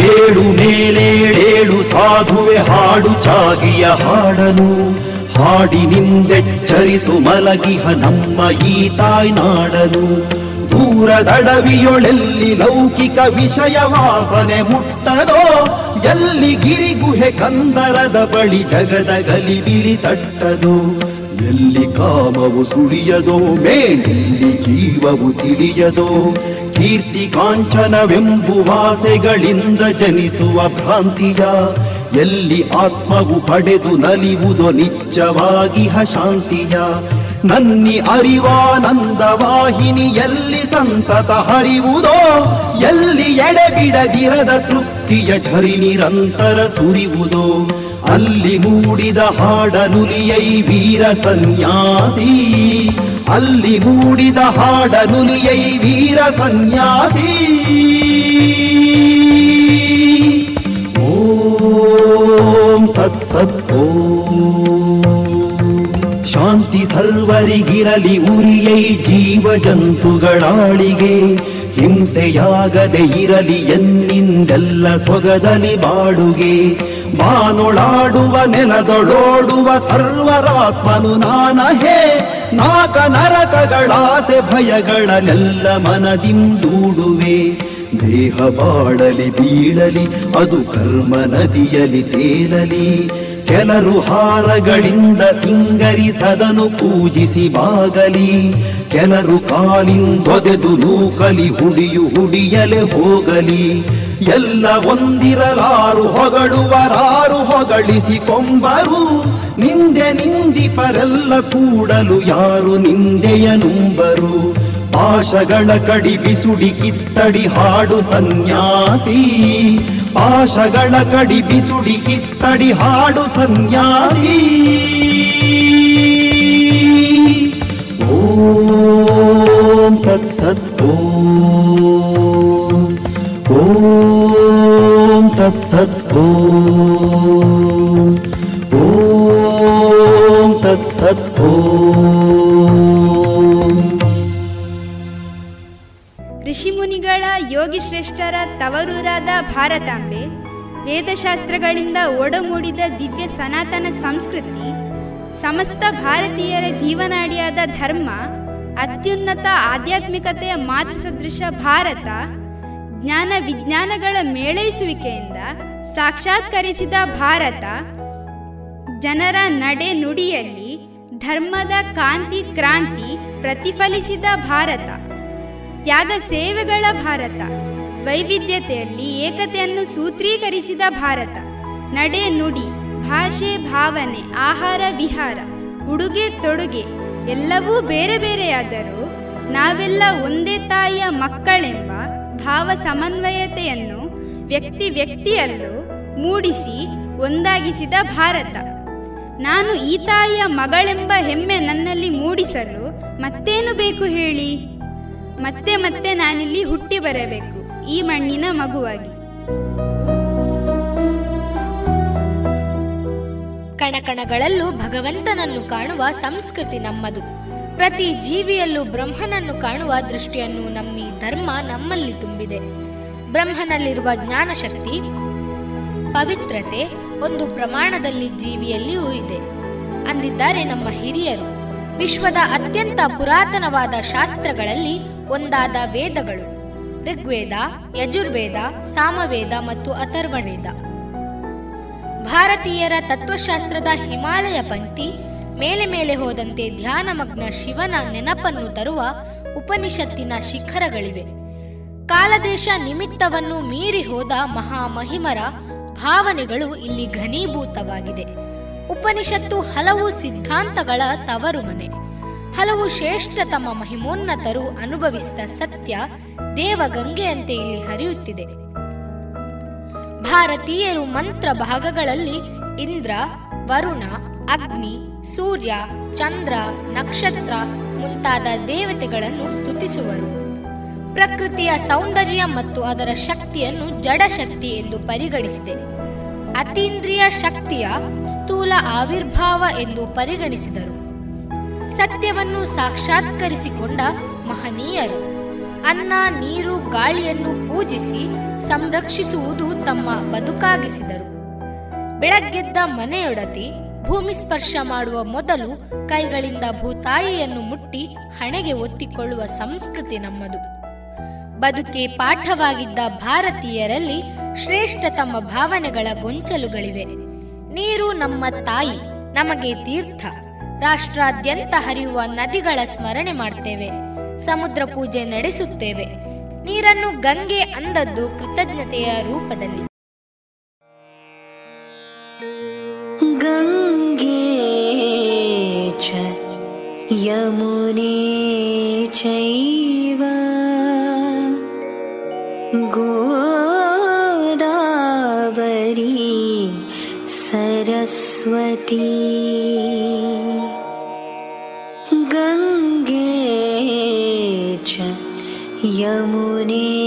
ಏಳು ಮೇಲೇಳೇಳು ಸಾಧುವೆ ಹಾಡು, ಚಾಗಿಯ ಹಾಡನು ನಿಂದೆಚ್ಚರಿಸು ಮಲಗಿಹ ನಮ್ಮ ಈ ತಾಯ್ನಾಡನು ದೂರದಡವಿಯೊಳೆಲ್ಲಿ ಲೌಕಿಕ ವಿಷಯ ವಾಸನೆ ಮುಟ್ಟದೋ? ಎಲ್ಲಿ ಗಿರಿಗುಹೆ ಕಂದರದ ಬಳಿ ಜಗದ ಗಲಿಬಿಲಿ ತಟ್ಟದೋ? ಎಲ್ಲಿ ಕಾಮವು ಸುಳಿಯದೋ? ಮೇಲೆಲ್ಲಿ ಜೀವವು ತಿಳಿಯದೋ? ಕೀರ್ತಿ ಕಾಂಚನವೆಂಬುವಾಸೆಗಳಿಂದ ಜನಿಸುವ ಭ್ರಾಂತಿಯ ಎಲ್ಲಿ ಆತ್ಮವು ಪಡೆದು ನಲಿವುದೋ ನಿಜವಾಗಿ ಶಾಂತಿಯ ನನ್ನಿ ಅರಿವಾನಂದ ವಾಹಿನಿ ಎಲ್ಲಿ ಸಂತತ ಹರಿವುದೋ, ಎಲ್ಲಿ ಎಡೆಬಿಡದಿರದ ತೃಪ್ತಿಯ ಝರಿ ನಿರಂತರ ಸುರಿವುದೋ, ಅಲ್ಲಿ ಮೂಡಿದ ಹಾಡನುಲಿಯೈ ವೀರ ಸನ್ಯಾಸಿ. ಅಲ್ಲಿ ಮೂಡಿದ ಹಾಡನುಲಿಯೈ ವೀರ ಸನ್ಯಾಸಿ. ಓಂ ತತ್ಸತ್ ಓಂ. ಶಾಂತಿ ಸರ್ವರಿಗಿರಲಿ ಉರಿಯೈ ಜೀವ ಜಂತುಗಳಾಳಿಗೆ. ಹಿಂಸೆಯಾಗದೆ ಇರಲಿ ಎನ್ನಿಂದೆಲ್ಲ ಸೊಗದಲಿ ಬಾಡುಗೆ ಬಾನೊಳಾಡುವ ನೆಲದೊಳೋಡುವ ಸರ್ವರಾತ್ಮನು ನಾನಹೇ ನಾಕ ನರಕಗಳಾಸೆ ಭಯಗಳನ್ನೆಲ್ಲ ಮನದಿಂದೂಡುವೆ. ದೇಹ ಬಾಳಲಿ ಬೀಳಲಿ, ಅದು ಕರ್ಮ ನದಿಯಲಿ ತೇಲಲಿ. ಕೆಲರು ಹಾರಗಳಿಂದ ಸಿಂಗರಿಸದನು ಪೂಜಿಸಿ ಬಾಗಲಿ. ಕೆಲರು ಕಾಲಿಂದೊದೆದು ನೂಕಲಿ, ಹುಡಿಯು ಹುಡಿಯಲೆ ಹೋಗಲಿ. ಎಲ್ಲ ಒಂದಿರಲಾರು ಹೊಗಳುವರಾರು ಹೊಗಳಿಸಿ ಕೊಂಬರು. ನಿಂದೆ ನಿಂದಿಪರೆಲ್ಲ ಕೂಡಲು ಯಾರು ನಿಂದೆಯ ನುಂಬರು. ಪಾಶಗಳ ಕಡಿ ಬಿಸುಡಿ ಕಿತ್ತಡಿ ಹಾಡು ಸನ್ಯಾಸಿ ಪಾಶಗಳ ಕಡಿ ಬಿಸುಡಿ ಕಿತ್ತಡಿ ಹಾಡು ಸನ್ಯಾಸಿ ಓಂ ತತ್ಸತ್ ಓಂ ಓಂ ತತ್ಸತ್ ಓಂ ಓಂ ತತ್ಸತ್ ಓಂ ಋಷಿಮುನಿಗಳ ಯೋಗಿ ಶ್ರೇಷ್ಠರ ತವರೂರಾದ ಭಾರತಾಂಬೆ, ವೇದಶಾಸ್ತ್ರಗಳಿಂದ ಒಡಮೂಡಿದ ದಿವ್ಯ ಸನಾತನ ಸಂಸ್ಕೃತಿ, ಸಮಸ್ತ ಭಾರತೀಯರ ಜೀವನಾಡಿಯಾದ ಧರ್ಮ, ಅತ್ಯುನ್ನತ ಆಧ್ಯಾತ್ಮಿಕತೆಯ ಮಾತೃ ಸದೃಶ ಭಾರತ, ಜ್ಞಾನ ವಿಜ್ಞಾನಗಳ ಮೇಳೈಸುವಿಕೆಯಿಂದ ಸಾಕ್ಷಾತ್ಕರಿಸಿದ ಭಾರತ, ಜನರ ನಡೆ ನುಡಿಯಲ್ಲಿ ಧರ್ಮದ ಕಾಂತಿ ಕ್ರಾಂತಿ ಪ್ರತಿಫಲಿಸಿದ ಭಾರತ. ತ್ಯಾಗ ಸೇವೆಗಳ ಭಾರತ. ವೈವಿಧ್ಯತೆಯಲ್ಲಿ ಏಕತೆಯನ್ನು ಸೂತ್ರೀಕರಿಸಿದ ಭಾರತ. ನಡೆ ನುಡಿ, ಭಾಷೆ ಭಾವನೆ, ಆಹಾರ ವಿಹಾರ, ಉಡುಗೆ ತೊಡುಗೆ ಎಲ್ಲವೂ ಬೇರೆ ಬೇರೆಯಾದರೂ ನಾವೆಲ್ಲ ಒಂದೇ ತಾಯಿಯ ಮಕ್ಕಳೆಂಬ ಭಾವ ಸಮನ್ವಯತೆಯನ್ನು ವ್ಯಕ್ತಿ ವ್ಯಕ್ತಿಯಲ್ಲೂ ಮೂಡಿಸಿ ಒಂದಾಗಿಸಿದ ಭಾರತ. ನಾನು ಈ ತಾಯಿಯ ಮಗಳೆಂಬ ಹೆಮ್ಮೆ ನನ್ನಲ್ಲಿ ಮೂಡಿಸಲು ಮತ್ತೇನು ಬೇಕು ಹೇಳಿ? ಮತ್ತೆ ಮತ್ತೆ ನಾನಿಲ್ಲಿ ಹುಟ್ಟಿ ಬರಬೇಕು, ಈ ಮಣ್ಣಿನ ಮಗುವಾಗಿ. ಕಣಕಣಗಳಲ್ಲೂ ಭಗವಂತನನ್ನು ಕಾಣುವ ಸಂಸ್ಕೃತಿ ನಮ್ಮದು. ಪ್ರತಿ ಜೀವಿಯಲ್ಲೂ ಬ್ರಹ್ಮನನ್ನು ಕಾಣುವ ದೃಷ್ಟಿಯನ್ನು ನಮ್ಮಿ ಧರ್ಮ ನಮ್ಮಲ್ಲಿ ತುಂಬಿದೆ. ಬ್ರಹ್ಮನಲ್ಲಿರುವ ಜ್ಞಾನಶಕ್ತಿ, ಪವಿತ್ರತೆ ಒಂದು ಪ್ರಮಾಣದಲ್ಲಿ ಜೀವಿಯಲ್ಲಿಯೂ ಇದೆ. ಅಂದಿದ್ದಾರೆ ನಮ್ಮ ಹಿರಿಯರು. ವಿಶ್ವದ ಅತ್ಯಂತ ಪುರಾತನವಾದ ಶಾಸ್ತ್ರಗಳಲ್ಲಿ ಒಂದಾದ ವೇದಗಳು ಋಗ್ವೇದ, ಯಜುರ್ವೇದ, ಸಾಮವೇದ ಮತ್ತು ಅಥರ್ವಣೇದ. ಭಾರತೀಯರ ತತ್ವಶಾಸ್ತ್ರದ ಹಿಮಾಲಯ ಪಂಕ್ತಿ ಮೇಲೆ ಮೇಲೆ ಹೋದಂತೆ ಧ್ಯಾನಮಗ್ನ ಶಿವನ ನೆನಪನ್ನು ತರುವ ಉಪನಿಷತ್ತಿನ ಶಿಖರಗಳಿವೆ. ಕಾಲದೇಶ ನಿಮಿತ್ತವನ್ನು ಮೀರಿ ಹೋದ ಮಹಾಮಹಿಮರ ಭಾವನೆಗಳು ಇಲ್ಲಿ ಘನೀಭೂತವಾಗಿದೆ. ಉಪನಿಷತ್ತು ಹಲವು ಸಿದ್ಧಾಂತಗಳ ತವರು ಹಲವು ಶ್ರೇಷ್ಠತಮ ಮಹಿಮೋನ್ನತರು ಅನುಭವಿಸಿದ ಸತ್ಯ ದೇವಗಂಗೆಯಂತೆ ಇಲ್ಲಿ ಹರಿಯುತ್ತಿದೆ. ಭಾರತೀಯರು ಮಂತ್ರ ಭಾಗಗಳಲ್ಲಿ ಇಂದ್ರ, ವರುಣ, ಅಗ್ನಿ, ಸೂರ್ಯ, ಚಂದ್ರ, ನಕ್ಷತ್ರ ಮುಂತಾದ ದೇವತೆಗಳನ್ನು ಸ್ತುತಿಸುವರು. ಪ್ರಕೃತಿಯ ಸೌಂದರ್ಯ ಮತ್ತು ಅದರ ಶಕ್ತಿಯನ್ನು ಜಡಶಕ್ತಿ ಎಂದು ಪರಿಗಣಿಸಿದೆ. ಅತೀಂದ್ರಿಯ ಶಕ್ತಿಯ ಸ್ಥೂಲ ಆವಿರ್ಭಾವ ಎಂದು ಪರಿಗಣಿಸಿದರು. ಸತ್ಯವನ್ನು ಸಾಕ್ಷಾತ್ಕರಿಸಿಕೊಂಡ ಮಹನೀಯರು. ಅನ್ನ, ನೀರು, ಗಾಳಿಯನ್ನು ಪೂಜಿಸಿ ಸಂರಕ್ಷಿಸುವುದು ತಮ್ಮ ಬದುಕಾಗಿಸಿದರು. ಬೆಳಗ್ಗೆದ್ದ ಮನೆಯೊಡತಿ ಭೂಮಿ ಸ್ಪರ್ಶ ಮಾಡುವ ಮೊದಲು ಕೈಗಳಿಂದ ಭೂತಾಯಿಯನ್ನು ಮುಟ್ಟಿ ಹಣೆಗೆ ಒತ್ತಿಕೊಳ್ಳುವ ಸಂಸ್ಕೃತಿ ನಮ್ಮದು. ಬದುಕೆ ಪಾಠವಾಗಿದ್ದ ಭಾರತೀಯರಲ್ಲಿ ಶ್ರೇಷ್ಠ ತಮ್ಮ ಭಾವನೆಗಳ ಗೊಂಚಲುಗಳಿವೆ. ನೀರು ನಮ್ಮ ತಾಯಿ, ನಮಗೆ ತೀರ್ಥ. ರಾಷ್ಟ್ರಾದ್ಯಂತ ಹರಿಯುವ ನದಿಗಳ ಸ್ಮರಣೆ ಮಾಡ್ತೇವೆ ಸಮುದ್ರ ಪೂಜೆ ನಡೆಸುತ್ತೇವೆ ನೀರನ್ನು ಗಂಗೆ ಅಂದದ್ದು ಕೃತಜ್ಞತೆಯ ರೂಪದಲ್ಲಿ गङ्गे च यमुने चैव गोदावरी सरस्वती यमुने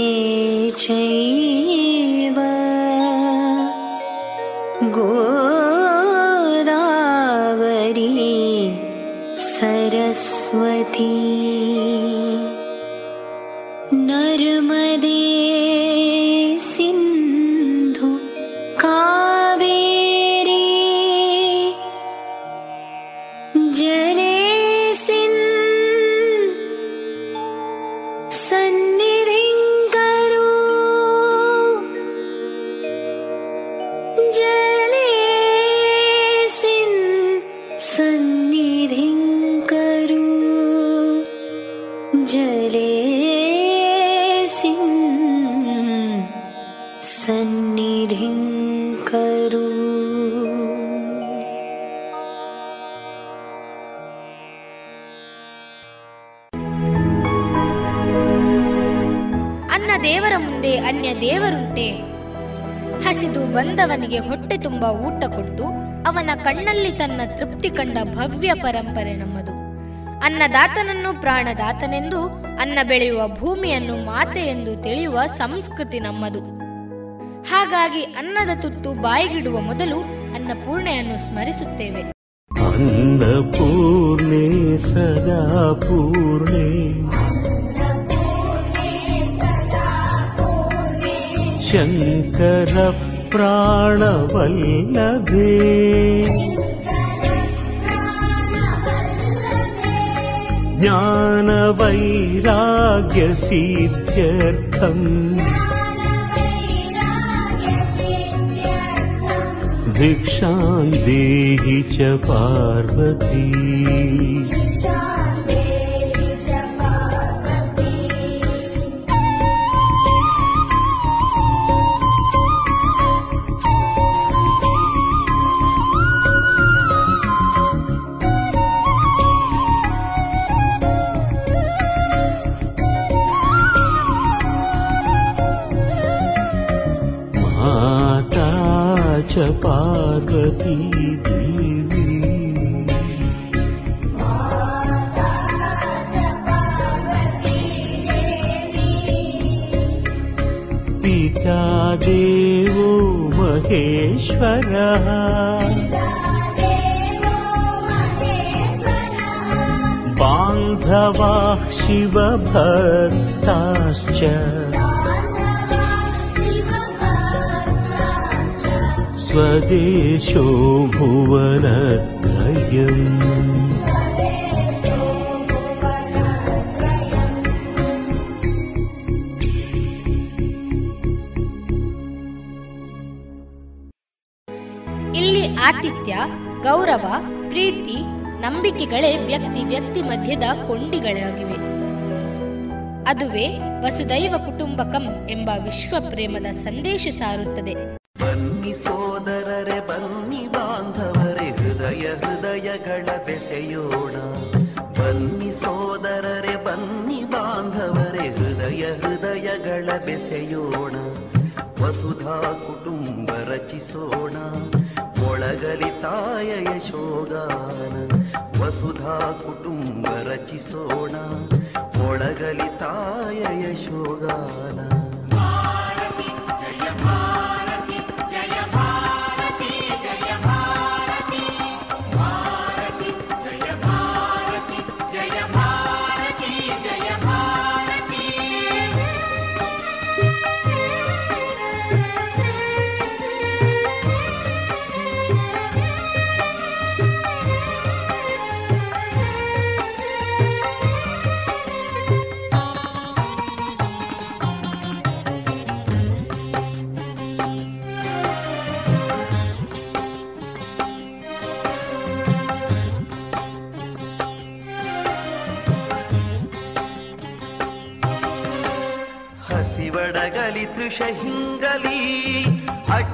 ದೇವರ ಮುಂದೆ ಅನ್ಯ ದೇವರುಂಟೆ. ಹಸಿದು ಬಂದವನಿಗೆ ಹೊಟ್ಟೆ ತುಂಬ ಊಟ ಕೊಟ್ಟು ಅವನ ಕಣ್ಣಲ್ಲಿ ತನ್ನ ತೃಪ್ತಿ ಕಂಡ ಭವ್ಯ ಪರಂಪರೆ ನಮ್ಮದು. ಅನ್ನದಾತನನ್ನು ಪ್ರಾಣದಾತನೆಂದು, ಅನ್ನ ಬೆಳೆಯುವ ಭೂಮಿಯನ್ನು ಮಾತೆ ಎಂದು ತಿಳಿಯುವ ಸಂಸ್ಕೃತಿ ನಮ್ಮದು. ಹಾಗಾಗಿ ಅನ್ನದ ತುತ್ತು ಬಾಯಿಗಿಡುವ ಮೊದಲು ಅನ್ನಪೂರ್ಣೆಯನ್ನು ಸ್ಮರಿಸುತ್ತೇವೆ. ಅನ್ನಪೂರ್ಣೆ ಸದಾ ಪೂರ್ಣೆ. पूर्णे शङ्करप्राणवल्लभे। ज्ञानवैराग्यसिद्ध्यर्थम्। भिक्षां देहि च पार्वती भुवनत्रयम् ಇಲ್ಲಿ ಆತಿಥ್ಯ ಗೌರವ ಪ್ರೀತಿ ನಂಬಿಕೆಗಳೇ ವ್ಯಕ್ತಿ ವ್ಯಕ್ತಿ ಮಧ್ಯದ ಕೊಂಡಿಗಳಾಗಿವೆ ಅದುವೇ ವಸುದೈವ ಕುಟುಂಬಕಂ ಎಂಬ ವಿಶ್ವ ಪ್ರೇಮದ ಸಂದೇಶ ಸಾರುತ್ತದೆ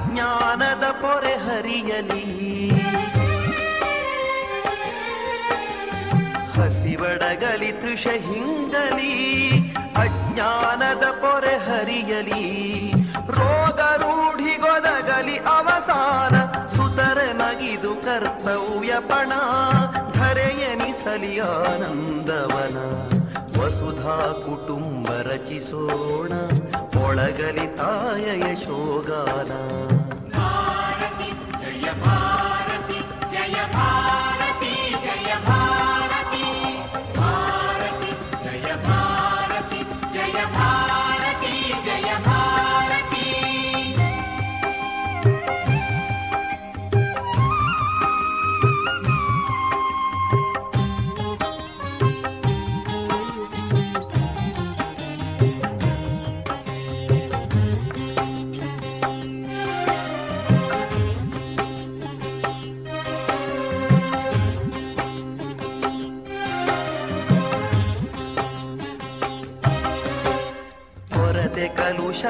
ಅಜ್ಞಾನದ ಪೊರೆ ಹರಿಯಲಿ. ಹಸಿವಡಗಲಿ ತೃಷ ಹಿಂಗಲಿ ಅಜ್ಞಾನದ ಪೊರೆ ಹರಿಯಲಿ. ರೋಗ ರೂಢಿಗೊದಗಲಿ ಅವಸಾನ, ಸುತರೆ ಮಗಿದು ಕರ್ತವ್ಯ ಪಣ ಧರೆಯನಿಸಲಿ ಆನಂದವನ. ವಸುಧಾ ಕುಟುಂಬ ರಚಿಸೋಣ ಒಳಗಲಿ ತಾಯ ಯಶೋಗಾನ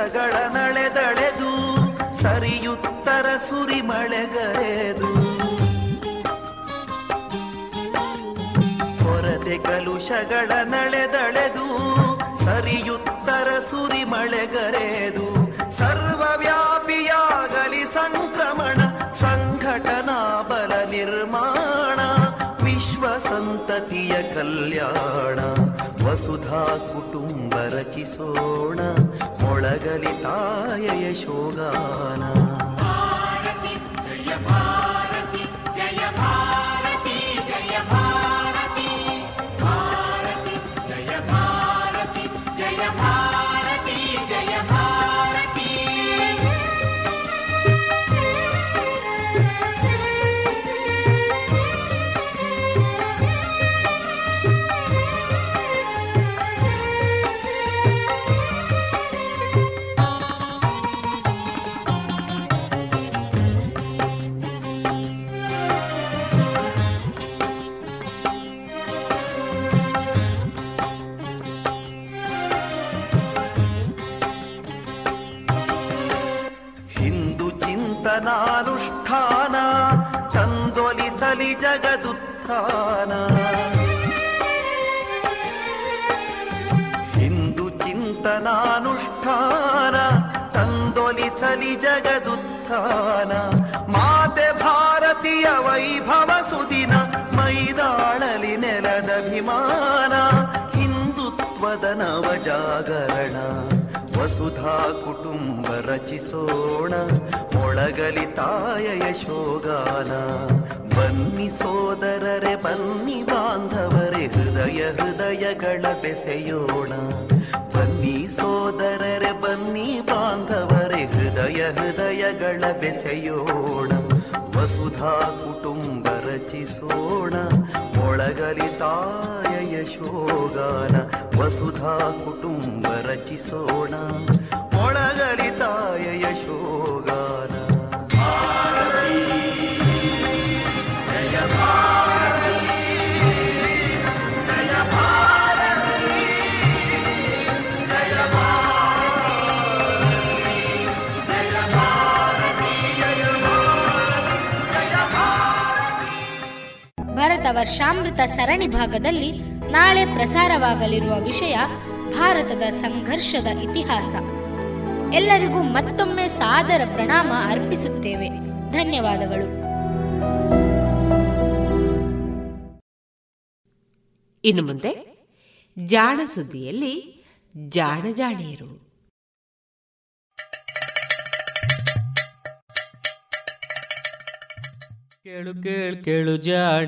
ಕಲುಷಗಳ ನಳೆದಳೆದು ಸರಿಯುತ್ತರ ಸುರಿಮಳೆಗರೆದು. ಕೊರತೆ ಕಲುಷಗಳ ನಳೆದಳೆದು ಸರಿಯುತ್ತರ ಸುರಿಮಳೆಗರೆದು. ಸರ್ವವ್ಯಾಪಿಯಾಗಲಿ ಕುಟುಂಬ ರಚಿಸೋಣ ಮೊಳಗಲಿ ತಾಯ ಯಶೋಗಾನ ಜಗದುತ್ಥಾನ. ಹಿಂದು ಚಿಂತನಾನುಷ್ಠಾನ, ತಂದೊಲಿಸಲಿ ಜಗದುತ್ಥಾನ. ಮಾತೆ ಭಾರತೀಯ ವೈಭವ ಸುದಿನ, ಮೈದಾಳಲಿ ನೆಲದಭಿಮಾನ. ಹಿಂದುತ್ವದ ನವ ಜಾಗರಣ ವಸುಧಾ ಕುಟುಂಬ ರಚಿಸೋಣ. ಮೊಳಗಲಿ ತಾಯ ಯಶೋಗಾನ ಬನ್ನಿ ಸೋದರರೆ, ಬನ್ನಿ ಬಾಂಧವರೆ, ಹೃದಯ ಹೃದಯಗಳ ಬೆಸೆಯೋಣ. ಬನ್ನಿ ಸೋದರರೆ, ಬನ್ನಿ ಬಾಂಧವರೆ, ಹೃದಯ ಹೃದಯಗಳ ಬೆಸೆಯೋಣ. ವಸುಧಾ ಕುಟುಂಬ ರಚಿಸೋಣ. ಮೊಳಗಲಿ ತಾಯ ಯಶೋಗಾನ ವಸುಧಾ ಕುಟುಂಬ ರಚಿಸೋಣ. ಮೊಳಗಲಿ ತಾಯ ಯಶೋಗಾನ ವರ್ಷಾಮೃತ ಸರಣಿ ಭಾಗದಲ್ಲಿ ನಾಳೆ ಪ್ರಸಾರವಾಗಲಿರುವ ವಿಷಯ ಭಾರತದ ಸಂಘರ್ಷದ ಇತಿಹಾಸ. ಎಲ್ಲರಿಗೂ ಮತ್ತೊಮ್ಮೆ ಸಾದರ ಪ್ರಣಾಮ ಅರ್ಪಿಸುತ್ತೇವೆ. ಧನ್ಯವಾದಗಳು. ಇನ್ನು ಮುಂದೆ ಜಾಣ ಸುದ್ದಿಯಲ್ಲಿ ಜಾಣ ಜಾಣಿಯರು. ಕೇಳು ಕೇಳು ಕೇಳು ಜಾಣ.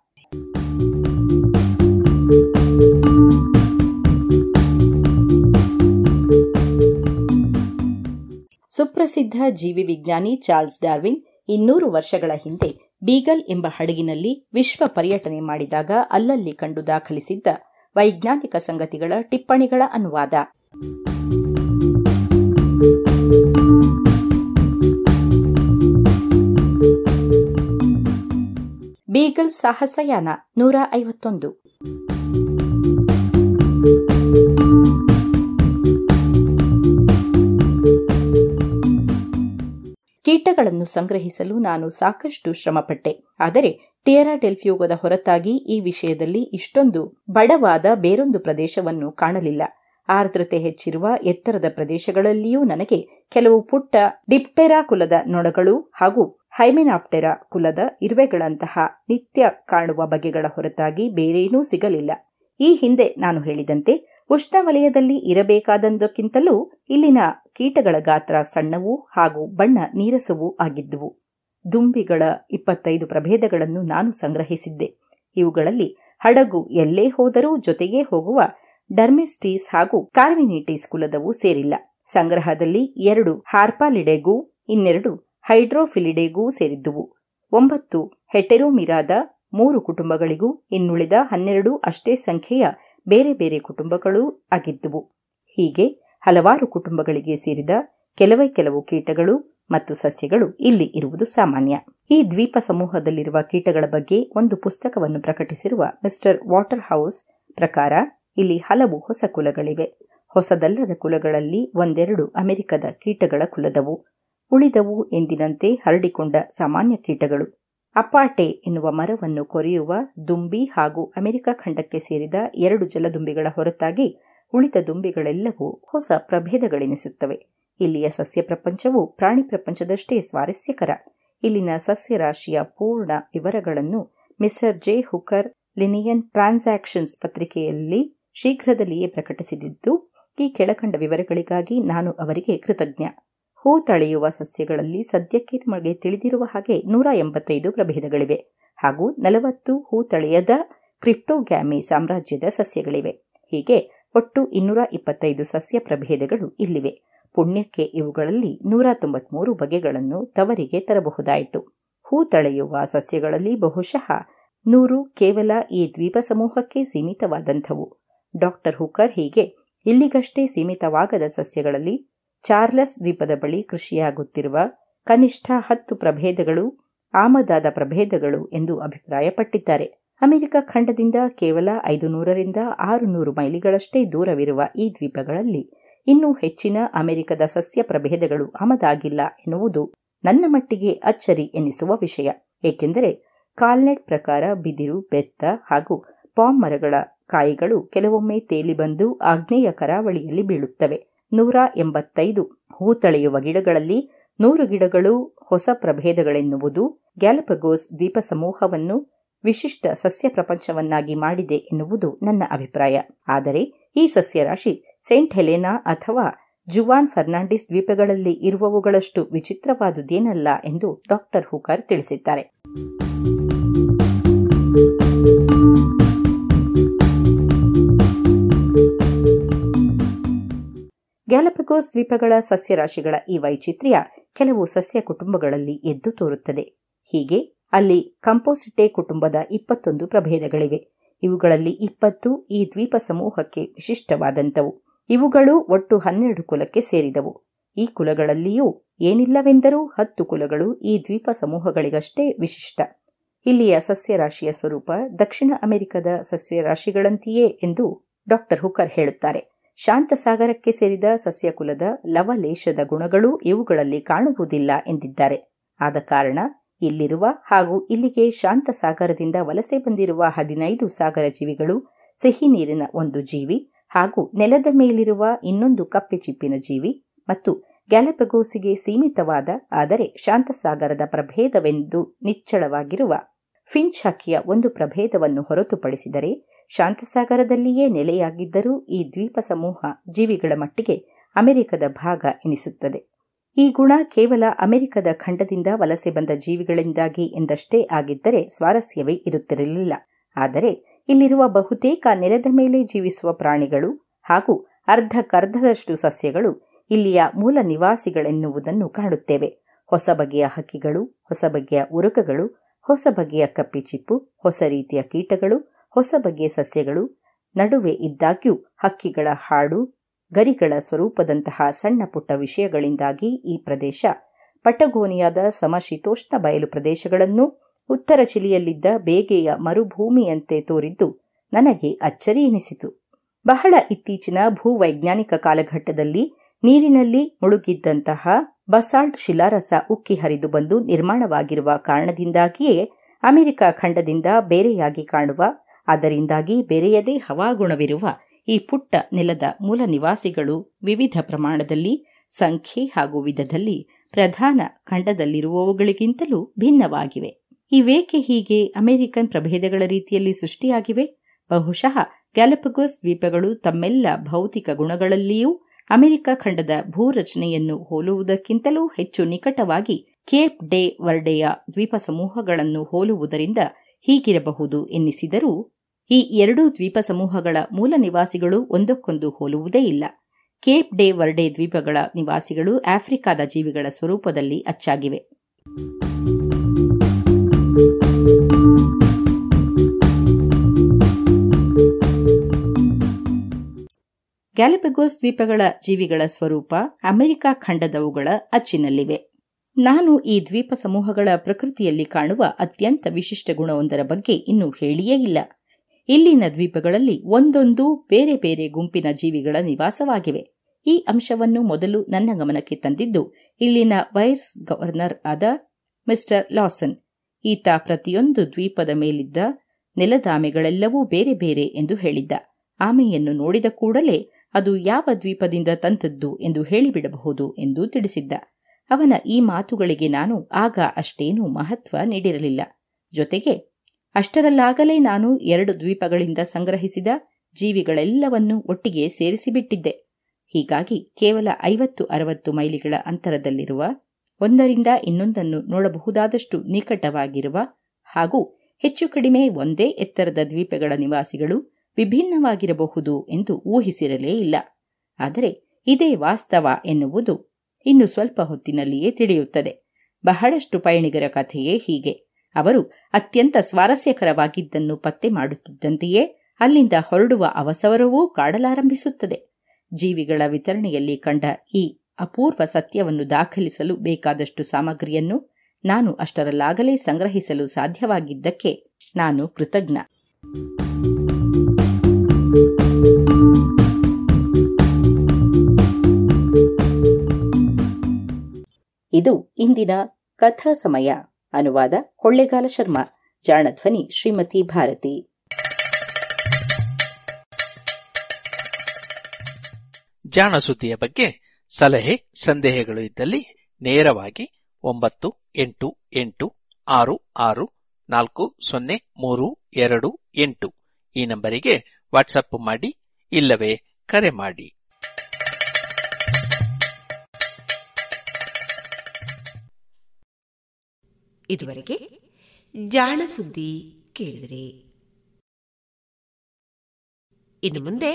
ಸುಪ್ರಸಿದ್ಧ ಜೀವಿ ವಿಜ್ಞಾನಿ ಚಾರ್ಲ್ಸ್ ಡಾರ್ವಿನ್ ಇನ್ನೂರು ವರ್ಷಗಳ ಹಿಂದೆ ಬೀಗಲ್ ಎಂಬ ಹಡಗಿನಲ್ಲಿ ವಿಶ್ವ ಪರ್ಯಟನೆ ಮಾಡಿದಾಗ ಅಲ್ಲಲ್ಲಿ ಕಂಡು ದಾಖಲಿಸಿದ್ದ ವೈಜ್ಞಾನಿಕ ಸಂಗತಿಗಳ ಟಿಪ್ಪಣಿಗಳ ಅನುವಾದ. ಬೀಗಲ್ ಸಾಹಸಯಾನ ನೂರ ಐವತ್ತೊಂದು. ಕೀಟಗಳನ್ನು ಸಂಗ್ರಹಿಸಲು ನಾನು ಸಾಕಷ್ಟು ಶ್ರಮಪಟ್ಟೆ. ಆದರೆ ಟಿಯರಾ ಡೆಲ್ಫ್ಯೂಗದ ಹೊರತಾಗಿ ಈ ವಿಷಯದಲ್ಲಿ ಇಷ್ಟೊಂದು ಬಡವಾದ ಬೇರೊಂದು ಪ್ರದೇಶವನ್ನು ಕಾಣಲಿಲ್ಲ. ಆರ್ದ್ರತೆ ಹೆಚ್ಚಿರುವ ಎತ್ತರದ ಪ್ರದೇಶಗಳಲ್ಲಿಯೂ ನನಗೆ ಕೆಲವು ಪುಟ್ಟ ಡಿಪ್ಟೆರಾ ಕುಲದ ನೊಣಗಳು ಹಾಗೂ ಹೈಮೆನಾಪ್ಟೆರಾ ಕುಲದ ಇರುವೆಗಳಂತಹ ನಿತ್ಯ ಕಾಣುವ ಬಗೆಗಳ ಹೊರತಾಗಿ ಬೇರೇನೂ ಸಿಗಲಿಲ್ಲ. ಈ ಹಿಂದೆ ನಾನು ಹೇಳಿದಂತೆ ಉಷ್ಣವಲಯದಲ್ಲಿ ಇರಬೇಕಾದಂದಕ್ಕಿಂತಲೂ ಇಲ್ಲಿನ ಕೀಟಗಳ ಗಾತ್ರ ಸಣ್ಣವೂ ಹಾಗೂ ಬಣ್ಣ ನೀರಸವೂ ಆಗಿದ್ದುವು. ದುಂಬಿಗಳ ಇಪ್ಪತ್ತೈದು ಪ್ರಭೇದಗಳನ್ನು ನಾನು ಸಂಗ್ರಹಿಸಿದ್ದೆ. ಇವುಗಳಲ್ಲಿ ಹಡಗು ಎಲ್ಲೇ ಹೋದರೂ ಜೊತೆಗೇ ಹೋಗುವ ಡರ್ಮೆಸ್ಟೀಸ್ ಹಾಗೂ ಕಾರ್ವಿನಿಟೀಸ್ ಕುಲದವು ಸೇರಿಲ್ಲ. ಸಂಗ್ರಹದಲ್ಲಿ ಎರಡು ಹಾರ್ಪಾಲಿಡೆಗೂ, ಇನ್ನೆರಡು ಹೈಡ್ರೋಫಿಲಿಡೆಗೂ ಸೇರಿದ್ದುವು. ಒಂಬತ್ತು ಹೆಟೆರೋಮಿರಾದ ಮೂರು ಕುಟುಂಬಗಳಿಗೂ ಇನ್ನುಳಿದ ಹನ್ನೆರಡು ಅಷ್ಟೇ ಸಂಖ್ಯೆಯ ಬೇರೆ ಬೇರೆ ಕುಟುಂಬಗಳೂ ಆಗಿದ್ದುವು. ಹೀಗೆ ಹಲವಾರು ಕುಟುಂಬಗಳಿಗೆ ಸೇರಿದ ಕೆಲವೇ ಕೆಲವು ಕೀಟಗಳು ಮತ್ತು ಸಸ್ಯಗಳು ಇಲ್ಲಿ ಇರುವುದು ಸಾಮಾನ್ಯ. ಈ ದ್ವೀಪ ಸಮೂಹದಲ್ಲಿರುವ ಕೀಟಗಳ ಬಗ್ಗೆ ಒಂದು ಪುಸ್ತಕವನ್ನು ಪ್ರಕಟಿಸಿರುವ ಮಿಸ್ಟರ್ ವಾಟರ್ ಹೌಸ್ ಪ್ರಕಾರ ಇಲ್ಲಿ ಹಲವು ಹೊಸ ಕುಲಗಳಿವೆ. ಹೊಸದಲ್ಲದ ಕುಲಗಳಲ್ಲಿ ಒಂದೆರಡು ಅಮೆರಿಕದ ಕೀಟಗಳ ಕುಲದವು. ಉಳಿದವು ಎಂದಿನಂತೆ ಹರಡಿಕೊಂಡ ಸಾಮಾನ್ಯ ಕೀಟಗಳು. ಅಪಾಟೆ ಎನ್ನುವ ಮರವನ್ನು ಕೊರೆಯುವ ದುಂಬಿ ಹಾಗೂ ಅಮೆರಿಕ ಖಂಡಕ್ಕೆ ಸೇರಿದ ಎರಡು ಜಲದುಂಬಿಗಳ ಹೊರತಾಗಿ ಉಳಿದ ದುಂಬಿಗಳೆಲ್ಲವೂ ಹೊಸ ಪ್ರಭೇದಗಳೆನಿಸುತ್ತವೆ. ಇಲ್ಲಿಯ ಸಸ್ಯ ಪ್ರಪಂಚವು ಪ್ರಾಣಿ ಪ್ರಪಂಚದಷ್ಟೇ ಸ್ವಾರಸ್ಯಕರ. ಇಲ್ಲಿನ ಸಸ್ಯರಾಶಿಯ ಪೂರ್ಣ ವಿವರಗಳನ್ನು mister J. Hooker Linnean Transactions ಪತ್ರಿಕೆಯಲ್ಲಿ ಶೀಘ್ರದಲ್ಲಿಯೇ ಪ್ರಕಟಿಸಿದ್ದು, ಈ ಕೆಳಕಂಡ ವಿವರಗಳಿಗಾಗಿ ನಾನು ಅವರಿಗೆ ಕೃತಜ್ಞ. ಹೂ ತಳೆಯುವ ಸಸ್ಯಗಳಲ್ಲಿ ಸದ್ಯಕ್ಕೆ ನಮಗೆ ತಿಳಿದಿರುವ ಹಾಗೆ ನೂರ ಎಂಬತ್ತೈದು ಪ್ರಭೇದಗಳಿವೆ. ಹಾಗೂ ನಲವತ್ತು ಹೂ ತಳೆಯದ ಕ್ರಿಪ್ಟೋಗ್ಯಾಮಿ ಸಾಮ್ರಾಜ್ಯದ ಸಸ್ಯಗಳಿವೆ. ಹೀಗೆ ಒಟ್ಟು ಇನ್ನೂರ ಇಪ್ಪತ್ತೈದು ಸಸ್ಯ ಪ್ರಭೇದಗಳು ಇಲ್ಲಿವೆ. ಪುಣ್ಯಕ್ಕೆ ಇವುಗಳಲ್ಲಿ ನೂರ ತೊಂಬತ್ಮೂರು ಬಗೆಗಳನ್ನು ತವರಿಗೆ ತರಬಹುದಾಯಿತು. ಹೂ ತಳೆಯುವ ಸಸ್ಯಗಳಲ್ಲಿ ಬಹುಶಃ ನೂರು ಕೇವಲ ಈ ದ್ವೀಪ ಸಮೂಹಕ್ಕೆ ಸೀಮಿತವಾದಂಥವು. ಡಾಕ್ಟರ್ ಹುಕರ್ ಹೀಗೆ ಇಲ್ಲಿಗಷ್ಟೇ ಸೀಮಿತವಾಗದ ಸಸ್ಯಗಳಲ್ಲಿ ಚಾರ್ಲಸ್ ದ್ವೀಪದ ಬಳಿ ಕೃಷಿಯಾಗುತ್ತಿರುವ ಕನಿಷ್ಠ ಹತ್ತು ಪ್ರಭೇದಗಳು, ಆಮದಾದ ಪ್ರಭೇದಗಳು ಎಂದು ಅಭಿಪ್ರಾಯಪಟ್ಟಿದ್ದಾರೆ. ಅಮೆರಿಕ ಖಂಡದಿಂದ ಕೇವಲ ಐದು ನೂರರಿಂದ ಆರು ನೂರು ಮೈಲಿಗಳಷ್ಟೇ ದೂರವಿರುವ ಈ ದ್ವೀಪಗಳಲ್ಲಿ ಇನ್ನೂ ಹೆಚ್ಚಿನ ಅಮೆರಿಕದ ಸಸ್ಯ ಪ್ರಭೇದಗಳು ಆಮದಾಗಿಲ್ಲ ಎನ್ನುವುದು ನನ್ನ ಮಟ್ಟಿಗೆ ಅಚ್ಚರಿ ಎನಿಸುವ ವಿಷಯ. ಏಕೆಂದರೆ ಕಾಲ್ನೆಟ್ ಪ್ರಕಾರ ಬಿದಿರು, ಬೆತ್ತ ಹಾಗೂ ಪಾಮ್ ಮರಗಳ ಕಾಯಿಗಳು ಕೆಲವೊಮ್ಮೆ ತೇಲಿ ಬಂದು ಆಗ್ನೇಯ ಕರಾವಳಿಯಲ್ಲಿ ಬೀಳುತ್ತವೆ. ನೂರ ಎಂಬತ್ತೈದು. ಹೂ ತಳೆಯುವ ಗಿಡಗಳಲ್ಲಿ ನೂರು ಗಿಡಗಳು ಹೊಸ ಪ್ರಭೇದಗಳೆನ್ನುವುದು ಗ್ಯಾಲಪಗೋಸ್ ದ್ವೀಪ ಸಮೂಹವನ್ನು ವಿಶಿಷ್ಟ ಸಸ್ಯ ಪ್ರಪಂಚವನ್ನಾಗಿ ಮಾಡಿದೆ ಎನ್ನುವುದು ನನ್ನ ಅಭಿಪ್ರಾಯ. ಆದರೆ ಈ ಸಸ್ಯರಾಶಿ ಸೇಂಟ್ ಹೆಲೆನಾ ಅಥವಾ ಜುವಾನ್ ಫರ್ನಾಂಡಿಸ್ ದ್ವೀಪಗಳಲ್ಲಿ ಇರುವವುಗಳಷ್ಟು ವಿಚಿತ್ರವಾದುದೇನಲ್ಲ ಎಂದು ಡಾಕ್ಟರ್ ಹೂಕರ್ ತಿಳಿಸಿದ್ದಾರೆ. ಗ್ಯಾಲಪಗೋಸ್ ದ್ವೀಪಗಳ ಸಸ್ಯರಾಶಿಗಳ ಈ ವೈಚಿತ್ರ್ಯ ಕೆಲವು ಸಸ್ಯ ಕುಟುಂಬಗಳಲ್ಲಿ ಎದ್ದು ತೋರುತ್ತದೆ. ಹೀಗೆ ಅಲ್ಲಿ ಕಂಪೋಸಿಟೆ ಕುಟುಂಬದ ಇಪ್ಪತ್ತೊಂದು ಪ್ರಭೇದಗಳಿವೆ. ಇವುಗಳಲ್ಲಿ ಇಪ್ಪತ್ತು ಈ ದ್ವೀಪ ಸಮೂಹಕ್ಕೆ ವಿಶಿಷ್ಟವಾದಂಥವು. ಇವುಗಳು ಒಟ್ಟು ಹನ್ನೆರಡು ಕುಲಕ್ಕೆ ಸೇರಿದವು. ಈ ಕುಲಗಳಲ್ಲಿಯೂ ಏನಿಲ್ಲವೆಂದರೂ ಹತ್ತು ಕುಲಗಳು ಈ ದ್ವೀಪ ಸಮೂಹಗಳಿಗಷ್ಟೇ ವಿಶಿಷ್ಟ. ಇಲ್ಲಿಯ ಸಸ್ಯರಾಶಿಯ ಸ್ವರೂಪ ದಕ್ಷಿಣ ಅಮೆರಿಕದ ಸಸ್ಯರಾಶಿಗಳಂತೆಯೇ ಎಂದು ಡಾಕ್ಟರ್ ಹುಕರ್ ಹೇಳುತ್ತಾರೆ. ಶಾಂತಸಾಗರಕ್ಕೆ ಸೇರಿದ ಸಸ್ಯಕುಲದ ಲವಲೇಶದ ಗುಣಗಳೂ ಇವುಗಳಲ್ಲಿ ಕಾಣುವುದಿಲ್ಲ ಎಂದಿದ್ದಾರೆ. ಆದ ಕಾರಣ ಇಲ್ಲಿರುವ ಹಾಗೂ ಇಲ್ಲಿಗೆ ಶಾಂತಸಾಗರದಿಂದ ವಲಸೆ ಬಂದಿರುವ ಹದಿನೈದು ಸಾಗರ ಜೀವಿಗಳು, ಸಿಹಿ ನೀರಿನ ಒಂದು ಜೀವಿ ಹಾಗೂ ನೆಲದ ಮೇಲಿರುವ ಇನ್ನೊಂದು ಕಪ್ಪೆ ಚಿಪ್ಪಿನ ಜೀವಿ ಮತ್ತು ಗ್ಯಾಲಪಗೋಸಿಗೆ ಸೀಮಿತವಾದ, ಆದರೆ ಶಾಂತಸಾಗರದ ಪ್ರಭೇದವೆಂದು ನಿಚ್ಚಳವಾಗಿರುವ ಫಿಂಚ್ ಹಕ್ಕಿಯ ಒಂದು ಪ್ರಭೇದವನ್ನು ಹೊರತುಪಡಿಸಿದರೆ ಶಾಂತಸಾಗರದಲ್ಲಿಯೇ ನೆಲೆಯಾಗಿದ್ದರೂ ಈ ದ್ವೀಪ ಸಮೂಹ ಜೀವಿಗಳ ಮಟ್ಟಿಗೆ ಅಮೆರಿಕದ ಭಾಗ ಎನಿಸುತ್ತದೆ. ಈ ಗುಣ ಕೇವಲ ಅಮೆರಿಕದ ಖಂಡದಿಂದ ವಲಸೆ ಬಂದ ಜೀವಿಗಳಿಂದಾಗಿ ಎಂದಷ್ಟೇ ಆಗಿದ್ದರೆ ಸ್ವಾರಸ್ಯವೇ ಇರುತ್ತಿರಲಿಲ್ಲ. ಆದರೆ ಇಲ್ಲಿರುವ ಬಹುತೇಕ ನೆಲದ ಮೇಲೆ ಜೀವಿಸುವ ಪ್ರಾಣಿಗಳು ಹಾಗೂ ಅರ್ಧಕ್ಕರ್ಧದಷ್ಟು ಸಸ್ಯಗಳು ಇಲ್ಲಿಯ ಮೂಲ ನಿವಾಸಿಗಳೆನ್ನುವುದನ್ನು ಕಾಣುತ್ತೇವೆ. ಹೊಸ ಬಗೆಯ ಹಕ್ಕಿಗಳು, ಹೊಸ ಬಗೆಯ ಉರುಕಗಳು, ಹೊಸ ಬಗೆಯ ಕಪ್ಪಿಚಿಪ್ಪು, ಹೊಸ ರೀತಿಯ ಕೀಟಗಳು ಹೊಸ ಬಗೆಯ ಸಸ್ಯಗಳು, ನಡುವೆ ಇದ್ದಾಗ್ಯೂ ಹಕ್ಕಿಗಳ ಹಾಡು, ಗರಿಗಳ ಸ್ವರೂಪದಂತಹ ಸಣ್ಣ ಪುಟ್ಟ ವಿಷಯಗಳಿಂದಾಗಿ ಈ ಪ್ರದೇಶ ಪಟಗೋನಿಯಾದ ಸಮಶೀತೋಷ್ಣ ಬಯಲು ಪ್ರದೇಶಗಳನ್ನು ಉತ್ತರ ಚಿಲಿಯಲ್ಲಿದ್ದ ಬೇಗೆಯ ಮರುಭೂಮಿಯಂತೆ ತೋರಿದ್ದು ನನಗೆ ಅಚ್ಚರಿ ಎನಿಸಿತು. ಬಹಳ ಇತ್ತೀಚಿನ ಭೂವೈಜ್ಞಾನಿಕ ಕಾಲಘಟ್ಟದಲ್ಲಿ ನೀರಿನಲ್ಲಿ ಮುಳುಗಿದ್ದಂತಹ ಬಸಾಲ್ಟ್ ಶಿಲಾರಸ ಉಕ್ಕಿ ಹರಿದು ಬಂದು ನಿರ್ಮಾಣವಾಗಿರುವ ಕಾರಣದಿಂದಾಗಿಯೇ ಅಮೆರಿಕ ಖಂಡದಿಂದ ಬೇರೆಯಾಗಿ ಕಾಣುವ ಅದರಿಂದಾಗಿ ಬೇರೆಯದೇ ಹವಾಗುಣವಿರುವ ಈ ಪುಟ್ಟ ನೆಲದ ಮೂಲ ನಿವಾಸಿಗಳು ವಿವಿಧ ಪ್ರಮಾಣದಲ್ಲಿ, ಸಂಖ್ಯೆ ಹಾಗೂ ವಿಧದಲ್ಲಿ ಪ್ರಧಾನ ಖಂಡದಲ್ಲಿರುವವುಗಳಿಗಿಂತಲೂ ಭಿನ್ನವಾಗಿವೆ. ಇವೇಕೆ ಹೀಗೆ ಅಮೆರಿಕನ್ ಪ್ರಭೇದಗಳ ರೀತಿಯಲ್ಲಿ ಸೃಷ್ಟಿಯಾಗಿವೆ? ಬಹುಶಃ ಗ್ಯಾಲಪಗೋಸ್ ದ್ವೀಪಗಳು ತಮ್ಮೆಲ್ಲ ಭೌತಿಕ ಗುಣಗಳಲ್ಲಿಯೂ ಅಮೆರಿಕ ಖಂಡದ ಭೂರಚನೆಯನ್ನು ಹೋಲುವುದಕ್ಕಿಂತಲೂ ಹೆಚ್ಚು ನಿಕಟವಾಗಿ ಕೇಪ್ ಡೇ ವರ್ಡೆಯ ದ್ವೀಪ ಸಮೂಹಗಳನ್ನು ಹೋಲುವುದರಿಂದ ಹೀಗಿರಬಹುದು ಎನ್ನಿಸಿದರೂ ಈ ಎರಡೂ ದ್ವೀಪ ಸಮೂಹಗಳ ಮೂಲ ನಿವಾಸಿಗಳು ಒಂದಕ್ಕೊಂದು ಹೋಲುವುದೇ ಇಲ್ಲ. ಕೇಪ್ ಡೇ ವರ್ಡೆ ದ್ವೀಪಗಳ ನಿವಾಸಿಗಳು ಆಫ್ರಿಕಾದ ಜೀವಿಗಳ ಸ್ವರೂಪದಲ್ಲಿ ಅಚ್ಚಾಗಿವೆ. ಗ್ಯಾಲಿಪೆಗೋಸ್ ದ್ವೀಪಗಳ ಜೀವಿಗಳ ಸ್ವರೂಪ ಅಮೆರಿಕ ಖಂಡದವುಗಳ ಅಚ್ಚಿನಲ್ಲಿವೆ. ನಾನು ಈ ದ್ವೀಪ ಸಮೂಹಗಳ ಪ್ರಕೃತಿಯಲ್ಲಿ ಕಾಣುವ ಅತ್ಯಂತ ವಿಶಿಷ್ಟ ಗುಣವೊಂದರ ಬಗ್ಗೆ ಇನ್ನೂ ಹೇಳಿಯೇ ಇಲ್ಲ. ಇಲ್ಲಿನ ದ್ವೀಪಗಳಲ್ಲಿ ಒಂದೊಂದು ಬೇರೆ ಬೇರೆ ಗುಂಪಿನ ಜೀವಿಗಳ ನಿವಾಸವಾಗಿವೆ. ಈ ಅಂಶವನ್ನು ಮೊದಲು ನನ್ನ ಗಮನಕ್ಕೆ ತಂದಿದ್ದು, ಇಲ್ಲಿನ ವೈಸ್ ಗವರ್ನರ್ ಆದ ಮಿಸ್ಟರ್ ಲಾಸನ್. ಈತ ಪ್ರತಿಯೊಂದು ದ್ವೀಪದ ಮೇಲಿದ್ದ ನೆಲದಾಮೆಗಳೆಲ್ಲವೂ ಬೇರೆ ಬೇರೆ ಎಂದು ಹೇಳಿದ್ದ. ಆಮೆಯನ್ನು ನೋಡಿದ ಕೂಡಲೇ ಅದು ಯಾವ ದ್ವೀಪದಿಂದ ತಂತದ್ದು ಎಂದು ಹೇಳಿಬಿಡಬಹುದು ಎಂದು ತಿಳಿಸಿದ್ದ. ಅವನ ಈ ಮಾತುಗಳಿಗೆ ನಾನು ಆಗ ಅಷ್ಟೇನೂ ಮಹತ್ವ ನೀಡಿರಲಿಲ್ಲ. ಜೊತೆಗೆ, ಅಷ್ಟರಲ್ಲಾಗಲೇ ನಾನು ಎರಡು ದ್ವೀಪಗಳಿಂದ ಸಂಗ್ರಹಿಸಿದ ಜೀವಿಗಳೆಲ್ಲವನ್ನೂ ಒಟ್ಟಿಗೆ ಸೇರಿಸಿಬಿಟ್ಟಿದ್ದೆ. ಹೀಗಾಗಿ ಕೇವಲ ಐವತ್ತು ಅರವತ್ತು ಮೈಲಿಗಳ ಅಂತರದಲ್ಲಿರುವ, ಒಂದರಿಂದ ಇನ್ನೊಂದನ್ನು ನೋಡಬಹುದಾದಷ್ಟು ನಿಕಟವಾಗಿರುವ ಹಾಗೂ ಹೆಚ್ಚು ಕಡಿಮೆ ಒಂದೇ ಎತ್ತರದ ದ್ವೀಪಗಳ ನಿವಾಸಿಗಳು ವಿಭಿನ್ನವಾಗಿರಬಹುದು ಎಂದು ಊಹಿಸಿರಲೇ ಇಲ್ಲ. ಆದರೆ ಇದೇ ವಾಸ್ತವ ಎನ್ನುವುದು ಇನ್ನು ಸ್ವಲ್ಪ ಹೊತ್ತಿನಲ್ಲಿಯೇ ತಿಳಿಯುತ್ತದೆ. ಬಹಳಷ್ಟು ಪಯಣಿಗರ ಕಥೆಯೇ ಹೀಗೆ. ಅವರು ಅತ್ಯಂತ ಸ್ವಾರಸ್ಯಕರವಾಗಿದ್ದನ್ನು ಪತ್ತೆ ಮಾಡುತ್ತಿದ್ದಂತೆಯೇ ಅಲ್ಲಿಂದ ಹೊರಡುವ ಅವಸವರವೂ ಕಾಡಲಾರಂಭಿಸುತ್ತದೆ. ಜೀವಿಗಳ ವಿತರಣೆಯಲ್ಲಿ ಕಂಡ ಈ ಅಪೂರ್ವ ಸತ್ಯವನ್ನು ದಾಖಲಿಸಲು ಬೇಕಾದಷ್ಟು ಸಾಮಗ್ರಿಯನ್ನು ನಾನು ಅಷ್ಟರಲ್ಲಾಗಲೇ ಸಂಗ್ರಹಿಸಲು ಸಾಧ್ಯವಾಗಿದ್ದಕ್ಕೆ ನಾನು ಕೃತಜ್ಞ. ಇದು ಇಂದಿನ ಕಥಾ ಸಮಯ. ಅನುವಾದ ಕೊಳ್ಳೇಗಾಲ ಶರ್ಮಾ. ಜಾಣಧ್ವನಿ ಶ್ರೀಮತಿ ಭಾರತಿ. ಜಾಣ ಸುದ್ದಿಯ ಬಗ್ಗೆ ಸಲಹೆ, ಸಂದೇಹಗಳು ಇದ್ದಲ್ಲಿ ನೇರವಾಗಿ ಒಂಬತ್ತು, ಎಂಟು ಎಂಟು, ಆರು ಆರು, ನಾಲ್ಕು, ಸೊನ್ನೆ, ಮೂರು, ಎರಡು, ಎಂಟು ಈ ನಂಬರಿಗೆ ವಾಟ್ಸಪ್ ಮಾಡಿ ಇಲ್ಲವೇ ಕರೆ ಮಾಡಿ. ಇದುವರೆಗೆ ಜಾಣ ಸುದ್ದಿ ಕೇಳಿದ್ರಿ. ಇನ್ನು ಮುಂದೆ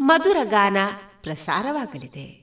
ಮಧುರ ಗಾನ ಪ್ರಸಾರವಾಗಲಿದೆ.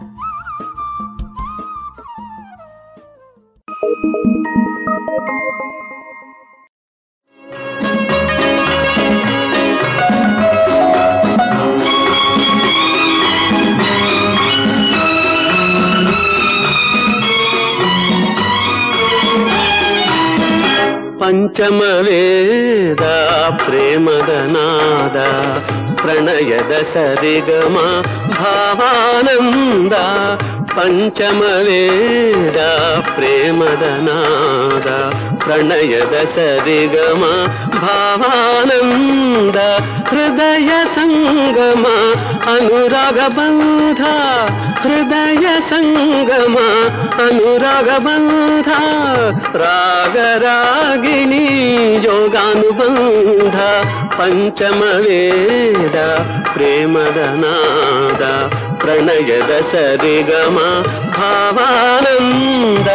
ಪಂಚಮವೇದ ಪ್ರೇಮದ ನಾದ ಪ್ರಣಯದ ಸರಿಗಮ ಭಾವಾನಂದ ಪಂಚಮವೇದ ಪ್ರೇಮದ ನಾದ ಪ್ರಣಯದ ಸರಿಗಮ ಭಾವಾನಂದ ಹೃದಯ ಸಂಗಮ हृदय सङ्गम अनुरागबन्ध रागरागिणी योगानुबन्ध पञ्चमवेद प्रेमदनाद प्रणयद सरिगम भावानन्द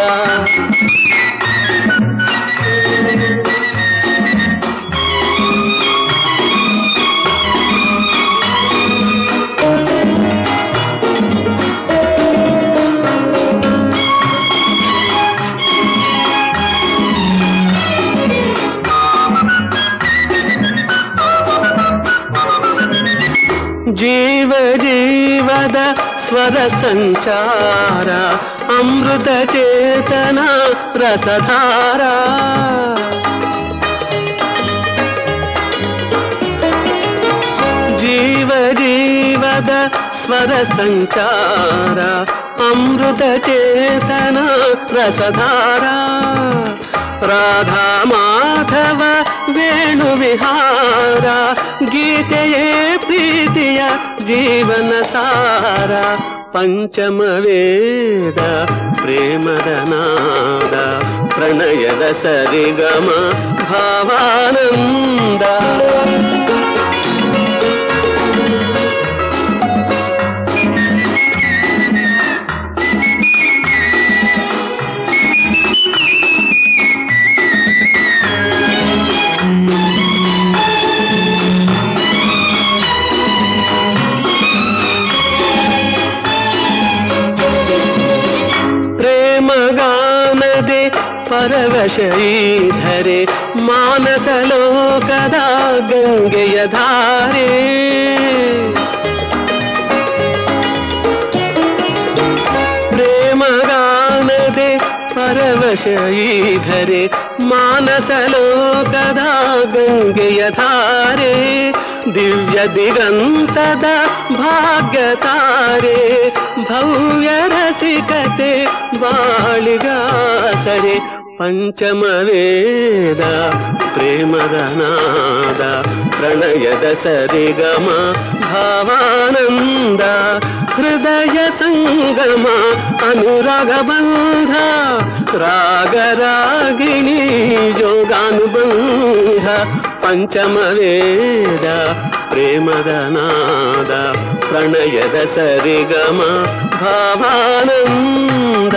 जीव जीवद स्वरसञ्चार अमृतचेतना रसधारा। जीव जीवद स्वरसञ्चार अमृतचेतना रसधारा। ರಾಧಾ ಮಾಧವ ವೇಣು ವಿಹಾರ ಗೀತೆಯೇ ಪ್ರೀತಿಯ ಜೀವನ ಸಾರ ಪಂಚಮ ವೇದ ಪ್ರೇಮದ ನಾದ ಪ್ರಣಯದ ಸರಿಗಮ ಭಾವಾನಂದ ಪರವಶ ಈಧರೆ ಮಾನಸ ಲೋಕದ ಗಂಗೆಯ ಧಾರೆ ಪ್ರೇಮಗಾನದೆ ಪರವಶ ಈಧರೆ ಮಾನಸ ಲೋಕದ ಗಂಗೆಯ ಧಾರೆ ದಿವ್ಯ ದಿಗಂತದ ಭಾಗ್ಯತಾರೆ ಭವ್ಯ ರಸಿಕತೆ ಬಾಳಿಗಾಸರೆ పంచమ వేద పంచమవేద ప్రేమదనాద ప్రణయద సరిగమ భావానంద హృదయ సంగమ అనురాగబంధ రాగరాగిణి యోగానుబంధ పంచమ వేద పంచమవేద ప్రేమదనాద ప్రణయద సరిగమ భావానంద.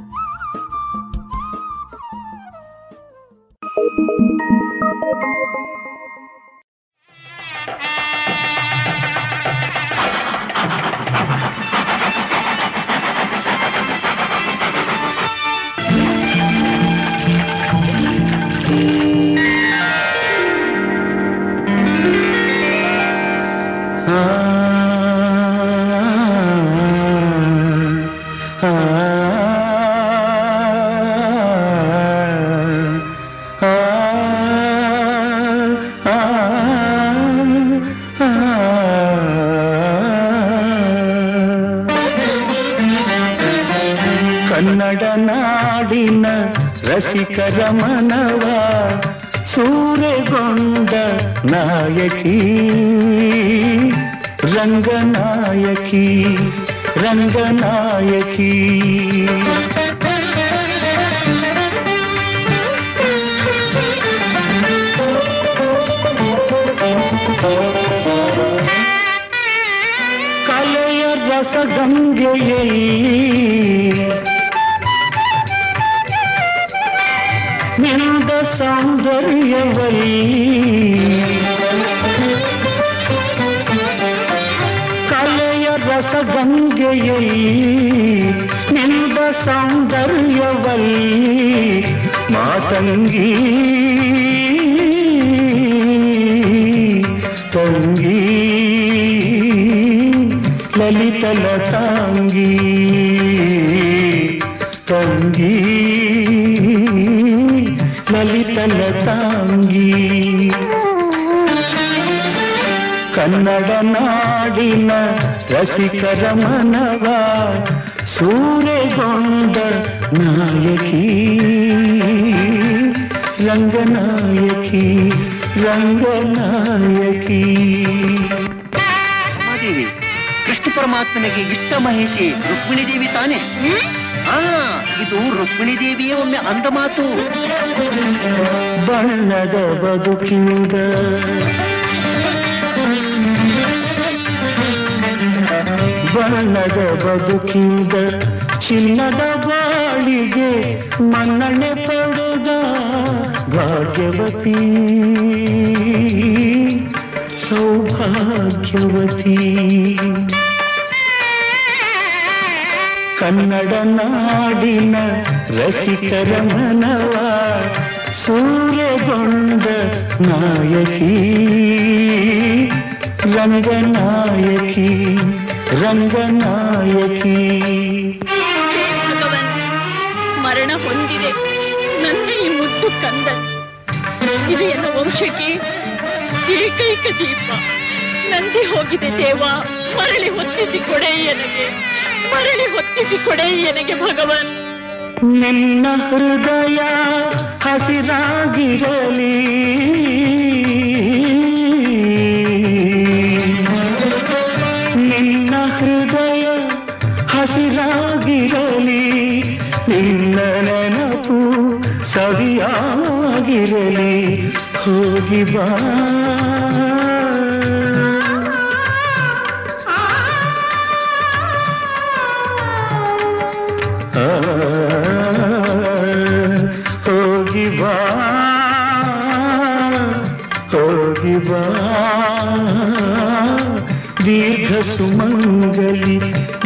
ಕನ್ನಡ ನಾಡಿನ ರಸಿಕರ ಮನವ ಸೂರೆಗೊಂಡ ನಾಯಕಿ ರಂಗನಾಯಕಿ ರಂಗನಾಯಕಿ ಕಲೆಯ ರಸಗಂಗೆಯಲ್ಲಿ சௌந்தரியவல்லி கலைய ரசகங்கையை நின்ற சௌந்தரியவல்லி மாதங்கி தொங்கி லலிதல தாங்கி. ಕನ್ನಡ ನಾಡಿನ ರಸಿಕರ ಮನವ ಸೂರೆಗೊಂಡ ನಾಯಕಿ. ರಂಗನಾಯಕಿ ರಂಗನಾಯಕಿ. ಮಾದೇವಿ ಕೃಷ್ಣ ಪರಮಾತ್ಮನಿಗೆ ಇಷ್ಟ ಮಹಿಷಿ ರುಕ್ಮಿಣಿ ದೇವಿ ತಾನೆ? ಆ ಇದು ರುಕ್ಮಿಣಿ ದೇವಿಯೇ ಒಮ್ಮೆ ಅಂದ ಮಾತು. ಬಣ್ಣದ ಬದುಕಿಂದ ಬಣ್ಣದ ಬದುಕಿಂದ ಚಿನ್ನದ ಬಾಳಿಗೆ ಮನ್ನಣೆ ಪಡೆದ ಭಾಗ್ಯವತಿ. ಸೌಭಾಗ್ಯವತಿ. ಕನ್ನಡ ನಾಡಿನ ರಸಿಕರ ಮನವ ಸೂರ್ಯಗೊಂಡ ನಾಯಕಿ. ರಂಗನಾಯಕಿ. ರಂಗನಾಯಕಿ. ಮರಣ ಹೊಂದಿದೆ. ನನ್ನ ಈ ಮುದ್ದು ಕಂದ ಇದು ಎನ್ನ ವಂಶಕ್ಕೆ ಏಕೈಕ ದೀಪ. ನಂದಿ ಹೋಗಿದೆ ದೇವ. ಮರಳಿ ಹೊತ್ತಿಸಿ ಕೊಡೆ ನನಗೆ ಮರಳಿ ಹೊತ್ತಿಸಿ ಕೊಡೆ ನನಗೆ ಭಗವನ್. ನಿನ್ನ ಹೃದಯ ಹಸಿರಾಗಿರಲಿ. ಹಸಿರಾಗಿರಲಿ ನಿನ್ನ ನೆನಪು ಸವಿಯಾಗಿರಲಿ. ಹೋಗಿ ಬಾ. ಆ, ಹೋಗಿ ಬಾ. ಹೋಗಿ ಬಾ. ದೀರ್ಘ ಸುಮಂಗಲಿ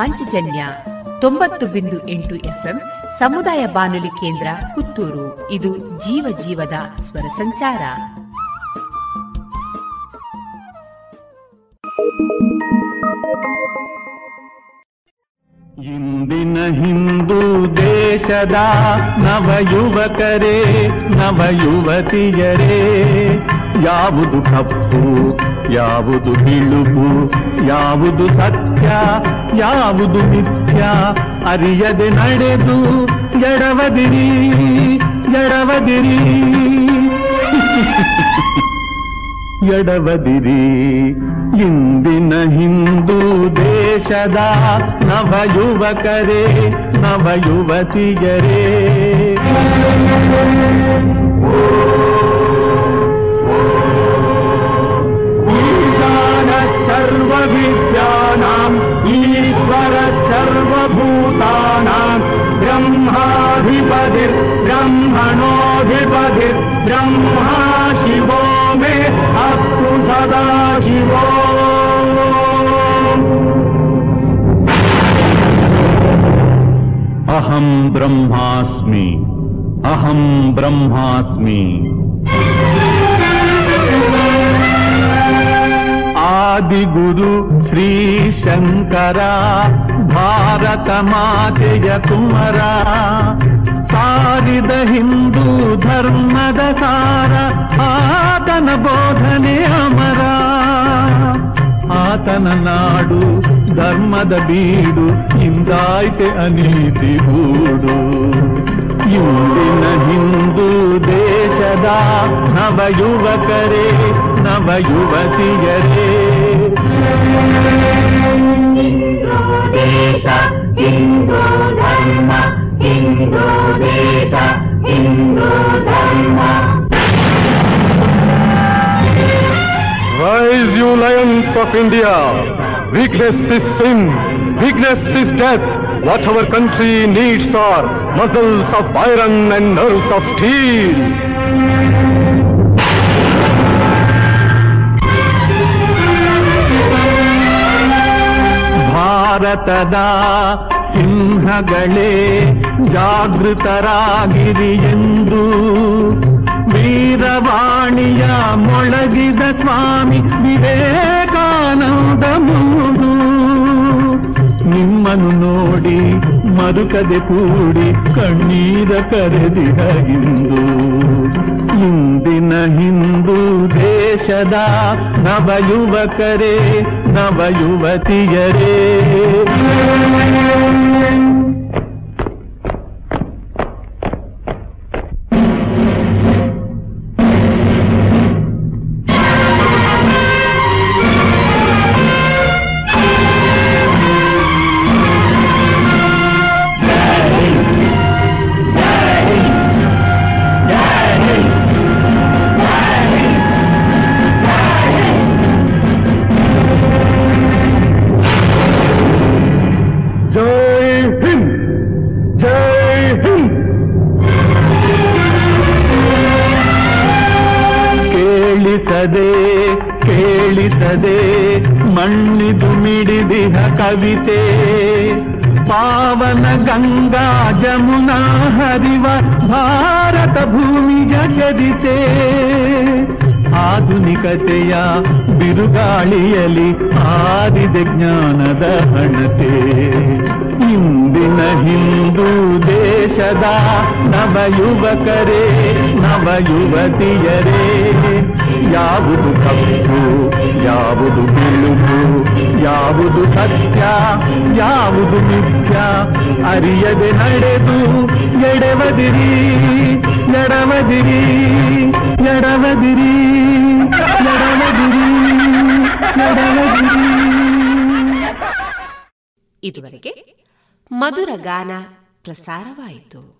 ಪಾಂಚಜನ್ಯ ತೊಂಬತ್ತು ಬಿಂದು ಎಂಟು ಎಫ್ಎಂ ಸಮುದಾಯ ಬಾನುಲಿ ಕೇಂದ್ರ ಪುತ್ತೂರು. ಇದು ಜೀವ ಜೀವದ ಸ್ವರ ಸಂಚಾರ. ಇಂದಿನ ಹಿಂದೂ ದೇಶದ ನವ ಯುವಕರೇ ನವ ಯುವತಿಯರೇ ಯಾವುದು ಕಪ್ಪು ಯಾವುದು ಬಿಳುಪು ಯಾವುದು ಸತ್ಯ, ಯಾವುದು ಮಿಥ್ಯ, ಅರಿಯದೆ ನಡೆದು, ಎಡವದಿರಿ ಎಡವದಿರಿ. ಎಡವದಿರಿ, ಇಂದಿನ ಹಿಂದೂ ದೇಶದ ನವ ಯುವಕರೇ सर्वविद्यानाम् ईश्वर सर्वभूतानाम् ब्रह्माधिपतिर् ब्रह्मणोऽधिपतिर् ब्रह्मा शिवो मे अस्तु सदा शिवो। अहम् ब्रह्मास्मि अहम् ब्रह्मास्मि। ಆದಿಗುರು ಶ್ರೀ ಶಂಕರ, ಭಾರತ ಮಾತೆಯ ಕುಮಾರ. ಸಾರಿದ ಹಿಂದೂ ಧರ್ಮದ ಸಾರ, ಆತನ ಬೋಧನೆ ಅಮರ. ಆತನ ನಾಡು ಧರ್ಮದ ಬೀಡು ಹಿಂದಾಯ್ತೆ ಅನೀತಿ ಗೂಡು. ಇಂದಿನ ಹಿಂದೂ ದೇಶದ ನವ ಯುವಕರೇ ನವ ಯುವತಿಯರೇ ದೇಶ ಹಿಂದೂ ಧರ್ಮ ಹಿಂದೂ ದೇಶ ಹಿಂದೂ ಧರ್ಮ Rise, you lions of India! Weakness is sin, weakness is death. What our country needs are muscles of iron and nerves of steel. ಭಾರತದ ಸಿಂಹಗಳೇ, ಜಾಗೃತರಾಗಿರಿ ಎಂದು ವೀರವಾಣಿಯ ಮೊಳಗಿದ ಸ್ವಾಮಿ ವಿವೇಕಾನಂದ ಮೂರು. ನಿಮ್ಮನ್ನು ನೋಡಿ ಮರುಕದೆ ಕೂಡಿ ಕಣ್ಣೀರ ಕರೆದಿರ ಇಂದು ಇಂದಿನ ಹಿಂದೂ ದೇಶದ ನವ ಯುವಕರೇ ಗಂಗಾ ಜಮುನಾ ಹರಿವ ಭಾರತ ಭೂಮಿ ಜಗದಿತೆ ಆಧುನಿಕತೆಯ ಬಿರುಗಾಳಿಯಲಿ ಆದಿದೆ ಜ್ಞಾನದ ಹಣತೆ. ಇಂದಿನ ಹಿಂದೂ ದೇಶದ ನವ ಯುವಕರೇ ನವ ಯುವತಿಯರೇ ಯಾವುದು ಕಪ್ಪು ಯಾವುದು ಬಿಳುಪು, ಯಾವುದು ಸತ್ಯ, ಯಾವುದು ನಿತ್ಯ ಅರಿಯದೆ ನಡೆದು ಎಡವದಿರಿ ಎಡವದಿರಿ ಎಡವದಿರಿ ಎಡವದಿರಿ ಎಡವದಿರಿ. ಇದುವರೆಗೆ ಮಧುರ ಗಾನ ಪ್ರಸಾರವಾಯಿತು.